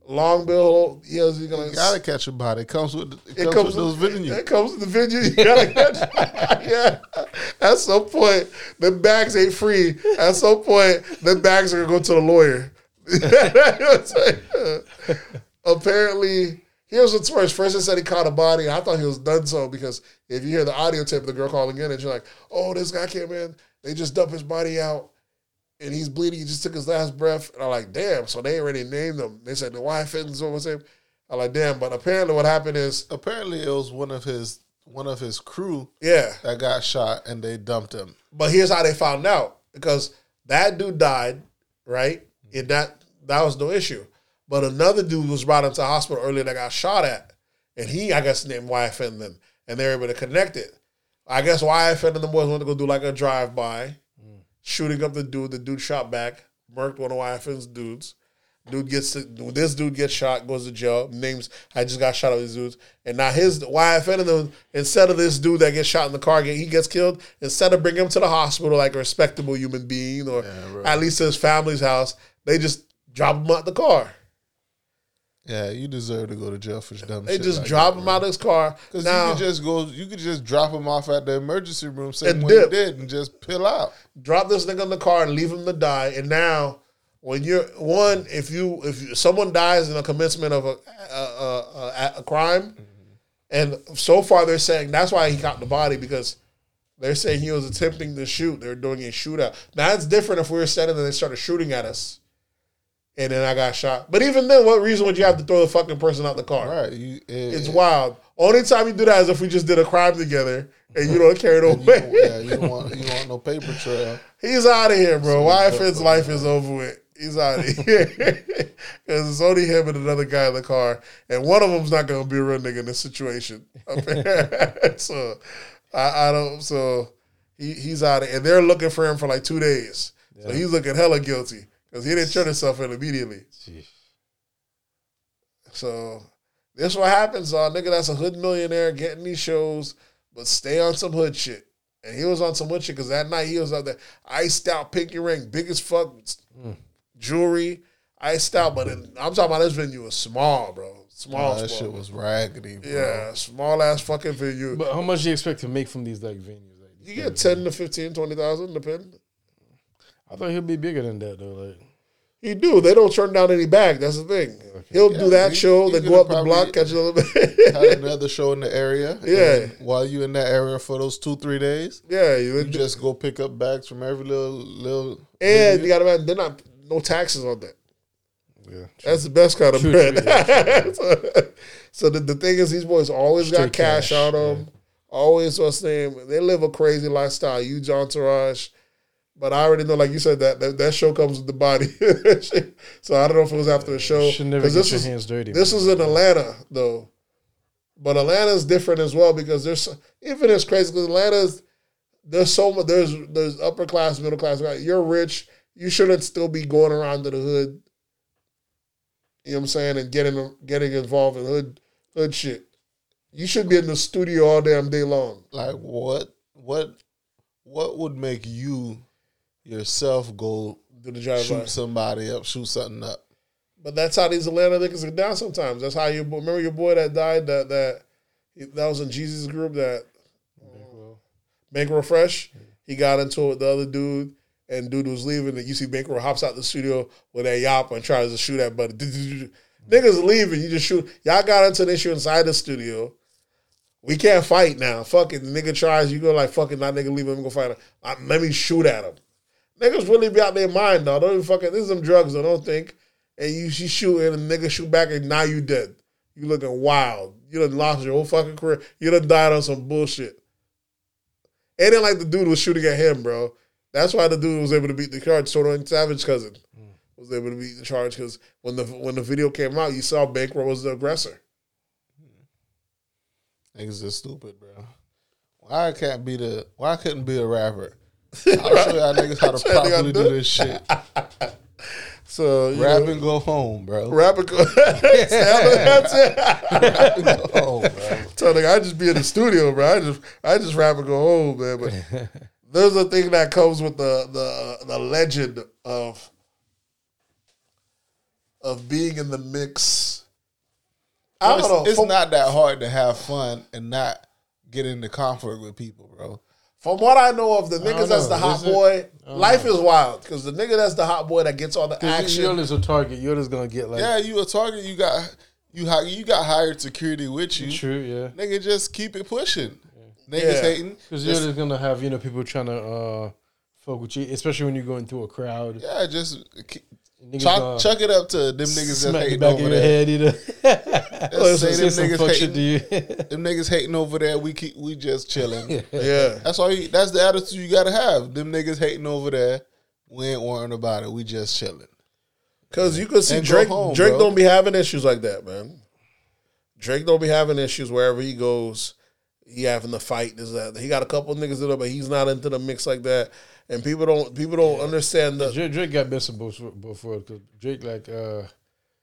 Speaker 3: Long Bill, he was gonna.
Speaker 2: you gotta catch a body. It comes with it,
Speaker 3: it
Speaker 2: comes, with those venues.
Speaker 3: It comes with the venue. You gotta catch. yeah. At some point, the bags ain't free. At some point, the bags are gonna go to the lawyer. You know? Apparently, here's what's worse. First, it said he caught a body. I thought he was done so because if you hear the audio tape of the girl calling in, and you're like, "Oh, this guy came in. They just dumped his body out." and he's bleeding. He just took his last breath. And I'm like, damn. So they already named him. They said the wife and so what's. I'm like, damn. But apparently, what happened is,
Speaker 2: Apparently, it was one of his one of his crew
Speaker 3: yeah.
Speaker 2: that got shot, and they dumped him.
Speaker 3: But here's how they found out because that dude died, right? Mm-hmm. And that that was no issue. But another dude was brought into the hospital earlier that got shot at, and he, I guess, named YFN them, and they were able to connect it. I guess YFN and the boys went to go do like a drive by, shooting up the dude. The dude shot back, murked one of YFN's dudes. Dude gets to, this dude gets shot, goes to jail. Names I just got shot at these dudes, and now his YFN and them instead of this dude that gets shot in the car, he gets killed. Instead of bringing him to the hospital like a respectable human being, or at least to his family's house, they just drop him out the car.
Speaker 2: Yeah, you deserve to go to jail for dumb shit.
Speaker 3: They
Speaker 2: shit.
Speaker 3: just
Speaker 2: like
Speaker 3: drop
Speaker 2: that,
Speaker 3: him out of his car.
Speaker 2: Because
Speaker 3: Now
Speaker 2: you could just go, you could just drop him off at the emergency room, same
Speaker 3: And
Speaker 2: way you
Speaker 3: dip.
Speaker 2: did, and just pill out.
Speaker 3: drop this nigga in the car and leave him to die. And now, when you're one, if you if you, someone dies in a commencement of a a, a, a, a crime, and so far they're saying that's why he got the body because they're saying he was attempting to shoot. They're doing a shootout. Now it's different if we were standing and they started shooting at us, and then I got shot. But even then, what reason would you have to throw the fucking person out the car?
Speaker 2: Right. You, it,
Speaker 3: It's wild. Only time you do that is if we just did a crime together and you don't carry no
Speaker 2: You yeah, you don't want you don't want no paper trail.
Speaker 3: He's out of here, bro. YFN's life is over with. He's out of here because it's only him and another guy in the car, and one of them's not gonna be a real nigga in this situation. so I, I don't. So he, he's out, of, and they're looking for him for like two days. So he's looking hella guilty because he didn't turn himself in immediately.
Speaker 4: Jeez.
Speaker 3: So this what happens, uh, nigga. That's a hood millionaire getting these shows, but stay on some hood shit. And he was on some hood shit because that night he was out there, iced out pinky ring, big as fuck, jewelry, iced out. But in, I'm talking about this venue was small, bro. Small,
Speaker 2: Oh, that
Speaker 3: small.
Speaker 2: shit was raggedy, bro.
Speaker 3: yeah, small ass fucking venue.
Speaker 4: But how much do you expect to make from these like venues? Like,
Speaker 3: you get 10 to 15, 20,000, depend.
Speaker 4: I thought he'd be bigger than that though. Like,
Speaker 3: He do. They don't turn down any bag. That's the thing. He'll do that
Speaker 2: he-
Speaker 3: show,
Speaker 2: he
Speaker 3: then go up the block, catch a little bit.
Speaker 2: Had another show in the area.
Speaker 3: Yeah.
Speaker 2: and while you in that area for those two three days,
Speaker 3: yeah, you,
Speaker 2: you just go pick up bags from every little little.
Speaker 3: and you got to imagine they're not no taxes on that.
Speaker 4: yeah,
Speaker 3: That's the best kind of
Speaker 4: True,
Speaker 3: bread. so so the, the thing is, these boys always got
Speaker 4: Straight
Speaker 3: cash,
Speaker 4: cash,
Speaker 3: on them. Always what's name. They live a crazy lifestyle. Huge entourage. But I already know, like you said, that that, that show comes with the body. so I don't know if it was after the show.
Speaker 4: should never
Speaker 3: 'Cause
Speaker 4: get
Speaker 3: this
Speaker 4: your
Speaker 3: was-
Speaker 4: hands dirty.
Speaker 3: This was in Atlanta though, but Atlanta's different as well because there's even it's crazy because Atlanta's there's so much there's there's upper class, middle class. right? You're rich, you shouldn't still be going around to the hood. You know what I'm saying, and getting getting involved in hood hood shit. You should be in the studio all damn day long.
Speaker 2: Like what? What? What would make you yourself go
Speaker 3: Do the drive
Speaker 2: shoot somebody up, shoot something up?
Speaker 3: But that's how these Atlanta niggas get down sometimes. That's how you remember your boy that died that that that was in Jesus group that Bankroll Fresh. He got into it with the other dude, and dude was leaving. And you see Bankroll hops out the studio with that yop and tries to shoot at buddy. Niggas leaving, you just shoot. Y'all got into an issue inside the studio. We can't fight now. Fuck it. The nigga tries, you go like, fucking that nigga leave him, go fight him. Uh, Let me shoot at him. Niggas really be out their mind, though. Don't even fucking, this is some drugs, I don't think. And you she shooting, and nigga shoot back, and now you dead. You looking wild. You done lost your whole fucking career. You done died on some bullshit. It ain't like the dude was shooting at him, bro. That's why the dude was able to beat the charge. Soto Savage cousin mm. was able to beat the charge because when the when the video came out, you saw Bankroll was the aggressor.
Speaker 2: Niggas is stupid, bro. Why I can't be the? Why I couldn't be a rapper? I'll show y'all niggas how to
Speaker 3: That's what they
Speaker 2: properly do
Speaker 3: do.
Speaker 2: this shit.
Speaker 3: So you
Speaker 2: Rap
Speaker 3: know,
Speaker 2: and go home, bro.
Speaker 3: rap and go. That's it.
Speaker 2: Rap and go home, bro.
Speaker 3: So like, I just be in the studio, bro. I just I just rap and go home, man. But there's a thing that comes with the the the legend of of being in the mix. I
Speaker 2: It's,
Speaker 3: don't know.
Speaker 2: it's not that hard to have fun and not get into conflict with people, bro.
Speaker 3: From what I know of the niggas that's the hot
Speaker 4: Is it?
Speaker 3: boy, life is wild because the nigga that's the hot boy that gets all the action.
Speaker 4: you're just a target. You're just gonna get like
Speaker 2: Yeah, you a target. You got you you got hired security with you.
Speaker 4: true, yeah.
Speaker 2: Nigga, just keep it pushing. Niggas
Speaker 3: Yeah.
Speaker 2: hating.
Speaker 4: Because you're just gonna have you know people trying to uh fuck with you, especially when you're going through a crowd.
Speaker 2: Yeah, just keep,
Speaker 4: Niggas
Speaker 2: chuck,
Speaker 4: gonna
Speaker 2: chuck it up to them niggas that
Speaker 4: smack the
Speaker 2: hating
Speaker 4: back
Speaker 2: over
Speaker 4: of your
Speaker 2: there.
Speaker 4: head either.
Speaker 2: Oh, Let's say
Speaker 4: Say
Speaker 2: them niggas
Speaker 4: fuck shit to
Speaker 2: hating.
Speaker 4: you.
Speaker 2: Them niggas hating over there. We keep we just chilling.
Speaker 3: yeah,
Speaker 2: That's all. You, that's the attitude you gotta have. Them niggas hating over there. We ain't worrying about it. We just chilling.
Speaker 3: because you can see
Speaker 2: And
Speaker 3: Drake.
Speaker 2: home,
Speaker 3: Drake
Speaker 2: bro.
Speaker 3: don't be having issues like that, man. Drake don't be having issues wherever he goes. He having the fight. Is that he got a couple niggas in there, but he's not into the mix like that. And people don't people don't understand the
Speaker 4: Drake, Drake got of before because Drake like uh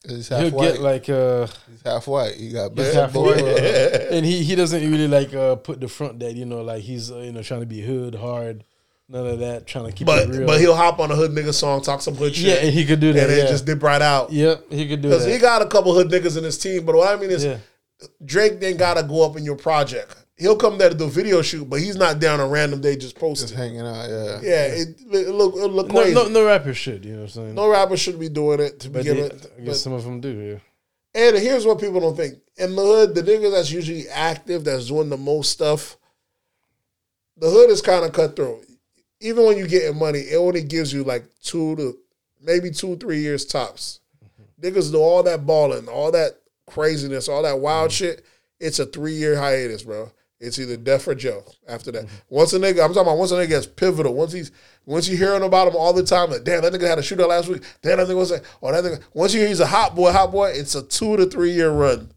Speaker 2: He's
Speaker 4: he'll
Speaker 2: half white.
Speaker 4: get like uh
Speaker 2: He's half white. He got
Speaker 4: he's half white. and he he doesn't really like uh put the front that you know like he's uh, you know trying to be hood hard none of that trying to keep
Speaker 3: but
Speaker 4: it real.
Speaker 3: but he'll hop on a hood nigga song, talk some hood shit,
Speaker 4: yeah and he could do that
Speaker 3: and then
Speaker 4: yeah.
Speaker 3: just dip right out.
Speaker 4: yep he could do
Speaker 3: Because
Speaker 4: that
Speaker 3: he got a couple hood niggas in his team, but what I mean is
Speaker 4: yeah
Speaker 3: Drake then gotta go up in your project. He'll come there to do a video shoot, but he's not down a random day just posting,
Speaker 2: Just
Speaker 3: posting.
Speaker 2: hanging out. Yeah.
Speaker 3: Yeah, it, it look it look
Speaker 4: no,
Speaker 3: crazy.
Speaker 4: no
Speaker 3: No,
Speaker 4: no rapper shit you know what I'm saying No
Speaker 3: rapper should be doing it to
Speaker 4: but
Speaker 3: begin with.
Speaker 4: I guess
Speaker 3: But-
Speaker 4: some of them do yeah
Speaker 3: And here's what people don't think. In the hood, the nigga that's usually active, that's doing the most stuff, the hood is kind of cutthroat. Even when you're getting money, it only gives you like two to maybe two, three years tops. Mm-hmm. niggas do all that balling, all that craziness, all that wild mm-hmm. shit. It's a three year hiatus, bro. It's either death or jail after that. Mm-hmm. Once a nigga, I'm talking about once a nigga gets pivotal. Once he's once you hearing about him all the time, like damn, that nigga had a shootout last week. Damn, that nigga was like, oh that nigga. Once you hear he's a hot boy, hot boy, it's a two to three year run.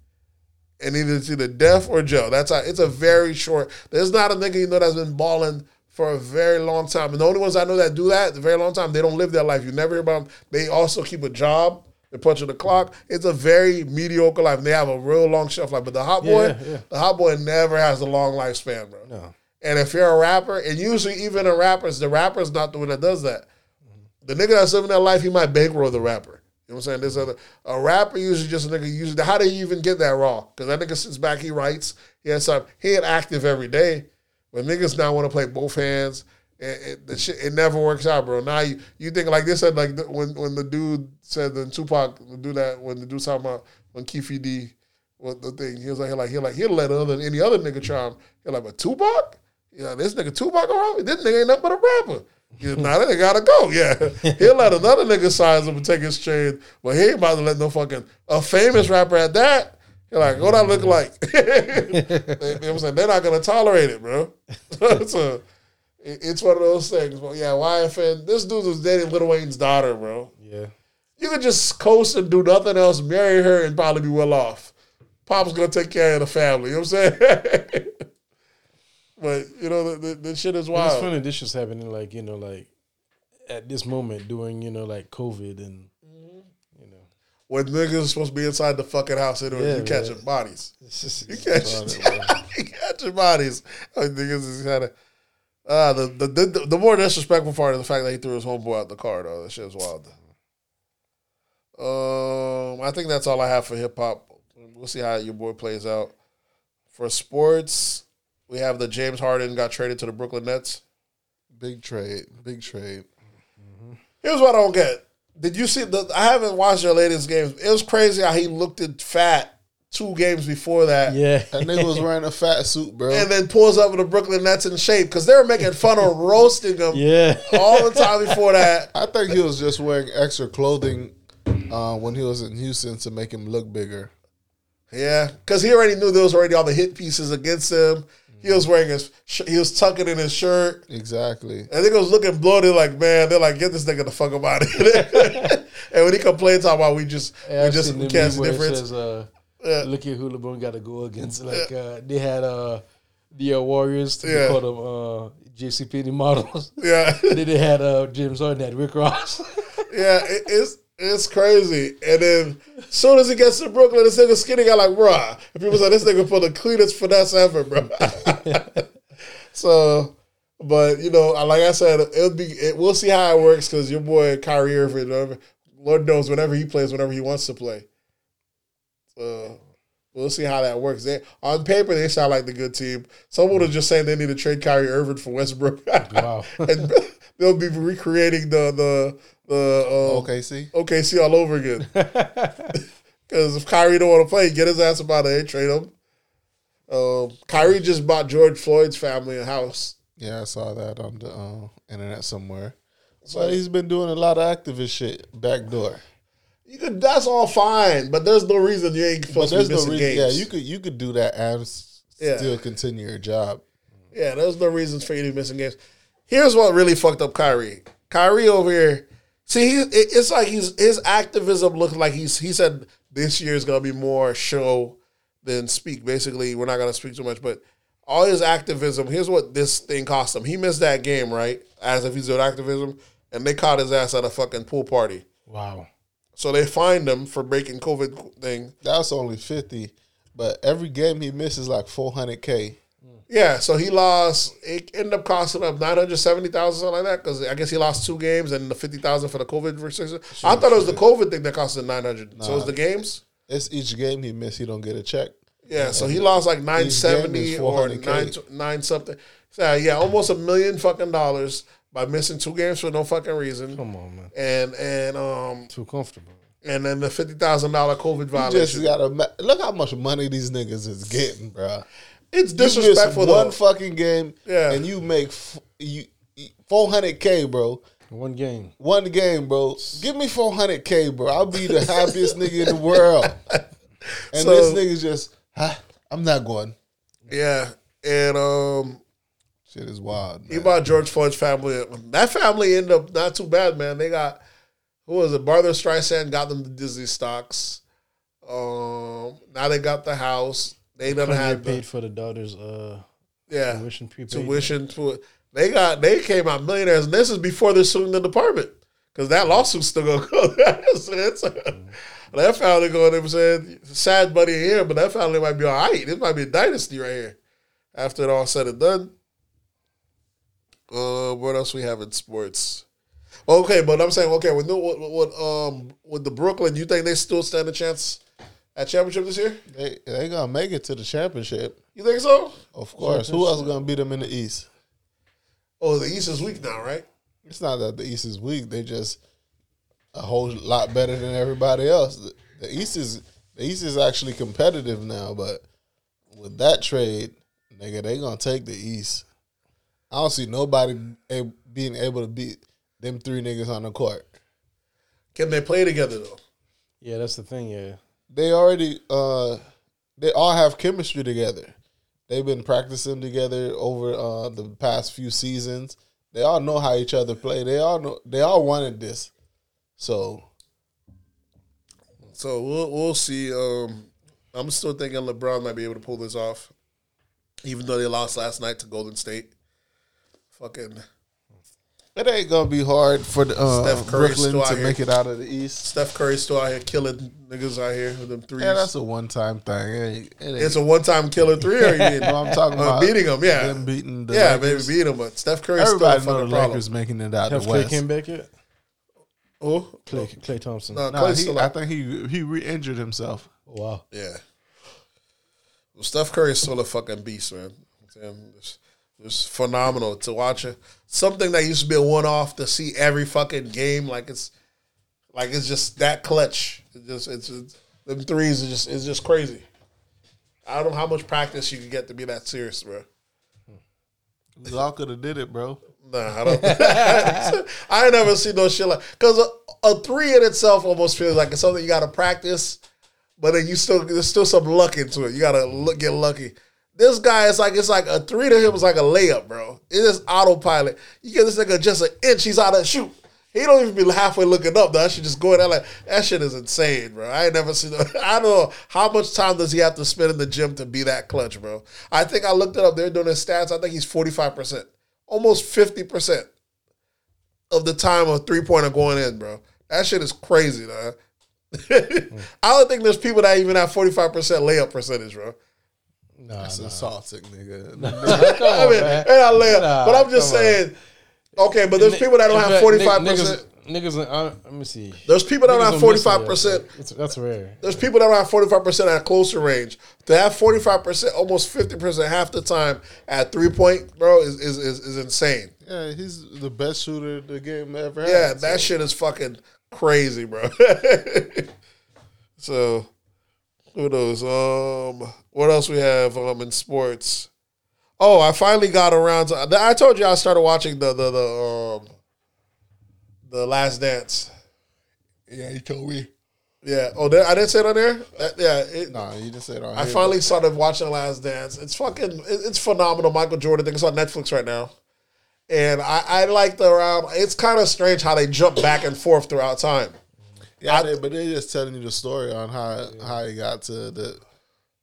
Speaker 3: And either it's either death or jail. That's how it's a very short. There's not a nigga you know that's been balling for a very long time. And the only ones I know that do that, a very long time, they don't live their life. You never hear about them. They also keep a job. They punch of the clock. It's a very mediocre life. They have a real long shelf life. But the hot boy,
Speaker 4: Yeah, yeah.
Speaker 3: the hot boy never has a long lifespan, bro.
Speaker 4: No.
Speaker 3: And if you're a rapper, and usually even a rapper's, the rapper's not the one that does that. The nigga that's living that life, he might bankroll the rapper. You know what I'm saying? This other a rapper usually just a nigga usually how do you even get that raw? Because that nigga sits back, he writes, he has some he ain't active every day. But niggas now want to play both hands. It, it, the shit, it never works out, bro. Now you, you think like this said like the, when when the dude said the Tupac do that when the dude talking about when Keffe D what the thing he was like he like he like he'll let other than any other nigga try him. He like but Tupac, yeah this nigga Tupac around this nigga ain't nothing but a rapper. Nah, that nigga gotta go. Yeah, he'll let another nigga size him and take his chain, but he ain't about to let no fucking a famous rapper at that. You're like, what I look like? what I'm? They're not gonna tolerate it, bro. so it's one of those things. But yeah, YFN. This dude was dating Lil Wayne's daughter, bro.
Speaker 4: Yeah.
Speaker 3: You could just coast and do nothing else, marry her, and probably be well off. Pop's gonna take care of the family. You know what I'm saying? but you know, the, the, the shit is wild.
Speaker 4: It's funny this is happening like, you know, like at this moment during, you know, like COVID and mm-hmm. you know.
Speaker 3: When niggas supposed to be inside the fucking house, anyway,
Speaker 4: Yeah,
Speaker 3: you catching bodies.
Speaker 4: Just
Speaker 3: You catching, you catching bodies. I think niggas is kind of. Uh, the, the, the the more disrespectful part of the fact that he threw his homeboy out the car though. That shit was wild. Um, I think that's all I have for hip hop. We'll see how your boy plays out. For sports, we have the James Harden got traded to the Brooklyn Nets.
Speaker 2: Big trade, big trade.
Speaker 3: Here's what I don't get. Did you see the? I haven't watched your latest games. It was crazy how he looked at fat two games before that.
Speaker 4: Yeah.
Speaker 2: That nigga was wearing a fat suit, bro.
Speaker 3: and then pulls up with the Brooklyn Nets in shape because they were making fun of roasting him
Speaker 4: yeah.
Speaker 3: all the time before that.
Speaker 2: I think he was just wearing extra clothing uh, when he was in Houston to make him look bigger.
Speaker 3: Yeah, because he already knew there was already all the hit pieces against him. He was wearing his, sh- he was tucking in his shirt.
Speaker 2: Exactly.
Speaker 3: And think it was looking bloated. Like man, they're like, get this nigga the fuck up out of here. and when he complains talking about we just
Speaker 4: Yeah,
Speaker 3: we
Speaker 4: I've
Speaker 3: just we can't
Speaker 4: meme
Speaker 3: see
Speaker 4: where it
Speaker 3: difference.
Speaker 4: Says, uh,
Speaker 3: Yeah.
Speaker 4: Look at who LeBron got to go against. Like uh, they had uh, the uh, Warriors to
Speaker 3: Yeah.
Speaker 4: call them uh, JCPenney models.
Speaker 3: yeah,
Speaker 4: then they had uh, James Harden had Rick Ross.
Speaker 3: yeah, it, it's it's crazy. And then as soon as he gets to Brooklyn, this nigga skinny guy like, bruh. And people say this nigga put the cleanest finesse ever, bro. so, but you know, like I said, it'll be. It, we'll see how it works because your boy Kyrie Irving, whatever, Lord knows, whenever he plays, whenever he wants to play. So. We'll see how that works. They, on paper, they sound like the good team. Someone was just saying they need to trade Kyrie Irving for Westbrook.
Speaker 4: Wow.
Speaker 3: and they'll be recreating the the the uh,
Speaker 2: OKC.
Speaker 3: OKC all over again. Because if Kyrie don't want to play, get his ass about it. trade him. Um, Kyrie just bought George Floyd's family a house.
Speaker 2: Yeah, I saw that on the uh, internet somewhere. But he's been doing a lot of activist shit backdoor.
Speaker 3: You could, that's all fine, but there's no reason you ain't supposed to
Speaker 2: there's
Speaker 3: be
Speaker 2: no
Speaker 3: missing
Speaker 2: reason.
Speaker 3: games.
Speaker 2: Yeah, you could you could do that and
Speaker 3: Yeah.
Speaker 2: still continue your job.
Speaker 3: Yeah, there's no reasons for you to be missing games. Here's what really fucked up Kyrie. Kyrie over here. See, he, it's like he's his activism looks like he's he said this year is gonna be more show than speak. Basically, we're not gonna speak too much, but all his activism. Here's what this thing cost him. He missed that game, right? As if he's doing activism, and they caught his ass at a fucking pool party.
Speaker 4: wow.
Speaker 3: So they fined him for breaking COVID thing.
Speaker 2: That's only fifty, but every game he misses like four hundred k.
Speaker 3: Yeah, so he lost. It ended up costing him nine hundred seventy thousand, something like that. Because I guess he lost two games and the fifty thousand for the COVID restriction. I thought it was the COVID thing that cost him nine hundred. So it's the games.
Speaker 2: It's each game he miss, he don't get a check.
Speaker 3: Yeah, so he lost like nine seventy or
Speaker 2: 400K.
Speaker 3: nine nine something. So yeah, almost a million fucking dollars by missing two games for no fucking reason.
Speaker 4: Come on, man.
Speaker 3: And and um
Speaker 4: Too comfortable.
Speaker 3: and then the fifty thousand dollar COVID
Speaker 2: You
Speaker 3: violation.
Speaker 2: just gotta look how much money these niggas is getting, bro.
Speaker 3: it's
Speaker 2: You miss
Speaker 3: disrespectful
Speaker 2: one
Speaker 3: though.
Speaker 2: fucking game,
Speaker 3: Yeah.
Speaker 2: and you make f- you four hundred k, bro.
Speaker 4: One game.
Speaker 2: One game, bro. Give me 400K, bro. I'll be the happiest nigga in the world. And
Speaker 3: So-
Speaker 2: this nigga's just, huh, I'm not going.
Speaker 3: Yeah, and um,
Speaker 2: Shit is wild.
Speaker 3: he
Speaker 2: Man.
Speaker 3: bought George Floyd's family. That family ended up not too bad, man. They got who was it? Barbra Streisand got them the Disney stocks. Um, now they got the house. They done
Speaker 4: Kanye
Speaker 3: had
Speaker 4: paid
Speaker 3: the,
Speaker 4: for the daughter's uh,
Speaker 3: yeah
Speaker 4: tuition prepaid.
Speaker 3: tuition to. They got they came out millionaires, and this is before they're suing the department because that lawsuit's still gonna go. so it's, that family going. They saying sad buddy here, but that family might be all right. This might be a dynasty right here after it all said and done. Uh, what else we have in sports? Okay, but I'm saying okay with what, what, what um with the Brooklyn, you think they still stand a chance at championship this year?
Speaker 2: They they gonna make it to the championship.
Speaker 3: You think so?
Speaker 2: Of course. Who else gonna beat them in the East?
Speaker 3: Oh, the East is weak now, right?
Speaker 2: It's not that the East is weak. They just a whole lot better than everybody else. The, the East is the East is actually competitive now, but with that trade, nigga, they gonna take the East. I don't see nobody a- being able to beat them three niggas on the court.
Speaker 3: Can they play together though?
Speaker 4: Yeah, that's the thing. Yeah,
Speaker 2: They already uh they all have chemistry together. They've been practicing together over uh the past few seasons. They all know how each other play. They all know they all wanted this. So
Speaker 3: So we'll we'll see. Um, I'm still thinking LeBron might be able to pull this off, even though they lost last night to Golden State. Fucking
Speaker 2: it ain't gonna be hard for the, uh,
Speaker 3: Steph Curry
Speaker 2: Brooklyn
Speaker 3: still out
Speaker 2: to
Speaker 3: here.
Speaker 2: make it out of the East.
Speaker 3: Steph Curry still out here killing niggas out here with them threes.
Speaker 2: Yeah, that's a one time thing. It ain't, it ain't,
Speaker 3: it's a one time killer three. Or you know
Speaker 2: No, I'm talking
Speaker 3: uh,
Speaker 2: about
Speaker 3: beating them? Yeah,
Speaker 2: them beating the
Speaker 3: yeah,
Speaker 2: Lakers.
Speaker 3: maybe beat them. But Steph Curry still a
Speaker 2: Everybody know
Speaker 3: fucking
Speaker 2: the
Speaker 3: problem.
Speaker 2: Lakers making it out
Speaker 4: have
Speaker 2: the
Speaker 4: Clay
Speaker 2: West.
Speaker 4: came back yet?
Speaker 3: Oh,
Speaker 4: Klay, Klay Thompson.
Speaker 3: no,
Speaker 2: Nah, he, I think he he re-injured himself.
Speaker 4: Wow.
Speaker 3: Yeah. Well, Steph Curry is still a fucking beast, man. It's, phenomenal to watch it. Something that used to be a one off to see every fucking game, like it's like it's just that clutch. It just it's, it's them threes is just it's just crazy. I don't know how much practice you can get to be that serious, bro.
Speaker 2: We all could have did it, bro.
Speaker 3: Nah, I don't. I ain't never seen no shit like because a, a three in itself almost feels like it's something you got to practice, but then you still there's still some luck into it. You got to look, get lucky. This guy is like it's like a three to him is like a layup, bro. It is autopilot. You get this nigga just an inch, he's out of shoot. He don't even be halfway looking up. Though. That shit just going there like that shit is insane, bro. I ain't never seen. That. I don't know how much time does he have to spend in the gym to be that clutch, bro. I think I looked it up. They're doing his stats. I think he's forty five percent, almost fifty percent of the time of three pointer going in, bro. That shit is crazy, man. I don't think there's people that even have forty five percent layup percentage, bro.
Speaker 4: Nah,
Speaker 2: That's
Speaker 4: nah.
Speaker 2: insulting, nigga.
Speaker 4: Come
Speaker 3: I mean,
Speaker 4: man.
Speaker 3: and I layup,
Speaker 4: Nah,
Speaker 3: but I'm just
Speaker 4: come on.
Speaker 3: saying. Okay, but there's people that don't have forty five percent.
Speaker 4: Niggas, niggas, uh, let me see.
Speaker 3: There's people that don't
Speaker 4: Niggas
Speaker 3: have
Speaker 4: don't
Speaker 3: forty
Speaker 4: miss it,
Speaker 3: five
Speaker 4: yeah.
Speaker 3: percent.
Speaker 4: That's rare.
Speaker 3: There's people that don't have forty five percent at closer range. To have forty five percent, almost fifty percent half the time at three point, bro, is is, is, is insane.
Speaker 2: Yeah, he's the best shooter the game ever had.
Speaker 3: Yeah, that
Speaker 2: so-
Speaker 3: shit is fucking crazy, bro. so who knows? Um, what else we have um in sports? Oh, I finally got around to. I told you I started watching the the the um the Last Dance.
Speaker 2: Yeah, you told me.
Speaker 3: Yeah. Oh, there, I didn't say it on there. That- yeah. It,
Speaker 2: Nah, you just said on
Speaker 3: I
Speaker 2: here,
Speaker 3: finally started watching The Last Dance. It's fucking, it- it's phenomenal. Michael Jordan thing. It's on Netflix right now, and I, I like the around. It's kind of strange how they jump back and forth throughout time.
Speaker 2: Yeah, they, but they're just telling you the story on how how he got to the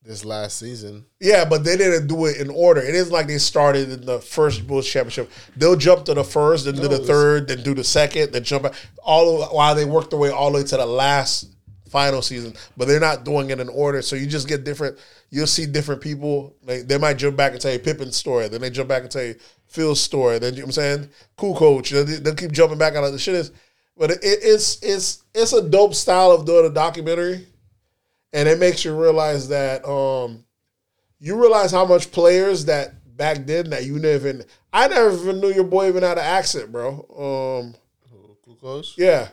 Speaker 2: this last season.
Speaker 3: Yeah, but they didn't do it in order. It isn't like they started in the first Bulls championship. They'll jump to the first, then do the third, then do the second, then jump back. All while they work their way all the way to the last final season. But they're not doing it in order, so you just get different. You'll see different people. Like they might jump back and tell you Pippen's story, then they jump back and tell you Phil's story. Then you know what I'm saying, cool coach. They, they'll keep jumping back on the shit is. But it, it's it's it's a dope style of doing a documentary and it makes you realize that um you realize how much players that back then that you never even I never even knew your boy even had an accent, bro. Um yeah.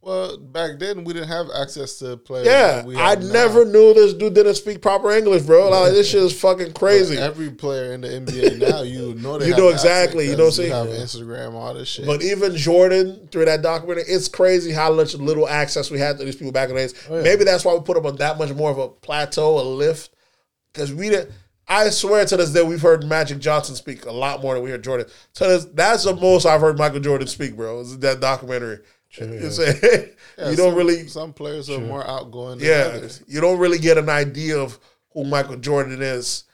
Speaker 2: Well, back then we didn't have access to players.
Speaker 3: Yeah,
Speaker 2: we
Speaker 3: I
Speaker 2: now.
Speaker 3: never knew this dude didn't speak proper English, bro. Like this shit is fucking crazy.
Speaker 2: Every player in the NBA now, you know they
Speaker 3: You know exactly, you know what I'm saying?
Speaker 2: You have Instagram, all this shit.
Speaker 3: But even Jordan through that documentary, it's crazy how much little access we had to these people back in the days.
Speaker 4: Oh, yeah.
Speaker 3: Maybe that's why we put them on that much more of a plateau, a lift, because we didn't. I swear to this day, we've heard Magic Johnson speak a lot more than we heard Jordan. To this, that's the most I've heard Michael Jordan speak, bro. Is that documentary? You, say,
Speaker 2: Yeah,
Speaker 3: you don't
Speaker 2: some-
Speaker 3: really,
Speaker 2: Some players are more outgoing. Than
Speaker 3: yeah,
Speaker 2: others.
Speaker 3: you don't really get an idea of who Michael Jordan is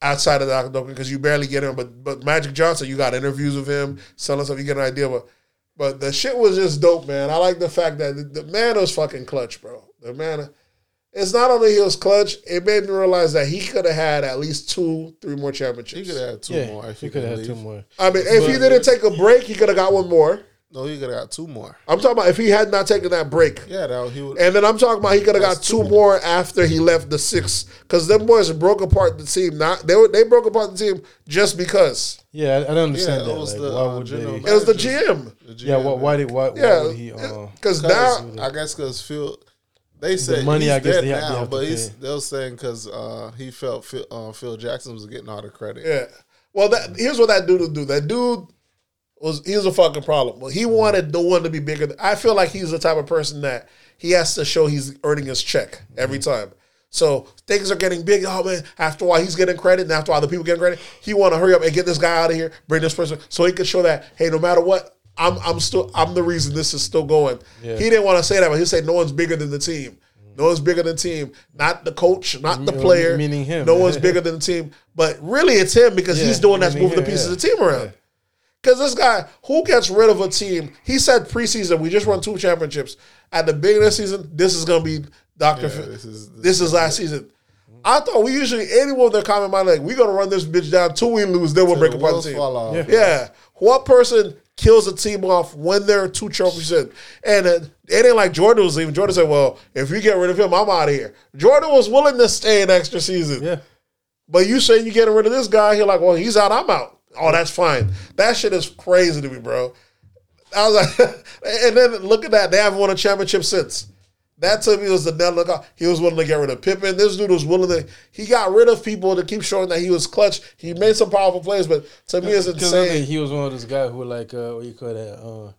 Speaker 3: outside of the documentary because you barely get him. But but Magic Johnson, you got interviews with him, selling stuff. You get an idea, but but the shit was just dope, man. I like the fact that the, the man was fucking clutch, bro. The man, it's not only he was clutch. It made me realize that he could have had at least two, three more championships.
Speaker 2: He
Speaker 3: championships.
Speaker 2: could have had two
Speaker 4: yeah,
Speaker 2: more. If
Speaker 4: he
Speaker 2: he
Speaker 4: could have had two more.
Speaker 3: I mean, if he didn't take a break, he could have got one more.
Speaker 2: No, he could have got two more.
Speaker 3: I'm talking about if he had not taken that break.
Speaker 2: Yeah, that he would.
Speaker 3: And then I'm talking about he could have got two
Speaker 2: two.
Speaker 3: more after he left the six because them boys broke apart the team. Not they were they broke apart the team just because
Speaker 4: Yeah, I, I don't understand
Speaker 2: Yeah, it
Speaker 4: that.
Speaker 2: was
Speaker 4: Like,
Speaker 2: the,
Speaker 4: why
Speaker 2: uh,
Speaker 4: would
Speaker 2: general
Speaker 4: they?
Speaker 3: it was the
Speaker 2: Managers.
Speaker 3: GM.
Speaker 2: The
Speaker 4: Yeah,
Speaker 2: GM,
Speaker 4: why, why did why,
Speaker 3: Yeah,
Speaker 4: why would he? Uh,
Speaker 3: because now
Speaker 2: I guess because Phil, they said
Speaker 4: money,
Speaker 2: he's
Speaker 4: I guess
Speaker 2: dead
Speaker 4: they have- they
Speaker 2: now,
Speaker 4: have to
Speaker 2: but he's,
Speaker 4: pay.
Speaker 2: they were saying because uh, he felt Phil, uh, Phil Jackson was getting all the credit.
Speaker 3: yeah. Well, that here's what that dude would do. That dude was he was a fucking problem. Well, he wanted the one to be bigger. Than, I feel like he's the type of person that he has to show he's earning his check every mm-hmm. time. So things are getting big. Oh man! After a while, he's getting credit, and after a while, the people getting credit. He want to hurry up and get this guy out of here, bring this person, so he could show that hey, no matter what, I'm I'm still I'm the reason this is still going.
Speaker 4: Yeah.
Speaker 3: He didn't want to say that, but he said no one's bigger than the team. Mm-hmm. No one's bigger than the team. Not the coach, not the player.
Speaker 4: meaning him.
Speaker 3: No one's bigger than the team. But really, it's him because
Speaker 4: Yeah,
Speaker 3: he's the one that's moving the pieces
Speaker 4: yeah.
Speaker 3: of the team around. Because this guy, who gets rid of a team? He said preseason, we just won two championships. At the beginning of the season, this is going to be Dr. Phil.
Speaker 2: this is-
Speaker 3: this is last season. I thought we usually, anyone with their comment mind, like, we're going to run this bitch down till we lose, then we'll break
Speaker 2: The
Speaker 3: apart the
Speaker 2: wheels
Speaker 3: team.
Speaker 2: fall off.
Speaker 4: Yeah.
Speaker 3: Yeah. What person kills a team off when they're two trophies in? And uh, it ain't like Jordan was leaving. Jordan said, well, if you get rid of him, I'm out of here. Jordan was willing to stay an extra season.
Speaker 4: yeah,
Speaker 3: But you say you getting rid of this guy, you're like, well, he's out, I'm out. Oh, that's fine. That shit is crazy to me, bro. I was like, and then look at that. They haven't won a championship since. That to me was the net look out. He was willing to get rid of Pippen. This dude was willing to. He got rid of people to keep showing that he was clutch. He made some powerful plays, but to me, it's
Speaker 4: because I think
Speaker 3: insane.
Speaker 4: he was one of those guys who like uh, what you call that. Uh,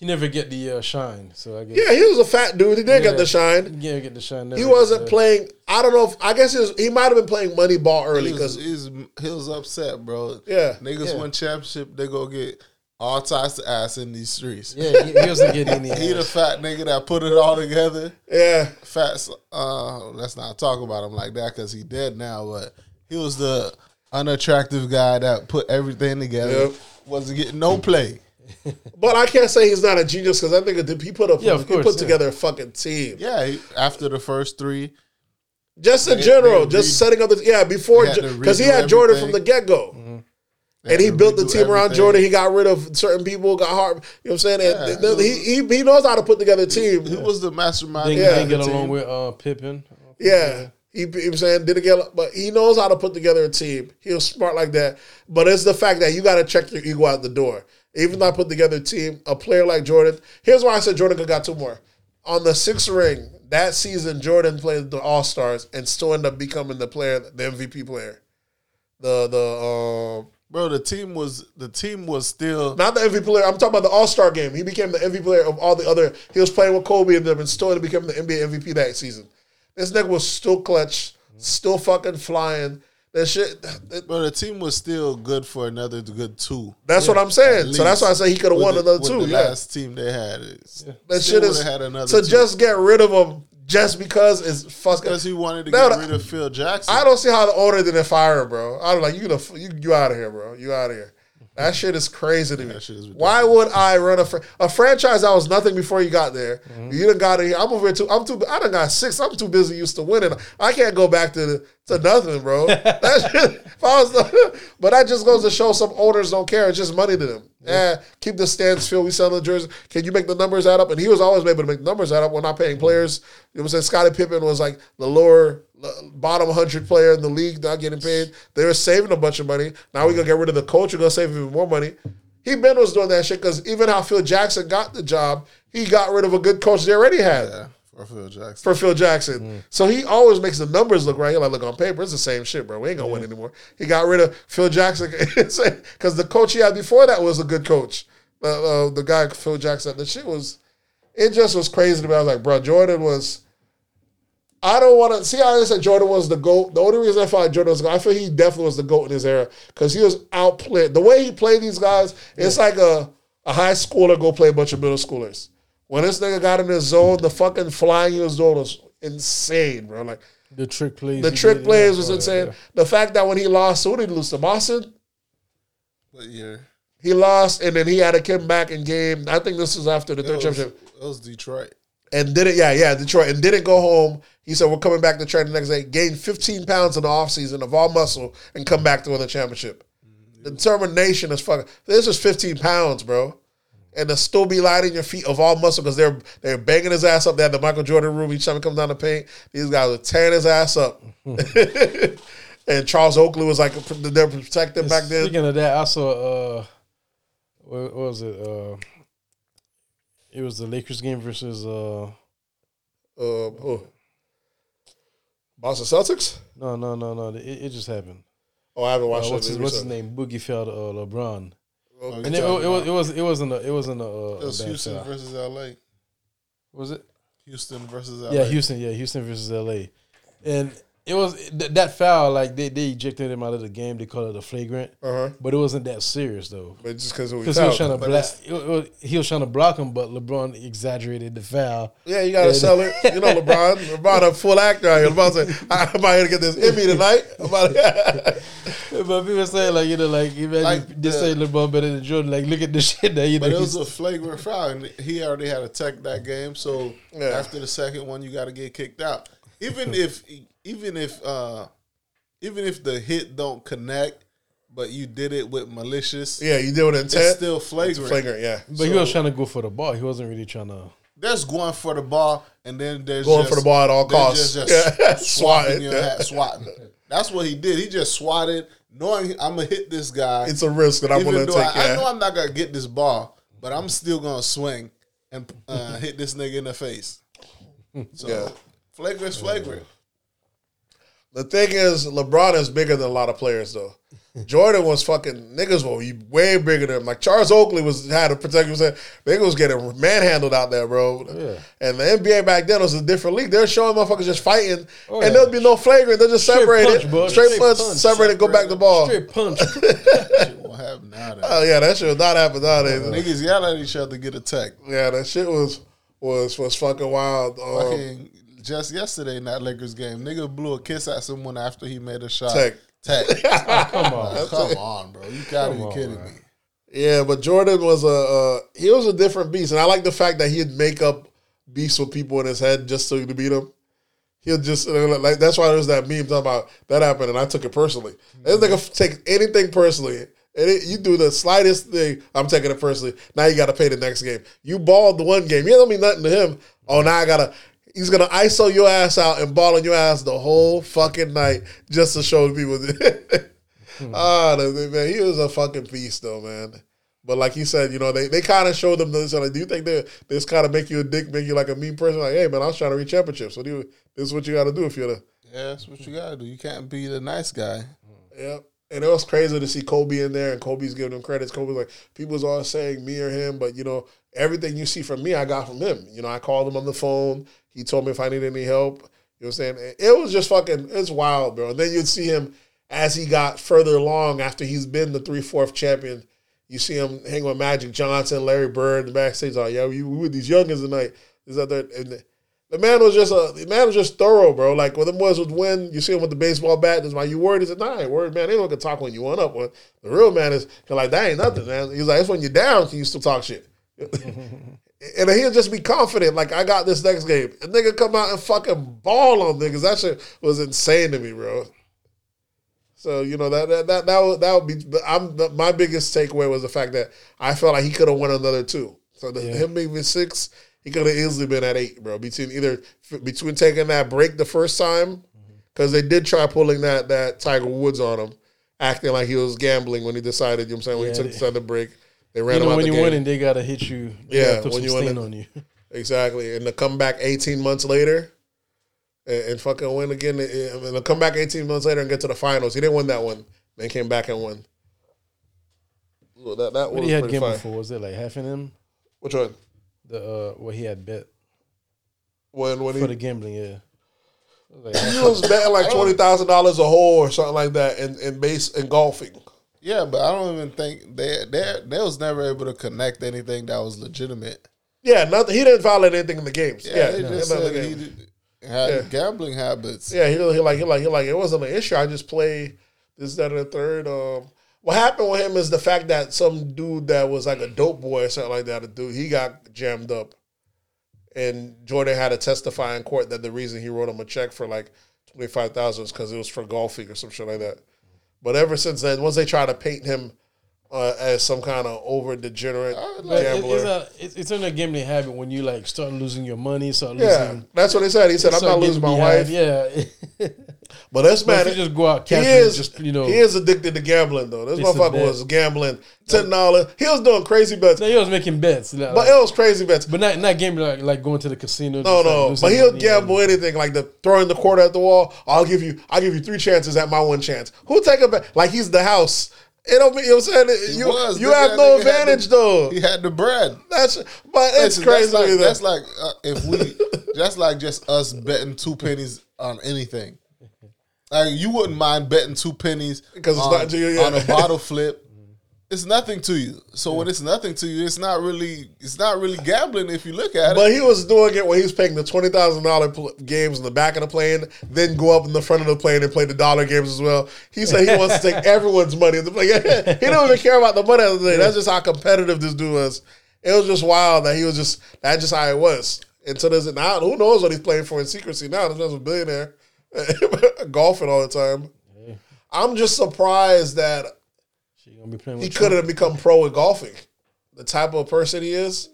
Speaker 4: he never get the uh, shine. So I guess
Speaker 3: Yeah, he was a fat dude. He did
Speaker 4: Yeah.
Speaker 3: get the shine.
Speaker 4: he didn't get the shine.
Speaker 3: He wasn't playing. I don't know if I guess he, was, he might have been playing money ball early
Speaker 2: He was,
Speaker 3: because
Speaker 2: he's, he was upset, bro.
Speaker 3: Yeah.
Speaker 2: Niggas
Speaker 4: Yeah.
Speaker 2: win championship, they go get all types of ass in these streets.
Speaker 4: Yeah, he, he wasn't getting any.
Speaker 2: He the fat nigga that put it all together.
Speaker 3: yeah,
Speaker 2: Fat, uh, let's not talk about him like that because he dead now. But he was the unattractive guy that put everything together.
Speaker 3: Yep.
Speaker 2: Wasn't getting no play.
Speaker 3: But I can't say he's not a genius because I think it- he put up
Speaker 4: Yeah,
Speaker 3: he
Speaker 4: course,
Speaker 3: put
Speaker 4: yeah.
Speaker 3: together a fucking team.
Speaker 2: Yeah, he, after the first three,
Speaker 3: Just in
Speaker 2: They-
Speaker 3: general,
Speaker 2: they
Speaker 3: just
Speaker 2: re-
Speaker 3: setting up the yeah before
Speaker 2: They had to
Speaker 3: because he
Speaker 2: redo
Speaker 3: had Jordan from the get go.
Speaker 2: they
Speaker 3: And he built the
Speaker 2: redo
Speaker 3: team around. Jordan. He got rid of certain people. Got hard. You know what I'm saying? And
Speaker 2: Yeah,
Speaker 3: he, he he knows how to put together a team.
Speaker 2: He was the mastermind.
Speaker 4: Didn't,
Speaker 3: Yeah.
Speaker 4: didn't get along
Speaker 2: team.
Speaker 4: with uh, Pippen.
Speaker 3: Yeah. He, you know what I'm saying didn't get, but he knows how to put together a team. He was smart like that. But it's the fact that you got to check your ego out the door. Even though I put together a team, a player like Jordan. Here's why I said Jordan could got two more. On the sixth ring that season, Jordan played the All Stars and still ended up becoming the player, the MVP player. The the um,
Speaker 2: Bro, the team was the team was still
Speaker 3: not the MVP player. I'm talking about the All Star game. He became the MVP player of all the other. He was playing with Kobe and them, and still ended up becoming the NBA MVP that season. This nigga was still clutch, still fucking flying. That shit. that-
Speaker 2: Bro, the team was still good for another good two.
Speaker 3: that's what I'm saying. So that's why I say he could have
Speaker 2: With
Speaker 3: won
Speaker 2: the-
Speaker 3: another
Speaker 2: with
Speaker 3: two.
Speaker 2: The
Speaker 3: Yeah,
Speaker 2: last team they had, It's-
Speaker 3: that
Speaker 2: still
Speaker 3: shit is
Speaker 2: would've had another
Speaker 3: to
Speaker 2: two.
Speaker 3: just get rid of him just because it's fucking.
Speaker 2: because he wanted to
Speaker 3: No,
Speaker 2: get rid of Phil Jackson.
Speaker 3: I don't see how the owner didn't fire him, bro. I'm like, you the you, you out of here, bro. You out of here. That shit is crazy to me.
Speaker 2: That shit is
Speaker 3: Why would I run a fr- a franchise that was nothing before you got there? Mm-hmm. You done got it. here. I'm over here too. I'm too. I done got six. I'm too busy used to winning. I can't go back to the, to nothing, bro. that shit. If I was, but that just goes to show some owners don't care. It's just money to them. Yeah, keep the stands filled. We sell the jersey. Can you make the numbers add up? And he was always able to make the numbers add up. We're not paying players. It was that Scottie Pippen was like the lower bottom 100 player in the league, not getting paid. They were saving a bunch of money. Now we gonna get rid of the coach. We're gonna save even more money. He been was doing that shit because even how Phil Jackson got the job, he got rid of a good coach they already had
Speaker 2: Yeah, for Phil Jackson.
Speaker 3: for Phil Jackson. So he always makes the numbers look right. He like, look on paper, it's the same shit, bro. We ain't gonna win anymore. He got rid of Phil Jackson because the coach he had before that was a good coach. Uh, uh, the guy Phil Jackson, the shit was, it just was crazy to me. I was like, bro, Jordan was. I don't want to see how I said Jordan was the goat. The only reason I felt like Jordan was the goat, I feel he definitely was the goat in his era because he was outplayed. The way he played these guys, it's like a, a high schooler go play a bunch of middle schoolers. When this nigga got in his zone, the fucking flying he was doing was insane, bro. Like
Speaker 4: The trick plays.
Speaker 3: the
Speaker 4: he
Speaker 3: trick
Speaker 4: did,
Speaker 3: plays
Speaker 4: yeah,
Speaker 3: was
Speaker 4: yeah,
Speaker 3: insane.
Speaker 4: yeah.
Speaker 3: The fact that when he lost, who did he lose to Boston?
Speaker 2: But yeah,
Speaker 3: He lost, and then he had to come back in game. I think this was after the
Speaker 2: it
Speaker 3: third
Speaker 2: was,
Speaker 3: championship.
Speaker 2: it was Detroit.
Speaker 3: And didn't yeah yeah Detroit and didn't go home. He said we're coming back to train the next day. Gained 15 pounds in the offseason of all muscle and come back to win the championship. The determination is fucking. This is 15 pounds, bro, and to still be light in your feet of all muscle because they're they're banging his ass up. They had the Michael Jordan room each time he comes down the paint. These guys are tearing his ass up. and Charles Oakley was like they're protecting back then.
Speaker 4: Speaking of that, I saw. Uh, what, what was it? Uh, it was the Lakers game versus. Uh,
Speaker 3: Uh, oh. Boston Celtics.
Speaker 4: no, no, no, no. It, it just happened.
Speaker 3: Oh, I haven't
Speaker 4: Uh,
Speaker 3: watched
Speaker 4: what's
Speaker 3: it.
Speaker 4: his What's his name? Boogie fell to uh, LeBron,
Speaker 2: Oh,
Speaker 4: and it, it, was it was it wasn't a it wasn't a, uh,
Speaker 2: It was Houston
Speaker 4: foul.
Speaker 2: versus LA.
Speaker 4: Was it?
Speaker 2: Houston versus LA.
Speaker 4: Yeah, Houston. Yeah, Houston versus LA, and it was th- that foul. Like they, they ejected him out of the game. They called it a flagrant,
Speaker 3: Uh huh.
Speaker 4: but it wasn't that serious though.
Speaker 3: But just because we
Speaker 4: Because he was trying to
Speaker 2: But
Speaker 4: block,
Speaker 2: it's-
Speaker 4: it was- he was trying to block him, but LeBron exaggerated the foul.
Speaker 3: Yeah, you gotta
Speaker 4: Yeah.
Speaker 3: sell it. You know, LeBron. LeBron a full actor out here. LeBron say, "I'm about here to get this Emmy tonight." About to-
Speaker 4: But people say like you know like imagine
Speaker 2: Like
Speaker 4: just
Speaker 2: the-
Speaker 4: say LeBron better than Jordan. Like look at the shit that you know.
Speaker 2: But it was a flagrant foul, and he already had a tech that game. So
Speaker 3: Yeah.
Speaker 2: after the second one, you got to get kicked out. Even if, even if, uh even if the hit don't connect, but you did it with malicious,
Speaker 3: yeah, you did with
Speaker 2: it's
Speaker 3: intent.
Speaker 2: still flagrant.
Speaker 3: flagrant. Yeah,
Speaker 4: but he was trying to go for the ball. He wasn't really trying to.
Speaker 2: There's going for the ball, and then there's
Speaker 3: going
Speaker 2: just,
Speaker 3: for the ball at all costs.
Speaker 2: Just, just
Speaker 3: yeah,
Speaker 2: swatting
Speaker 3: swatting.
Speaker 2: your hat, swatting. That's what he did. He just swatted, knowing I'm gonna hit this guy.
Speaker 3: It's a risk that I'm going to
Speaker 2: though
Speaker 3: take.
Speaker 2: I, I know I'm not gonna get this ball, but I'm still gonna swing and uh, hit this nigga in the face. So
Speaker 3: Yeah.
Speaker 2: flagrant's flagrant.
Speaker 3: The thing is, LeBron is bigger than a lot of players, though. Jordan was fucking niggas were way bigger than him. Like Charles Oakley was had to protect himself. Niggas was getting manhandled out there, bro.
Speaker 4: Yeah.
Speaker 3: And the NBA back then was a different league. They're showing motherfuckers just fighting,
Speaker 4: Oh,
Speaker 3: and there'll be no flagrant. They'll just
Speaker 4: Straight
Speaker 3: separate
Speaker 4: punch,
Speaker 3: it,
Speaker 4: bro.
Speaker 3: straight,
Speaker 4: Straight
Speaker 3: punch,
Speaker 4: punch.
Speaker 3: separate it, go back the ball.
Speaker 4: Straight punch.
Speaker 2: Shit won't happen nowadays.
Speaker 3: Oh yeah, that shit was not happen nowadays.
Speaker 2: Niggas yell at each other, to get attacked.
Speaker 3: Yeah, that shit was was was fucking wild. Um,
Speaker 2: Fucking just yesterday in that Lakers game, nigga blew a kiss at someone after he made a shot.
Speaker 3: Tech.
Speaker 2: Tech.
Speaker 4: Come on.
Speaker 2: Come on, bro. You gotta be
Speaker 4: on,
Speaker 2: kidding
Speaker 4: man.
Speaker 2: me.
Speaker 3: Yeah, but Jordan was a uh, he was a different beast, and I like the fact that he'd make up beasts with people in his head just so to beat him. He'll just like that's why there's that meme talking about that happened, and I took it personally. This nigga take anything personally. And it, you do the slightest thing, I'm taking it personally. Now you got to pay the next game. You balled the one game. You don't mean nothing to him. Oh, now I gotta. He's gonna ISO your ass out and ball on your ass the whole fucking night just to show people. Ah, the- man, he was a fucking beast though, man. But like he said, you know, they, they kind of showed them this. Like, do you think they this kind of make you a dick, make you like a mean person? Like, hey man, I was trying to reach championships. So do you, this is what you got to do if you're the
Speaker 2: Yeah, that's what you gotta do. You can't be the nice guy.
Speaker 3: yeah. And it was crazy to see Kobe in there, and Kobe's giving him credits. Kobe's like, people's always saying me or him, but you know, everything you see from me, I got from him. You know, I called him on the phone. He told me if I need any help. You know what I'm saying? It was just fucking, it's wild, bro. And then you'd see him as he got further along after he's been the three fourth champion. You see him hang with Magic Johnson, Larry Bird, the backstage. Like, yeah, we, we with these youngins tonight. This other, and the, the man was just a the man was just thorough, bro. Like when them was would win, you see him with the baseball bat. That's why you worried. He said, "Nah, worried, man. They don't talk when you won up. When the real man is like that ain't nothing, man." He's like, "It's when you're down, can you still talk shit?" and he'll just be confident, like I got this next game. A nigga come out and fucking ball on niggas. That shit was insane to me, bro. So you know that that that that would, that would be. but I'm the, my biggest takeaway was the fact that I felt like he could have won another two. So the,
Speaker 4: Yeah.
Speaker 3: him being six, he could have easily been at eight, bro. Between either between taking that break the first time, mm-hmm. because they did try pulling that that Tiger Woods on him, acting like he was gambling when he decided. You know what I'm saying when
Speaker 4: Yeah,
Speaker 3: he took the break. They ran
Speaker 4: You know
Speaker 3: out
Speaker 4: when
Speaker 3: the
Speaker 4: you
Speaker 3: game.
Speaker 4: win and they gotta hit you. They
Speaker 3: Yeah, when you win
Speaker 4: on you.
Speaker 3: Exactly, and to come back eighteen months later, and, and fucking win again, and to come back eighteen months later and get to the finals. He didn't win that one. Then came back and won. Well, that that
Speaker 4: What he
Speaker 3: was
Speaker 4: had game before? Was it like half in him?
Speaker 3: Which one?
Speaker 4: The uh, what he had bet
Speaker 3: When when
Speaker 4: for
Speaker 3: he
Speaker 4: the gambling? Yeah. Like
Speaker 3: he was betting like twenty thousand dollars a hole or something like that in, in base in golfing.
Speaker 2: Yeah, but I don't even think they they they was never able to connect anything that was legitimate.
Speaker 3: Yeah, nothing. He didn't violate anything in the games.
Speaker 2: Yeah,
Speaker 3: Yeah,
Speaker 2: they just said he did- had
Speaker 3: Yeah.
Speaker 2: gambling habits.
Speaker 3: Yeah, he, he like he like he like it wasn't an issue. I just play this, that, and the third. Um, what happened with him is the fact that some dude that was like a dope boy or something like that, a dude, he got jammed up, and Jordan had to testify in court that the reason he wrote him a check for like twenty five thousand is because it was for golfing or some shit like that. But ever since then, once they try to paint him uh, as some kind of over degenerate
Speaker 4: But it-
Speaker 3: gambler,
Speaker 4: it's, a, it's, it's in a gambling habit when you like start losing your money, start
Speaker 3: yeah, that's what he said. He said, "I'm not losing my wife."
Speaker 4: Yeah.
Speaker 3: But this
Speaker 4: But
Speaker 3: man,
Speaker 4: you just go out
Speaker 3: he is
Speaker 4: just you know,
Speaker 3: he is addicted to gambling though. This motherfucker was gambling ten dollars. He was doing crazy bets,
Speaker 4: no, he was making bets, like-
Speaker 3: but it was crazy bets.
Speaker 4: but not not gambling like, like going to the casino.
Speaker 3: No,
Speaker 4: just, like,
Speaker 3: no, but he'll gamble
Speaker 4: and-
Speaker 3: anything like the throwing the quarter at the wall. I'll give you, I'll give you three chances at my one chance. Who take a bet? Like he's the house. It don't mean you know what I'm saying.
Speaker 2: He
Speaker 3: You
Speaker 2: was.
Speaker 3: you have no advantage
Speaker 2: the-
Speaker 3: though.
Speaker 2: He had the bread.
Speaker 3: That's but it's
Speaker 2: Listen,
Speaker 3: crazy.
Speaker 2: That's like,
Speaker 3: to me, though.
Speaker 2: that's like uh, if we that's like just us betting two pennies on anything. Like you wouldn't mind betting two pennies
Speaker 3: because it's
Speaker 2: on,
Speaker 3: not you, yeah.
Speaker 2: on a bottle flip. It's nothing to you. So when it's nothing to you, it's not really it's not really gambling if you look at it.
Speaker 3: But he was doing it when he was paying the twenty thousand dollar games in the back of the plane, then go up in the front of the plane and play the dollar games as well. He said he wants to take everyone's money in the plane. he don't even care about the money of the day. That's just how competitive this dude was. It was just wild that he was just that's just how it was. And so there's now who knows what he's playing for in secrecy now. This man's a billionaire, golfing all the time. I'm just surprised that
Speaker 4: She gonna be playing
Speaker 3: he could have become pro in golfing. The type of person he is.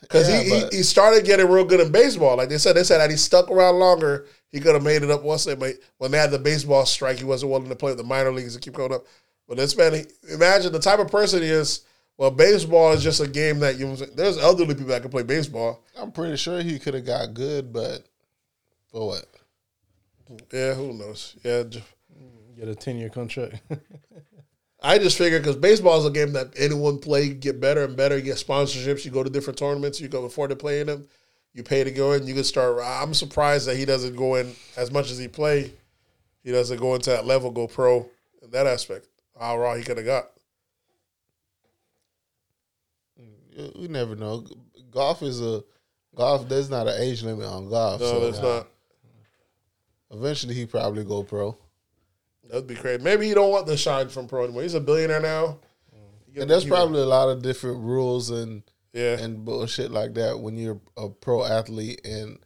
Speaker 3: Because
Speaker 2: Yeah,
Speaker 3: he, he he started getting real good in baseball. Like they said, they said that he stuck around longer, he could have made it up. Once they made when they had the baseball strike, he wasn't willing to play with the minor leagues and keep going up. But this man, he, imagine the type of person he is. Well, baseball is just a game that you. There's elderly people that can play baseball.
Speaker 2: I'm pretty sure he could have got good, but for what?
Speaker 3: Yeah, who knows? Yeah,
Speaker 4: get a ten year contract.
Speaker 3: I just figured because baseball is a game that anyone play, get better and better. Get sponsorships. You go to different tournaments. You go afford to play in them. You pay to go in. You can start. I'm surprised that he doesn't go in as much as he play. He doesn't go into that level, go pro in that aspect. How raw he could have got.
Speaker 2: You, you never know. Golf is a golf. There's not an age limit on golf.
Speaker 3: No,
Speaker 2: so
Speaker 3: that's not.
Speaker 2: Eventually, he probably go pro.
Speaker 3: That'd be crazy. Maybe he don't want the shine from pro anymore. He's a billionaire now.
Speaker 2: And there's probably a lot of different rules and
Speaker 3: yeah.
Speaker 2: and bullshit like that when you're a pro athlete and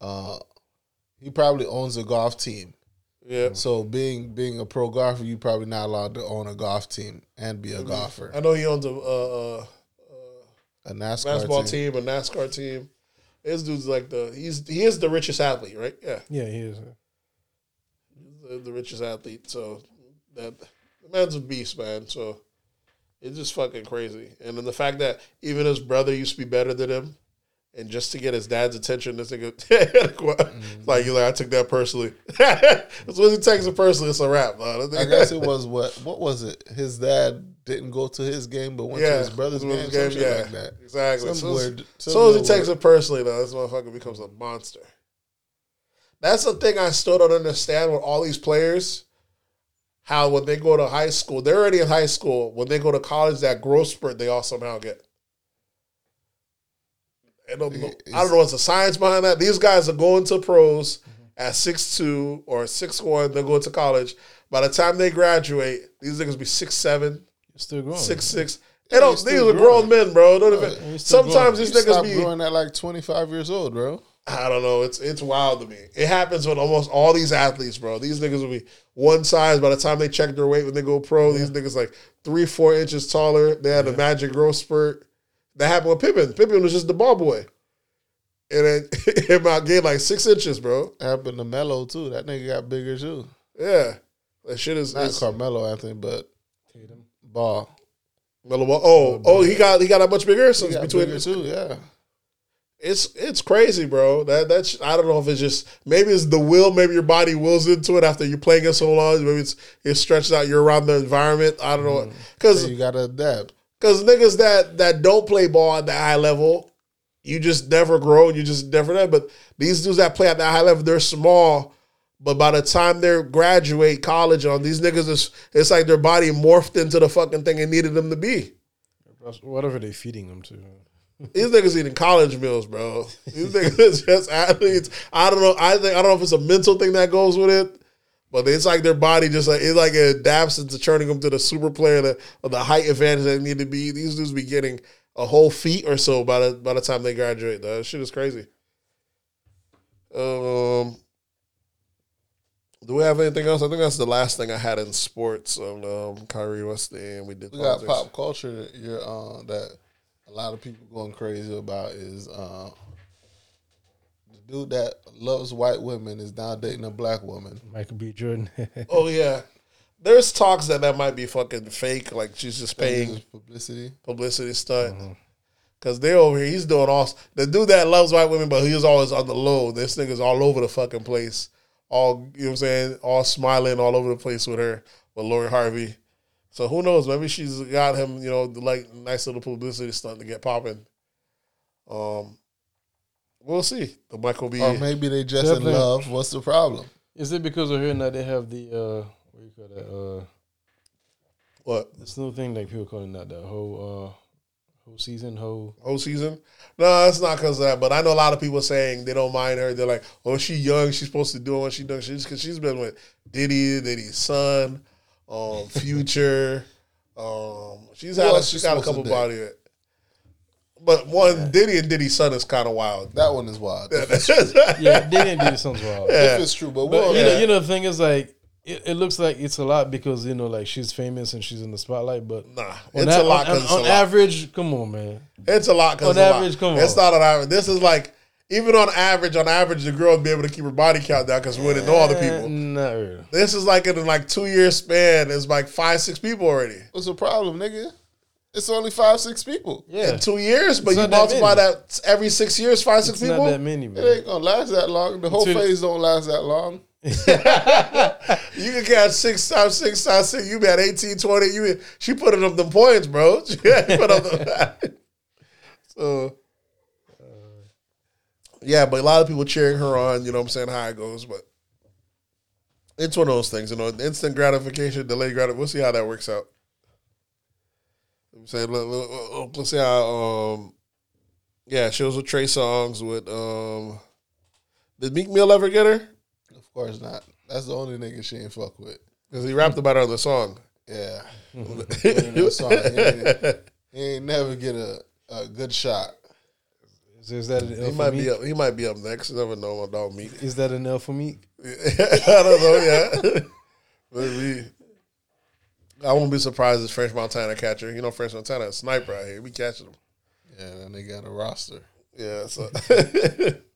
Speaker 2: uh he probably owns a golf team.
Speaker 3: yeah.
Speaker 2: So being being a pro golfer, you probably not allowed to own a golf team and be a
Speaker 3: Mm-hmm.
Speaker 2: golfer.
Speaker 3: I know he owns a, a, a
Speaker 2: A NASCAR
Speaker 3: basketball
Speaker 2: team.
Speaker 3: team, a NASCAR team. This dude's like the he's he is the richest athlete, right? Yeah.
Speaker 4: yeah, he is.
Speaker 3: The, the richest athlete. So that the man's a beast, man. So it's just fucking crazy. And then the fact that even his brother used to be better than him, and just to get his dad's attention, this nigga, mm-hmm. like you like I took that personally. As soon as he takes it personally, it's a wrap. Man.
Speaker 2: I guess it was what what was it? His dad didn't go to his game, but went to his brother's game, some shit like that.
Speaker 3: Exactly.
Speaker 2: Some
Speaker 3: As soon as-
Speaker 2: weird-
Speaker 3: as
Speaker 2: some
Speaker 3: soon as he takes it personally, though, this motherfucker becomes a monster. That's the thing I still don't understand with all these players. How when they go to high school, they're already in high school. When they go to college, that growth spurt they all somehow get. I don't know. I don't know what's the science behind that. These guys are going to pros at six two or six one. They're going to college. By the time they graduate, these niggas be six seven,
Speaker 4: He's still growing.
Speaker 3: six six. They don't. These are grown men, bro. Don't even. Sometimes
Speaker 4: growing.
Speaker 3: these
Speaker 2: You
Speaker 3: niggas
Speaker 2: stopped
Speaker 3: be.
Speaker 2: growing at like 25 years old, bro.
Speaker 3: I don't know. It's it's wild to me. It happens with almost all these athletes, bro. These niggas will be one size by the time they check their weight when they go pro. These niggas like three, four inches taller. They had a magic growth spurt. That happened with Pippen. Pippen was just the ball boy, and then him out gained like six inches, bro.
Speaker 2: Happened to Melo too. That nigga got bigger too.
Speaker 3: Yeah, that shit is.
Speaker 2: Not
Speaker 3: is-
Speaker 2: Carmelo Anthony, but Tatum. Ball.
Speaker 3: Melo Ball. Oh, oh, he got he got that much bigger
Speaker 2: He
Speaker 3: since between.
Speaker 2: bigger too, yeah.
Speaker 3: It's it's crazy, bro. That that's I don't know if it's just maybe it's the will, maybe your body wills into it after you're playing it so long. Maybe it's it stretches out. You're around the environment. I don't know mm. because
Speaker 2: So you gotta adapt.
Speaker 3: because niggas that that don't play ball at the high level, you just never grow. You just never know. But these dudes that play at the high level, they're small. But by the time they graduate college on these niggas, is it's like their body morphed into the fucking thing it needed them to be.
Speaker 4: Whatever they're feeding them to.
Speaker 3: These niggas eating college meals, bro. These niggas just athletes. I don't know. I think I don't know if it's a mental thing that goes with it, but it's like their body just like it like it adapts into turning them to the super player that or the height advantage they need to be. These dudes be getting a whole feet or so by the by the time they graduate. Though. That shit is crazy. Um, do we have anything else? I think that's the last thing I had in sports on um, Kyrie Weston. and We did
Speaker 2: We got pop culture you're, uh, that lot of people going crazy about is uh, the dude that loves white women is now dating a black woman.
Speaker 4: Michael B. Jordan.
Speaker 3: Oh yeah, there's talks that that might be fucking fake. Like she's just paying
Speaker 2: This publicity.
Speaker 3: publicity stunt. Cause they over here, he's doing all the dude that loves white women, but he's always on the low. This nigga's all over the fucking place, all you know what I'm saying, all smiling all over the place with her with Lori Harvey. So who knows? Maybe she's got him, you know, like nice little publicity stunt to get popping. Um, we'll see. The Michael B.
Speaker 2: Or maybe they just in love. What's the problem?
Speaker 4: Is it because of her that they have the uh what do you call that? Uh
Speaker 3: what
Speaker 4: this new thing like people calling that the whole uh whole season, whole
Speaker 3: whole season. No, it's not because of that. But I know a lot of people saying they don't mind her. They're like, oh, she young. She's supposed to do what she does. She's because she's been with Diddy, Diddy's son, um, Future. um, she's had
Speaker 2: Who
Speaker 3: a,
Speaker 2: else
Speaker 3: she's
Speaker 2: she
Speaker 3: got a couple
Speaker 2: to
Speaker 3: body. But one Diddy and Diddy's son is kind of wild.
Speaker 2: That one is wild. If
Speaker 4: Yeah, they didn't do something wild.
Speaker 2: it's true, but,
Speaker 4: But
Speaker 2: we'll
Speaker 4: you know, you know the thing is like it, it looks like it's a lot because you know like she's famous and she's in the spotlight, but
Speaker 3: Nah,
Speaker 4: on,
Speaker 3: it's
Speaker 4: a,
Speaker 3: a lot.
Speaker 4: on,
Speaker 3: 'cause it's
Speaker 4: on
Speaker 3: a lot.
Speaker 4: average, come on, man.
Speaker 3: It's a lot. 'cause
Speaker 4: on
Speaker 3: it's a lot.
Speaker 4: average, come on.
Speaker 3: It's not on average. This is like even on average. On average, the girl would be able to keep her body count down because we wouldn't know all the
Speaker 4: Eh,
Speaker 3: people.
Speaker 4: Not really.
Speaker 3: This is like in like two year span. It's like five, six people already.
Speaker 2: what's the problem, nigga? It's only five, six people.
Speaker 4: Yeah,
Speaker 3: in two years, but
Speaker 4: It's
Speaker 3: you
Speaker 4: not that
Speaker 3: multiply that every six years, five, six
Speaker 4: it's
Speaker 3: people.
Speaker 4: not that many, man.
Speaker 2: It ain't gonna last that long. The whole
Speaker 4: Two-
Speaker 2: phase don't last that long.
Speaker 3: You can catch six times six times six. You bet 18, 20. You been- she putting up the points, bro. She put up them- so yeah, but a lot of people cheering her on. You know what I'm saying? How it goes, but it's one of those things. You know, instant gratification, delayed gratification. We'll see how that works out. I'm saying, let, let, let's see how. Um, yeah, she was with Trey Songz with. Um, did Meek Mill ever get her?
Speaker 2: Of course not. That's the only nigga she ain't fuck with.
Speaker 3: Because he rapped about her on the song.
Speaker 2: Yeah. Song. He ain't, he ain't never get a, a good shot.
Speaker 4: Is, is that an L
Speaker 3: He
Speaker 4: for
Speaker 3: might
Speaker 4: Meek?
Speaker 3: be up. He might be up next. You never know, my dog Meek.
Speaker 4: Is that an L for Meek?
Speaker 3: I don't know. Yeah, but we. I won't be surprised if French Montana catcher. You know, French Montana, a sniper out here. We catching him.
Speaker 2: Yeah, and they got a roster.
Speaker 3: Yeah, so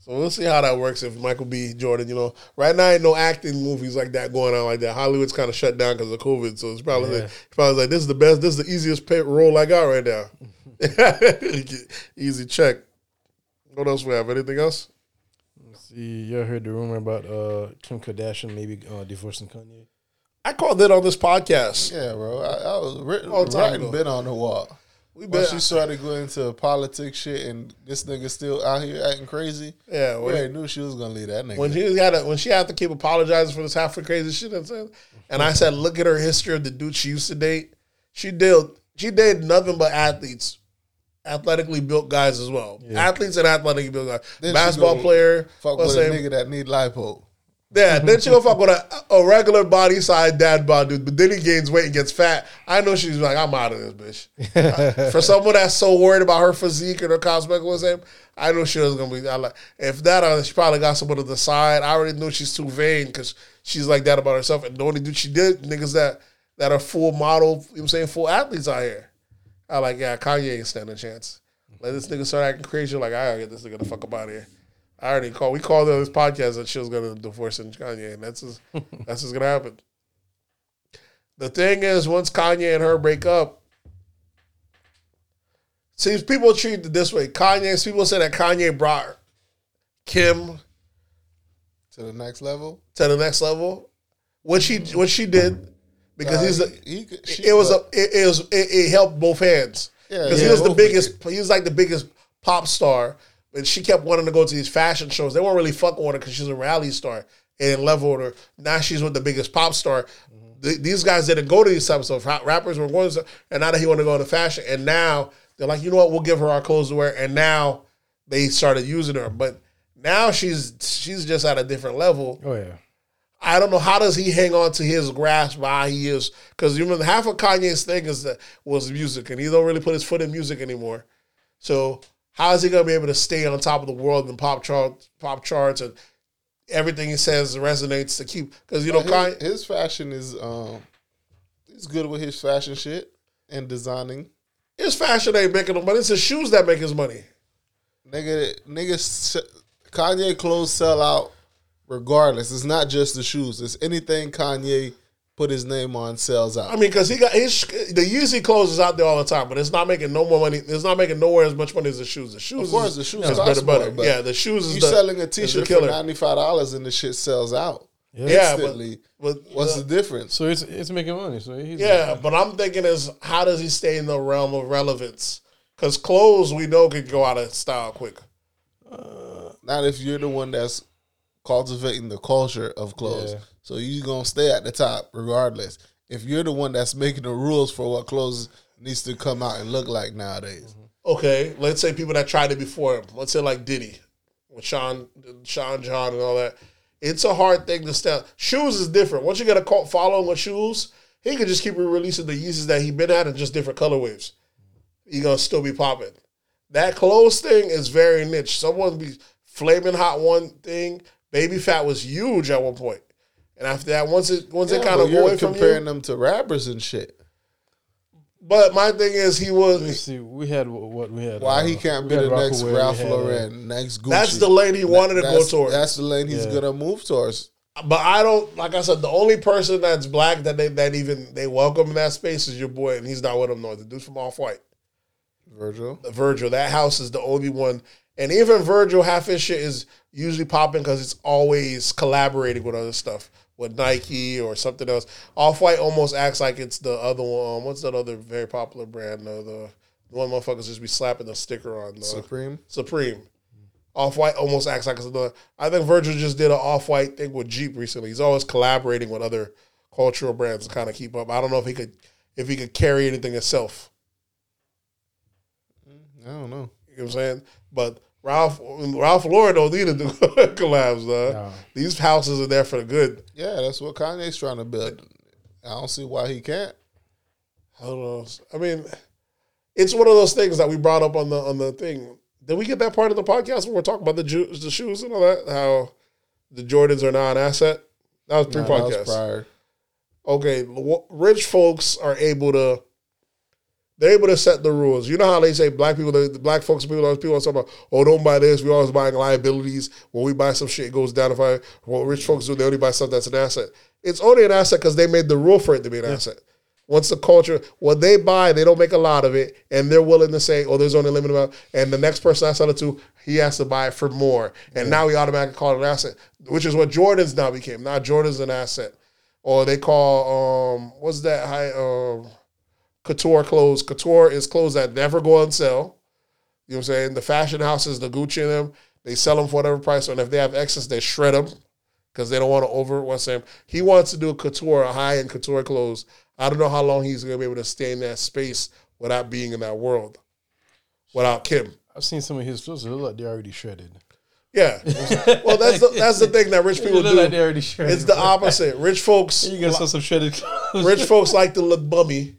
Speaker 3: so we'll see how that works if Michael B. Jordan, you know, right now ain't no acting movies like that going on like that. Hollywood's kind of shut down because of COVID, so it's probably
Speaker 4: Yeah.
Speaker 3: like, probably like this is the best, this is the easiest pay role I got right now. Easy check. What else we have? Anything else?
Speaker 4: See, y'all heard the rumor about uh, Kim Kardashian maybe uh, divorcing Kanye?
Speaker 3: I called it on this podcast.
Speaker 2: Yeah, bro. I, I was written,
Speaker 3: Long time
Speaker 2: writing
Speaker 3: ago.
Speaker 2: been on the wall.
Speaker 3: We
Speaker 2: When
Speaker 3: been,
Speaker 2: she started going into politics shit and this nigga still out here acting crazy,
Speaker 3: yeah.
Speaker 2: we already knew she was gonna leave that nigga.
Speaker 3: when she had to, when she had to keep apologizing for this half of crazy shit, and said, and I said, look at her history of the dude she used to date. She did she dated nothing but athletes, athletically built guys as well. Athletes and athletically built guys.
Speaker 2: Then
Speaker 3: Basketball
Speaker 2: go
Speaker 3: player.
Speaker 2: Fuck with a nigga that need lipo.
Speaker 3: Yeah, then she gonna fuck with a, a regular body side dad bod dude, but then he gains weight and gets fat. I know she's like, I'm out of this bitch. For someone that's so worried about her physique and her cosmetic, what's name? I know she was gonna be. I like if that, uh, she probably got someone to the side. I already knew she's too vain because she's like that about herself. And the only dude she did niggas that that are full model, you know what I'm saying, full athletes out here. I like, yeah, Kanye ain't standing a chance. Let this nigga start acting crazy. Like, I gotta get this nigga the fuck up out of here. I already called. We called on this podcast that she was gonna divorce Kanye, and that's just, that's just gonna happen. The thing is, once Kanye and her break up, seems people treat it this way. Kanye, people say that Kanye brought Kim
Speaker 2: to the next level.
Speaker 3: to the next level. What she what she did because
Speaker 2: Nah,
Speaker 3: he's a,
Speaker 2: he- he
Speaker 3: it was a it, it was it, it helped both hands because
Speaker 2: yeah,
Speaker 3: he was the biggest he was like the biggest pop star and she kept wanting to go to these fashion shows. They weren't really fucking with her because she's a reality star and leveled her. Now she's with the biggest pop star. Mm-hmm. Th- these guys didn't go to these types of rappers were going to and now that he want to go into fashion and now they're like you know what? We'll give her our clothes to wear and now they started using her. But now she's she's just at a different level.
Speaker 4: Oh yeah.
Speaker 3: I don't know how does he hang on to his grasp while he is? Because you know half of Kanye's thing is that was music and he don't really put his foot in music anymore. So how is he gonna be able to stay on top of the world and pop chart pop charts and everything he says resonates to keep because you know
Speaker 2: his,
Speaker 3: Kanye
Speaker 2: his fashion is um, he's good with his fashion shit and designing.
Speaker 3: his fashion ain't making him money. It's his shoes that make his money.
Speaker 2: Nigga, nigga, Kanye clothes sell out regardless. It's not just the shoes. It's anything Kanye put his name on sells out.
Speaker 3: I mean, because he got his the Yeezy clothes is out there all the time, but it's not making no more money. It's not making nowhere as much money as the shoes. The shoes,
Speaker 2: Of course,
Speaker 3: is,
Speaker 2: the shoes
Speaker 3: is
Speaker 2: cost
Speaker 3: better, better.
Speaker 2: but
Speaker 3: Yeah, the shoes is
Speaker 2: you
Speaker 3: the,
Speaker 2: selling a
Speaker 3: is the
Speaker 2: t-shirt for ninety five dollars and the shit sells out
Speaker 3: Yeah, but-
Speaker 2: instantly.
Speaker 3: but
Speaker 2: What's
Speaker 3: the-
Speaker 2: the difference?
Speaker 4: So it's it's making money. So he's
Speaker 3: Yeah, but I'm thinking is how does he stay in the realm of relevance? Because clothes we know could go out of style quick.
Speaker 2: Not if you're the one that's cultivating the culture of clothes.
Speaker 4: Yeah.
Speaker 2: So you're gonna stay at the top regardless. If you're the one that's making the rules for what clothes needs to come out and look like nowadays. Mm-hmm.
Speaker 3: Okay, let's say people that tried it before him. Let's say like Diddy, with Sean, Sean John, and all that. It's a hard thing to style. Shoes is different. Once you get a cult following with shoes, he could just keep releasing the Yeezys that he been at in just different colorways. He gonna still be popping. That clothes thing is very niche. Someone be flaming hot one thing. Baby Phat was huge at one point, and after that, once it once it kind of
Speaker 2: you're
Speaker 3: away from
Speaker 2: comparing
Speaker 3: you.
Speaker 2: them to rappers and shit.
Speaker 3: But my thing is, he
Speaker 4: Let me
Speaker 3: was.
Speaker 4: see. We had what what we had.
Speaker 2: Why
Speaker 4: uh,
Speaker 2: he can't be the next
Speaker 4: Rockaway, we
Speaker 2: Ralph
Speaker 4: had, uh,
Speaker 2: Lauren, next Gucci?
Speaker 3: That's the lane he wanted to go
Speaker 2: That's-
Speaker 3: towards.
Speaker 2: That's the lane he's
Speaker 4: Yeah.
Speaker 2: gonna move towards.
Speaker 3: But I don't like I said, the only person that's black that they that even they welcome in that space is your boy, and he's not with them no. The dude from Off White,
Speaker 2: Virgil.
Speaker 3: Virgil. That house is the only one, and even Virgil, half his shit is usually popping because it's always collaborating with other stuff, with Nike or something else. Off White almost acts like it's the other one. What's that other very popular brand? Uh, the the one motherfuckers just be slapping the sticker on the
Speaker 2: Supreme.
Speaker 3: Supreme. Off White almost acts like it's another. I think Virgil just did an Off White thing with Jeep recently. He's always collaborating with other cultural brands to kind of keep up. I don't know if he could if he could carry anything himself.
Speaker 2: I don't know.
Speaker 3: You know what I'm saying? But Ralph Ralph Lauren don't need to do collabs. Uh.
Speaker 4: No.
Speaker 3: These houses are there for the good.
Speaker 2: Yeah, that's what Kanye's trying to build. I don't see why he can't.
Speaker 3: I don't know. I mean, it's one of those things that we brought up on the on the thing. Did we get that part of the podcast when we're talking about the ju- the shoes and all that? How the Jordans are now an asset. That was pre
Speaker 2: Nah, that was
Speaker 3: podcast.
Speaker 2: prior.
Speaker 3: okay, rich folks are able to they're able to set the rules. You know how they say black people, the black folks, people, those people are talking about, oh, don't buy this. We always buying liabilities. When we buy some shit, it goes down. If I, what rich folks do, they only buy stuff that's an asset. It's only an asset because they made the rule for it to be an asset. Once the culture, what they buy, they don't make a lot of it, and they're willing to say, "Oh, there's only a limited amount." And the next person I sell it to, he has to buy it for more, and now we automatically call it an asset, which is what Jordans now became. Now Jordans an asset, or they call um, what's that high um, couture clothes? Couture is clothes that never go on sale. You know what I'm saying? The fashion houses, the Gucci and them, they sell them for whatever price, and if they have excess, they shred them because they don't want to over what's him. He wants to do a couture, a high end couture clothes. I don't know how long he's gonna be able to stay in that space without being in that world, without Kim.
Speaker 4: I've seen some of his clothes. They look like they're already shredded.
Speaker 3: Yeah. well, that's the, that's the thing that rich people
Speaker 4: look like
Speaker 3: do.
Speaker 4: shredded.
Speaker 3: It's the opposite. Rich folks,
Speaker 4: You gonna sell some shredded clothes?
Speaker 3: rich folks like to look bummy.